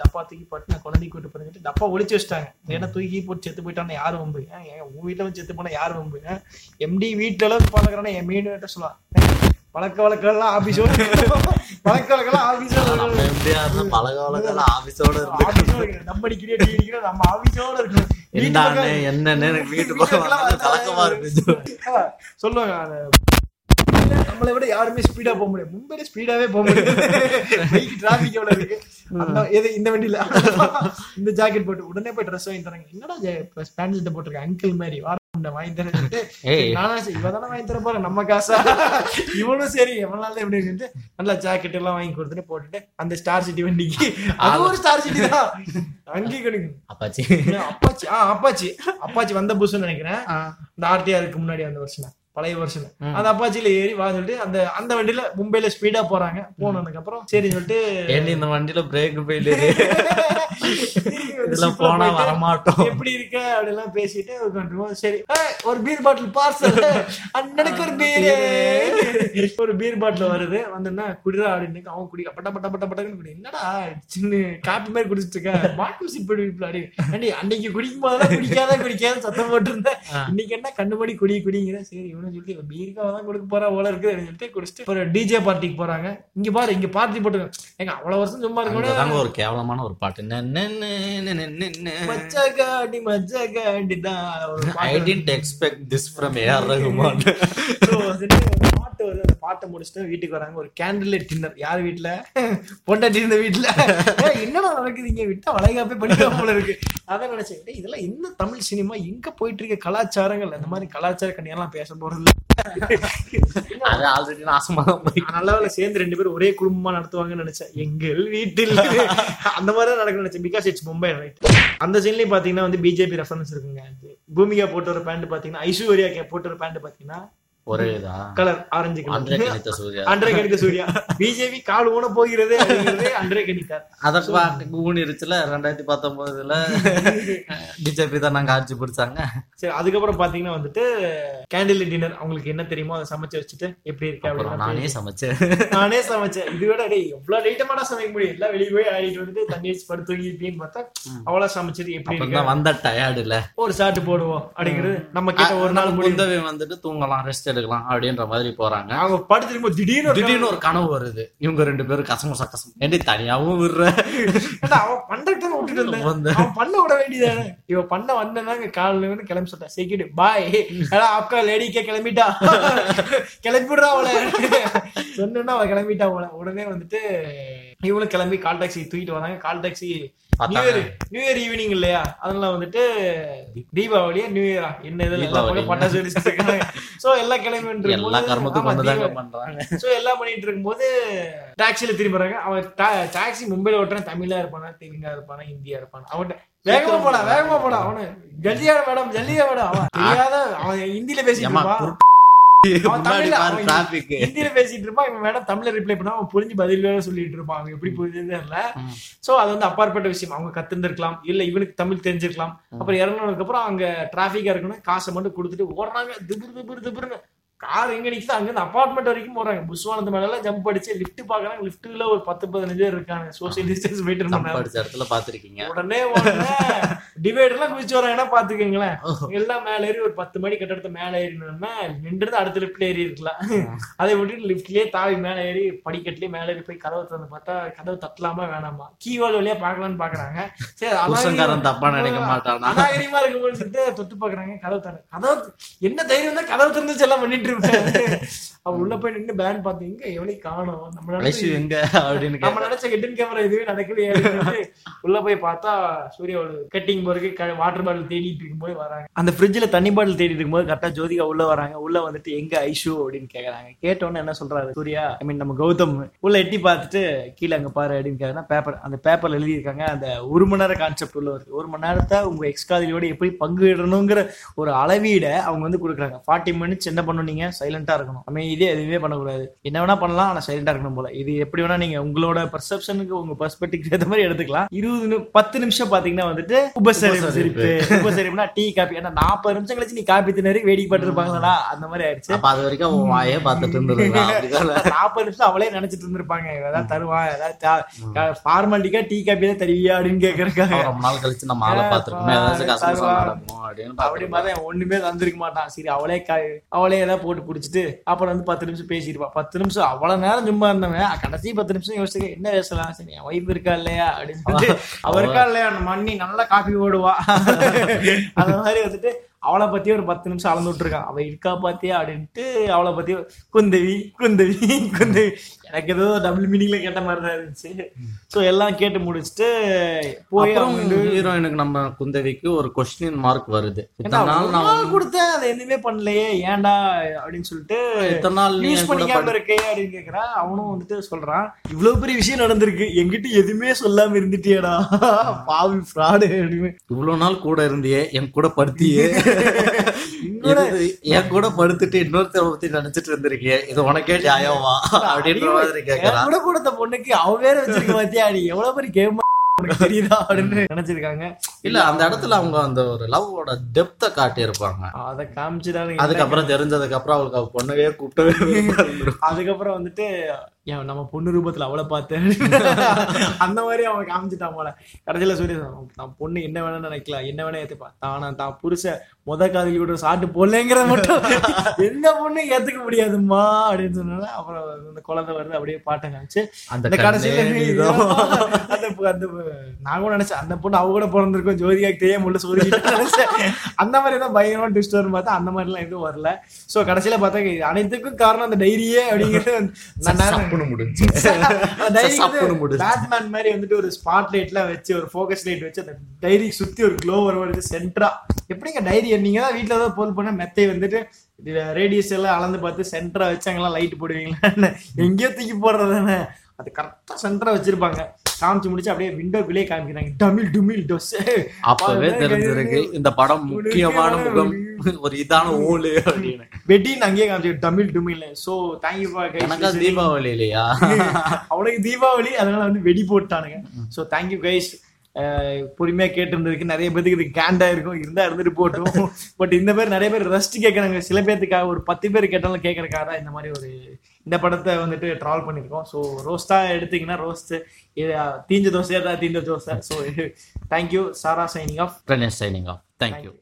S2: டப்பா தூக்கி போட்டு நான் குழந்தை கூட்டு போறேன் டப்பா ஒழிச்சு வச்சிட்டாங்க. ஏன்னா தூக்கி போட்டு செத்து போயிட்டான்னு யார் வம்பு? ஏன், உன் வீட்டில் வந்து செத்து போனால் யார் வம்பு? எம்டி வீட்டுல எல்லாம் என் மீன் கிட்ட சொல்லலாம் பழக்க வழக்கெல்லாம் ஆபீஸோட பழக்க வழக்கெல்லாம் ஆபீஸோட
S1: நம்ம எப்படியா இருந்தா பழக வழக்கம் ஆபீஸோட
S2: இருக்கு. நம்ம அடிக்கிறே டீ அடிக்கிறோம் நம்ம ஆபீஸோட இருக்கணும். வீட்டு
S1: என்னன்னு
S2: பக்கம்
S1: என்னன்னு எனக்கு வீட்டு பக்கம் கலக்கமா இருக்கு
S2: சொல்லுவாங்க நம்மளை விட யாருமே ஸ்பீடா போக முடியாது. மும்பைல ஸ்பீடாவே போக முடியாது. பைக் டிராபிக் எவ்வளவு இருக்கு? அந்த எது இந்த வண்டியில? இந்த ஜாக்கெட் போட்டு உடனே போய் ட்ரெஸ் வாங்கி தராங்க என்னடா பேண்ட் போட்டிருக்க? அங்கிள் மாதிரி உன்னை வாங்கி தரேன் சொல்லிட்டு. நானா சரி இவ தானே வாங்கி தர போறேன் நம்ம காசா? இவனும் சரி எவ்வளவு நாள் எப்படி இருந்து நல்லா ஜாக்கெட் எல்லாம் வாங்கி கொடுத்துட்டு போட்டுட்டு அந்த ஸ்டார் சிட்டி வண்டிக்கு. அது ஒரு ஸ்டார் சிட்டி தான். அங்கேயும் கிடைக்கும்
S1: அப்பாச்சி.
S2: அப்பாச்சி. ஆ அப்பாச்சி. அப்பாச்சி வந்த புதுசுன்னு நினைக்கிறேன். இந்த ஆர்டிஆருக்கு முன்னாடி அந்த வருஷம் பழைய வருஷம் அந்த அப்பாச்சியில ஏறி வா சொல்லிட்டு அந்த அந்த வண்டியில மும்பைல ஸ்பீடா போறாங்க. போனதுக்கு அப்புறம் சரி சொல்லிட்டு
S1: ஏண்டி இந்த வண்டியில பிரேக் ஃபெயிலியர் இதெல்லாம் போனா வரமாட்டோம்.
S2: எப்படி இருக்க? அப்படிலாம் பேசிட்டு உட்காந்துருவோம் சரி ஒரு பீர் பாட்டில் பார்சல் அண்ணனுக்கு ஒரு பீர் ஒரு பீர் பாட்டில் வருது. வந்தோன்னா குடிரா அப்படின்னு அவன் குடி பட்ட பட்ட பட்ட பட்டன்னு குடி. என்னடா சின்ன காப்பி மாதிரி குடிச்சிட்டு இருக்க? பாட்டில் சிப் அப்படி அண்டி அன்னைக்கு குடிக்கும் போதெல்லாம் குடிக்காத குடிக்காத சத்தம் போட்டு இருந்தேன் இன்னைக்கு என்ன கண்ணுமணி குடி குடிங்கிற? சரி இவனு சொல்லிட்டு பீருக்காக தான் கொடுக்க போறா போல இருக்கு அப்படின்னு சொல்லிட்டு குடிச்சிட்டு ஒரு டிஜே பார்ட்டிக்கு போறாங்க. இங்க பாரு இங்க பார்ட்டி போட்டுருங்க எங்க அவ்வளவு வருஷம் சும்மா இருக்கணும்.
S1: ஒரு கேவலமான ஒரு பாட்டு.
S2: மச்சகாடி மச்சகாடி தான் பாட்டு
S1: didn't expect this from A.R. Rahman
S2: பாட்டு வருது அந்த பாட்டை முடிச்சுட்டு வீட்டுக்கு வராங்க. ஒரு கேண்டில் டின்னர் யார் வீட்டுல பொண்டாட்டி இருந்த வீட்டுல என்னடா நடக்குதுங்க? விட்டா வளைகாப்பே படிக்காம போல இருக்கு. அதான் நினைச்சேன் இதெல்லாம் என்ன தமிழ் சினிமா? எங்க போயிட்டு இருக்க கலாச்சாரங்கள் அந்த மாதிரி கலாச்சார கண்ணியெல்லாம் பேச போறது.
S1: அது ஆல்ரெடி நாசமா
S2: நல்ல வேளை சேர்ந்து ரெண்டு பேரும் ஒரே குடும்பமா நடத்துவாங்கன்னு நினைச்சேன். எங்கள் வீட்டில். அந்த மாதிரி தான் நடக்கும்னு நினைச்சேன். பிகாஸ் இட்ஸ் மும்பை ரைட் அந்த சீன்லயும் பாத்தீங்கன்னா வந்து பிஜேபி ரெஃபரன்ஸ் இருக்குங்க. பூமிகா போட்ட ஒரு பேண்ட் பாத்தீங்கன்னா ஐஸ்வர்யா கே- போட்ட ஒரு பேண்ட் பாத்தீங்கன்னா
S1: ஒரே
S2: கலர் ஆரஞ்சு கலர் அன்றே கணித்த சூர்யா. பிஜேபி கால் ஊன போகிறது அன்றே கணித்தார்.
S1: அத பார்க்க ஊனிருச்சுல ரெண்டாயிரத்தி பத்தொன்பதுல. பிஜேபி தான் நாங்க ஆட்சி பிடிச்சாங்க.
S2: சரி அதுக்கப்புறம் பாத்தீங்கன்னா வந்துட்டு கேண்டில் டின்னர் அவங்களுக்கு என்ன தெரியுமோ அதை சமைச்சு வச்சுட்டு எப்படி இருக்கு அப்படின்னு
S1: நானே சமைச்சேன்.
S2: நானே சமைச்சேன். இது விட டேய் எவ்வளவு லைட்டமாடா சமைக்க முடியும்? எல்லாம் வெளியே போய் ஆடிட்டு வந்துட்டு தண்ணி வச்சு படுத்து தூங்கிருப்பீன்னு பார்த்தா அவ்வளவு சமைச்சது. எப்படி இருக்கு?
S1: வந்த டயர்டுல
S2: ஒரு சாட்டு போடுவோம் அப்படிங்கிறது நம்ம கிட்ட ஒரு நாள் முடியும்.
S1: குந்தவி வந்துட்டு தூங்கலாம் ரெஸ்ட் எடுக்கலாம் அப்படின்ற மாதிரி போறாங்க.
S2: அவங்க படுத்து திடீர்னு
S1: திடீர்னு ஒரு கனவு வருது. இவங்க ரெண்டு பேரும் கசம் ஏண்டி தனியாவும் விடுற?
S2: அவன் பண்றதுக்கு விட்டுட்டு இருந்தேன். அவன் பண்ண விட வேண்டியதானே இவ பண்ண வந்தனாங்க காலையில கிளம்பி சொல்லிட்டா சீக்கிட்டு பாய் அக்கா லேடிக்கே கிளம்பிட்டா. கிளம்பிடுறா அவளை. சொன்னா அவ கிளம்பிட்டா அவளை உடனே வந்துட்டு இவளும் கிளம்பி கால் டாக்ஸி தூக்கிட்டு வராங்க. Call taxi new year new year evening இல்லையா? அதனால வந்துட்டு தீபாவளியா நியூ இயரா என்ன இது எல்லாம் பட்டாசு சோ எல்லாம் கிளம்பி
S1: எல்லா கர்மத்துக்கும் பண்றாங்க
S2: சோ எல்லாம் பண்ணிட்டு இருக்கும்போது டாக்ஸில திரும்பி வராங்க அவன் டாக்ஸி மும்பைல ஓட்டுறான். தமிழா இருப்பானா தெலுங்கா இருப்பானா ஹிந்தியா இருப்பானா? அவன் வேகமா போடா வேகமா போடா. அவனு ஜல்தியா மேடம் ஜல்தியா மேடம் அவன் தெரியாத அவன் ஹிந்தில பேசிட்டு ஹிந்தியில பேசிட்டு இருப்பான். இவன் மேடம் தமிழ்ல ரிப்ளை பண்ணா அவன் புரிஞ்சு பதில் வேற சொல்லிட்டு இருப்பான். அவன் எப்படி புரிஞ்சது தெரியல. சோ அது வந்து அப்பாற்பட்ட விஷயம். அவங்க கத்துருந்துருக்கலாம் இல்ல இவனுக்கு தமிழ் தெரிஞ்சிருக்கலாம். அப்புறம் இறங்கினதுக்கு அப்புறம் அங்க டிராபிக்கா இருக்கணும். காசை மட்டும் கொடுத்துட்டு ஓடுறாங்க. திபுரு திபுரு கார் எங்க நிக்குது அங்க இருந்து அபார்ட்மெண்ட் வரைக்கும் போறாங்க. புஸ்வானத்து மேல எல்லாம் ஜம்ப் அடிச்சு லிஃப்ட் பாக்குறாங்க. லிஃப்ட்ல ஒரு பத்து பதினஞ்சு பேர் இருக்காங்க. சோசியல் டிஸ்டன்ஸ்
S1: நம்ம
S2: பண்ணாங்க
S1: படிச்ச இடத்துல பாத்திருக்கீங்க
S2: உடனே டிவைட் எல்லாம் குதிச்சு வராங்கன்னா பாத்துக்கோங்களேன் எல்லாம் மேல ஏறி ஒரு பத்து மணி கட்டடத்தை மேல ஏறினோம்னா நின்று அடுத்த லிஃப்ட்ல ஏறி இருக்கலாம். அதை விட்டுட்டு லிஃப்ட்லயே தாவி மேல ஏறி படிக்கட்டுலயே மேல ஏறி போய் கதவை திறந்து பார்த்தா கதவு தட்டலாமா வேணாமா? கீவால் வழியா பாக்கலாம்னு பாக்குறாங்க சரி
S1: புருஷன்காரன் தப்பா நினைக்க மாட்டானா?
S2: அநாகரிகமா இருக்கும் சொல்லிட்டு தொட்டு பாக்குறாங்க கதவு தர கதவு என்ன தைரியம் தான் கதவு திறந்துச்சு எல்லாம் பண்ணிட்டு இருப்பேன் அவ உள்ள போய் நின்று பேன் பார்த்து எங்க எவனையும் காணும்? நம்ம நினைச்சு
S1: எங்க? அப்படின்னு
S2: நம்ம நினைச்ச ஹிடன் கேமரா இதுவே நடக்கலையே உள்ள போய் பார்த்தா சூர்யா ஒரு கட்டிங் போறதுக்கு வாட்டர் பாட்டில் தேடிட்டு இருக்கும்போது வராங்க. அந்த ஃப்ரிட்ஜ்ல தண்ணி பாட்டில் தேடிட்டு இருக்கும்போது கரெக்டா ஜோதிகா உள்ள வராங்க. உள்ள வந்துட்டு எங்க ஐஷு? அப்படின்னு கேக்குறாங்க. கேட்டோன்னு என்ன சொல்றாரு சூர்யா? ஐ மீன் நம்ம கௌதம். உள்ள எட்டி பார்த்துட்டு கீழே அங்க பாரு அப்படின்னு கேக்குறா பேப்பர் அந்த பேப்பர்ல எழுதியிருக்காங்க அந்த ஒரு மணி நேர கான்செப்ட் உள்ள வருது. ஒரு மணி நேரத்தை உங்க எக்ஸ்காதிரியோட எப்படி பங்குடணுங்கிற ஒரு அளவீட அவங்க வந்து கொடுக்குறாங்க. ஃபார்ட்டி மினிட்ஸ் என்ன பண்ணுவீங்க சைலண்டா இருக்கணும். நம்ம இதே எதுவுமே பண்ணக்கூடாது. என்ன வேணா பண்ணலாம் ஆனா சைலண்டா இருக்கணும் போல. இது எப்படி வேணா நீங்க உங்களோட பெர்செப்ஷனுக்கு உங்க பெர்ஸ்பெக்டிவ் ஏற்ற மாதிரி எடுத்துக்கலாம். இருபது பத்து நிமிஷம் பாத்தீங்கன்னா வந்துட்டு உபசரிப்பு சிரிப்பு உபசரிப்புனா டீ காப்பி ஏன்னா நாற்பது நிமிஷம் கழிச்சு நீ காப்பி திணறி வேடிக்கை பட்டு இருப்பாங்களா அந்த மாதிரி ஆயிடுச்சு.
S1: அது வரைக்கும் அவன் வாயே பார்த்துட்டு இருந்திருக்கான்
S2: நாற்பது நிமிஷம் அவளே நினைச்சிட்டு இருந்திருப்பாங்க. ஏதாவது தருவான் ஏதாவது ஃபார்மாலிட்டிக்கா டீ காப்பி தான் தருவியா அப்படின்னு கேக்குறக்காங்க
S1: ரொம்ப நாள் கழிச்சு நம்ம ஆளை பார்த்துருக்கோம். அப்படின்னு
S2: அப்படி. மாதிரி ஒண்ணுமே தந்திருக்க மாட்டான். சரி அவளே அவளே ஏதாவது போட்டு குடிச்சிட்டு அப்புறம் வந்து பத்து நிமிஷம் பேசிருப்பா பத்து நிமிஷம் அவ்வளவு நேரம் சும்மா இருந்தவன். கடைசி பத்து நிமிஷம் யோசிச்சு என்ன பேசலாம்? சரி என் ஒய்ஃப் இருக்கா இல்லையா? அப்படின்னு சொல்லிட்டு அவ இருக்கா இல்லையா? நம்ம மண்ணி நல்லா காப்பி ஓடுவா அந்த மாதிரி வந்துட்டு அவளை பத்தி ஒரு பத்து நிமிஷம் அளந்து விட்டுருக்கான். அவ இருக்கா பாத்தியா? அப்படின்ட்டு அவளை பத்தி குந்தவி குந்தவி குந்தவி. எனக்கு ஏதோ டபுள் மீனிங்ல கேட்ட மாதிரி தான் இருந்துச்சு. சோ எல்லாம் கேட்டு முடிச்சுட்டு போய்
S1: ஹீரோயினுக்கு நம்ம குந்தவிக்கு ஒரு கொஸ்டின் மார்க் வருது. இத்தனை நாள் நான்
S2: கொடுத்தேன் அதை எதுவுமே பண்ணலையே ஏன்டா அப்படின்னு சொல்லிட்டு
S1: இத்தனை நாள்
S2: யூஸ் பண்ணிக்காம இருக்கே அப்படின்னு கேக்குறான். அவனும் வந்துட்டு சொல்றான் இவ்வளவு பெரிய விஷயம் நடந்திருக்கு என்கிட்ட எதுவுமே சொல்லாம இருந்துட்டியேடா பாவி ஃப்ராடு அப்படின்னு.
S1: இவ்வளவு நாள் கூட இருந்தியே என் கூட படுத்தியே. என் கூட படுத்துட்டு இன்னொருத்தர பத்தி நினைச்சிட்டு இருந்திருக்கியே இது உனக்கே நியாயமா? அப்படின்ற மாதிரி கேக்குறான்
S2: கூட கொடுத்த பொண்ணுக்கு அவ வேற வச்சிருக்க பாத்தியா? நீ எவ்வளவு பெரிய கேம் தெரியுதா அப்படின்னு நினைச்சிருக்காங்க.
S1: இல்ல அந்த இடத்துல அவங்க அந்த ஒரு லவ்வோட டெப்த காட்டி இருப்பாங்க
S2: அதை காமிச்சுட்டாங்க
S1: அதுக்கப்புறம் தெரிஞ்சதுக்கு அப்புறம் அவளுக்கு அவ பொண்ணுவே கூப்பிட்டவே.
S2: அதுக்கப்புறம் வந்துட்டு ஏன் நம்ம பொண்ணு ரூபத்துல அவளை பார்த்தேன். அந்த மாதிரி அவன் காமிச்சிட்டான் போல. கடைசியில சொல்லி நான் பொண்ணு என்ன வேணும்னு நினைக்கலாம் என்ன வேணா ஏத்துப்பா. தானா தான் புருஷன். முத காதலி கூட சாட்டு போடலங்கிறத மட்டும் எந்த பொண்ணு ஏத்துக்க முடியாதும்மா அப்படின்னு சொன்னா அப்புறம் அந்த குழந்தை வருது அப்படியே பாட்டை காமிச்சு
S1: அந்த
S2: கடைசியில. அந்த அந்த நான் கூட நினைச்சேன் அந்த பொண்ணு அவ கூட பிறந்திருக்கும் ஜோதிகாக்கு தெரியாம உள்ள நினைச்சேன். அந்த மாதிரி தான் பயங்கரமா ட்விஸ்ட் வரும் பார்த்தா அந்த மாதிரி எல்லாம் எதுவும் வரல. சோ கடைசியில பார்த்தா அனைத்துக்கும் காரணம் அந்த டைரியே அப்படிங்கிறது
S1: சப்புன்னு முடிஞ்சு.
S2: பேட்மேன் மாதிரி வந்துட்டு ஒரு ஸ்பாட் லைட்ல வச்சு ஒரு ஃபோக்கஸ் லைட் வச்சு அந்த டைரி சுத்தி ஒரு க்ளோ வர மாதிரி சென்டரா எப்படிங்க டைரி நீங்க தான் வீட்டுல ஏதாவது போல் பண்ண மெத்தை வந்துட்டு ரேடியஸ் எல்லாம் அளந்து பார்த்து சென்டரா வச்சு அங்கெல்லாம் லைட் போடுவீங்களா எங்கேயோ தூக்கி போடுறதானே அது கரெக்டா சென்டரா வச்சிருப்பாங்க. காமிச்சு முடிச்சு அப்படியே விண்டோக்குள்ளேயே காமிக்கிறாங்க. டமில் டுமில் டொஸ்
S1: அப்பவே தெரிஞ்சிருக்கு. இந்த படம் முக்கியமான முகம். ஒரு இதான ஊழு அப்படின்னு.
S2: வெட்டின்னு அங்கேயே காமிச்சு டமில் டுமில் சோ தேங்க்யூ
S1: எனக்கா தீபாவளி இல்லையா?
S2: அவனுக்கு தீபாவளி அதனால வந்து வெடி போட்டானுங்க. சோ தேங்க்யூ கைஸ் பொறுமையா கேட்டு இருந்ததுக்கு நிறைய பேருக்கு இது கேண்டா இருக்கும். இருந்தா இருந்துட்டு போட்டும். பட் இந்த பேர் நிறைய பேர் ரெஸ்ட் கேட்கறாங்க சில பேர்த்துக்காக ஒரு பத்து பேர் கேட்டாலும் கேட்கறக்காக தான் இந்த மாதிரி ஒரு இந்த படத்தை வந்துட்டு ட்ரால் பண்ணியிருக்கோம். ஸோ ரோஸ்டா எடுத்தீங்கன்னா ரோஸ்ட் தீஞ்ச தோசையா தான் தீஞ்ச dosa. So thank you Sara signing off
S1: signing off thank you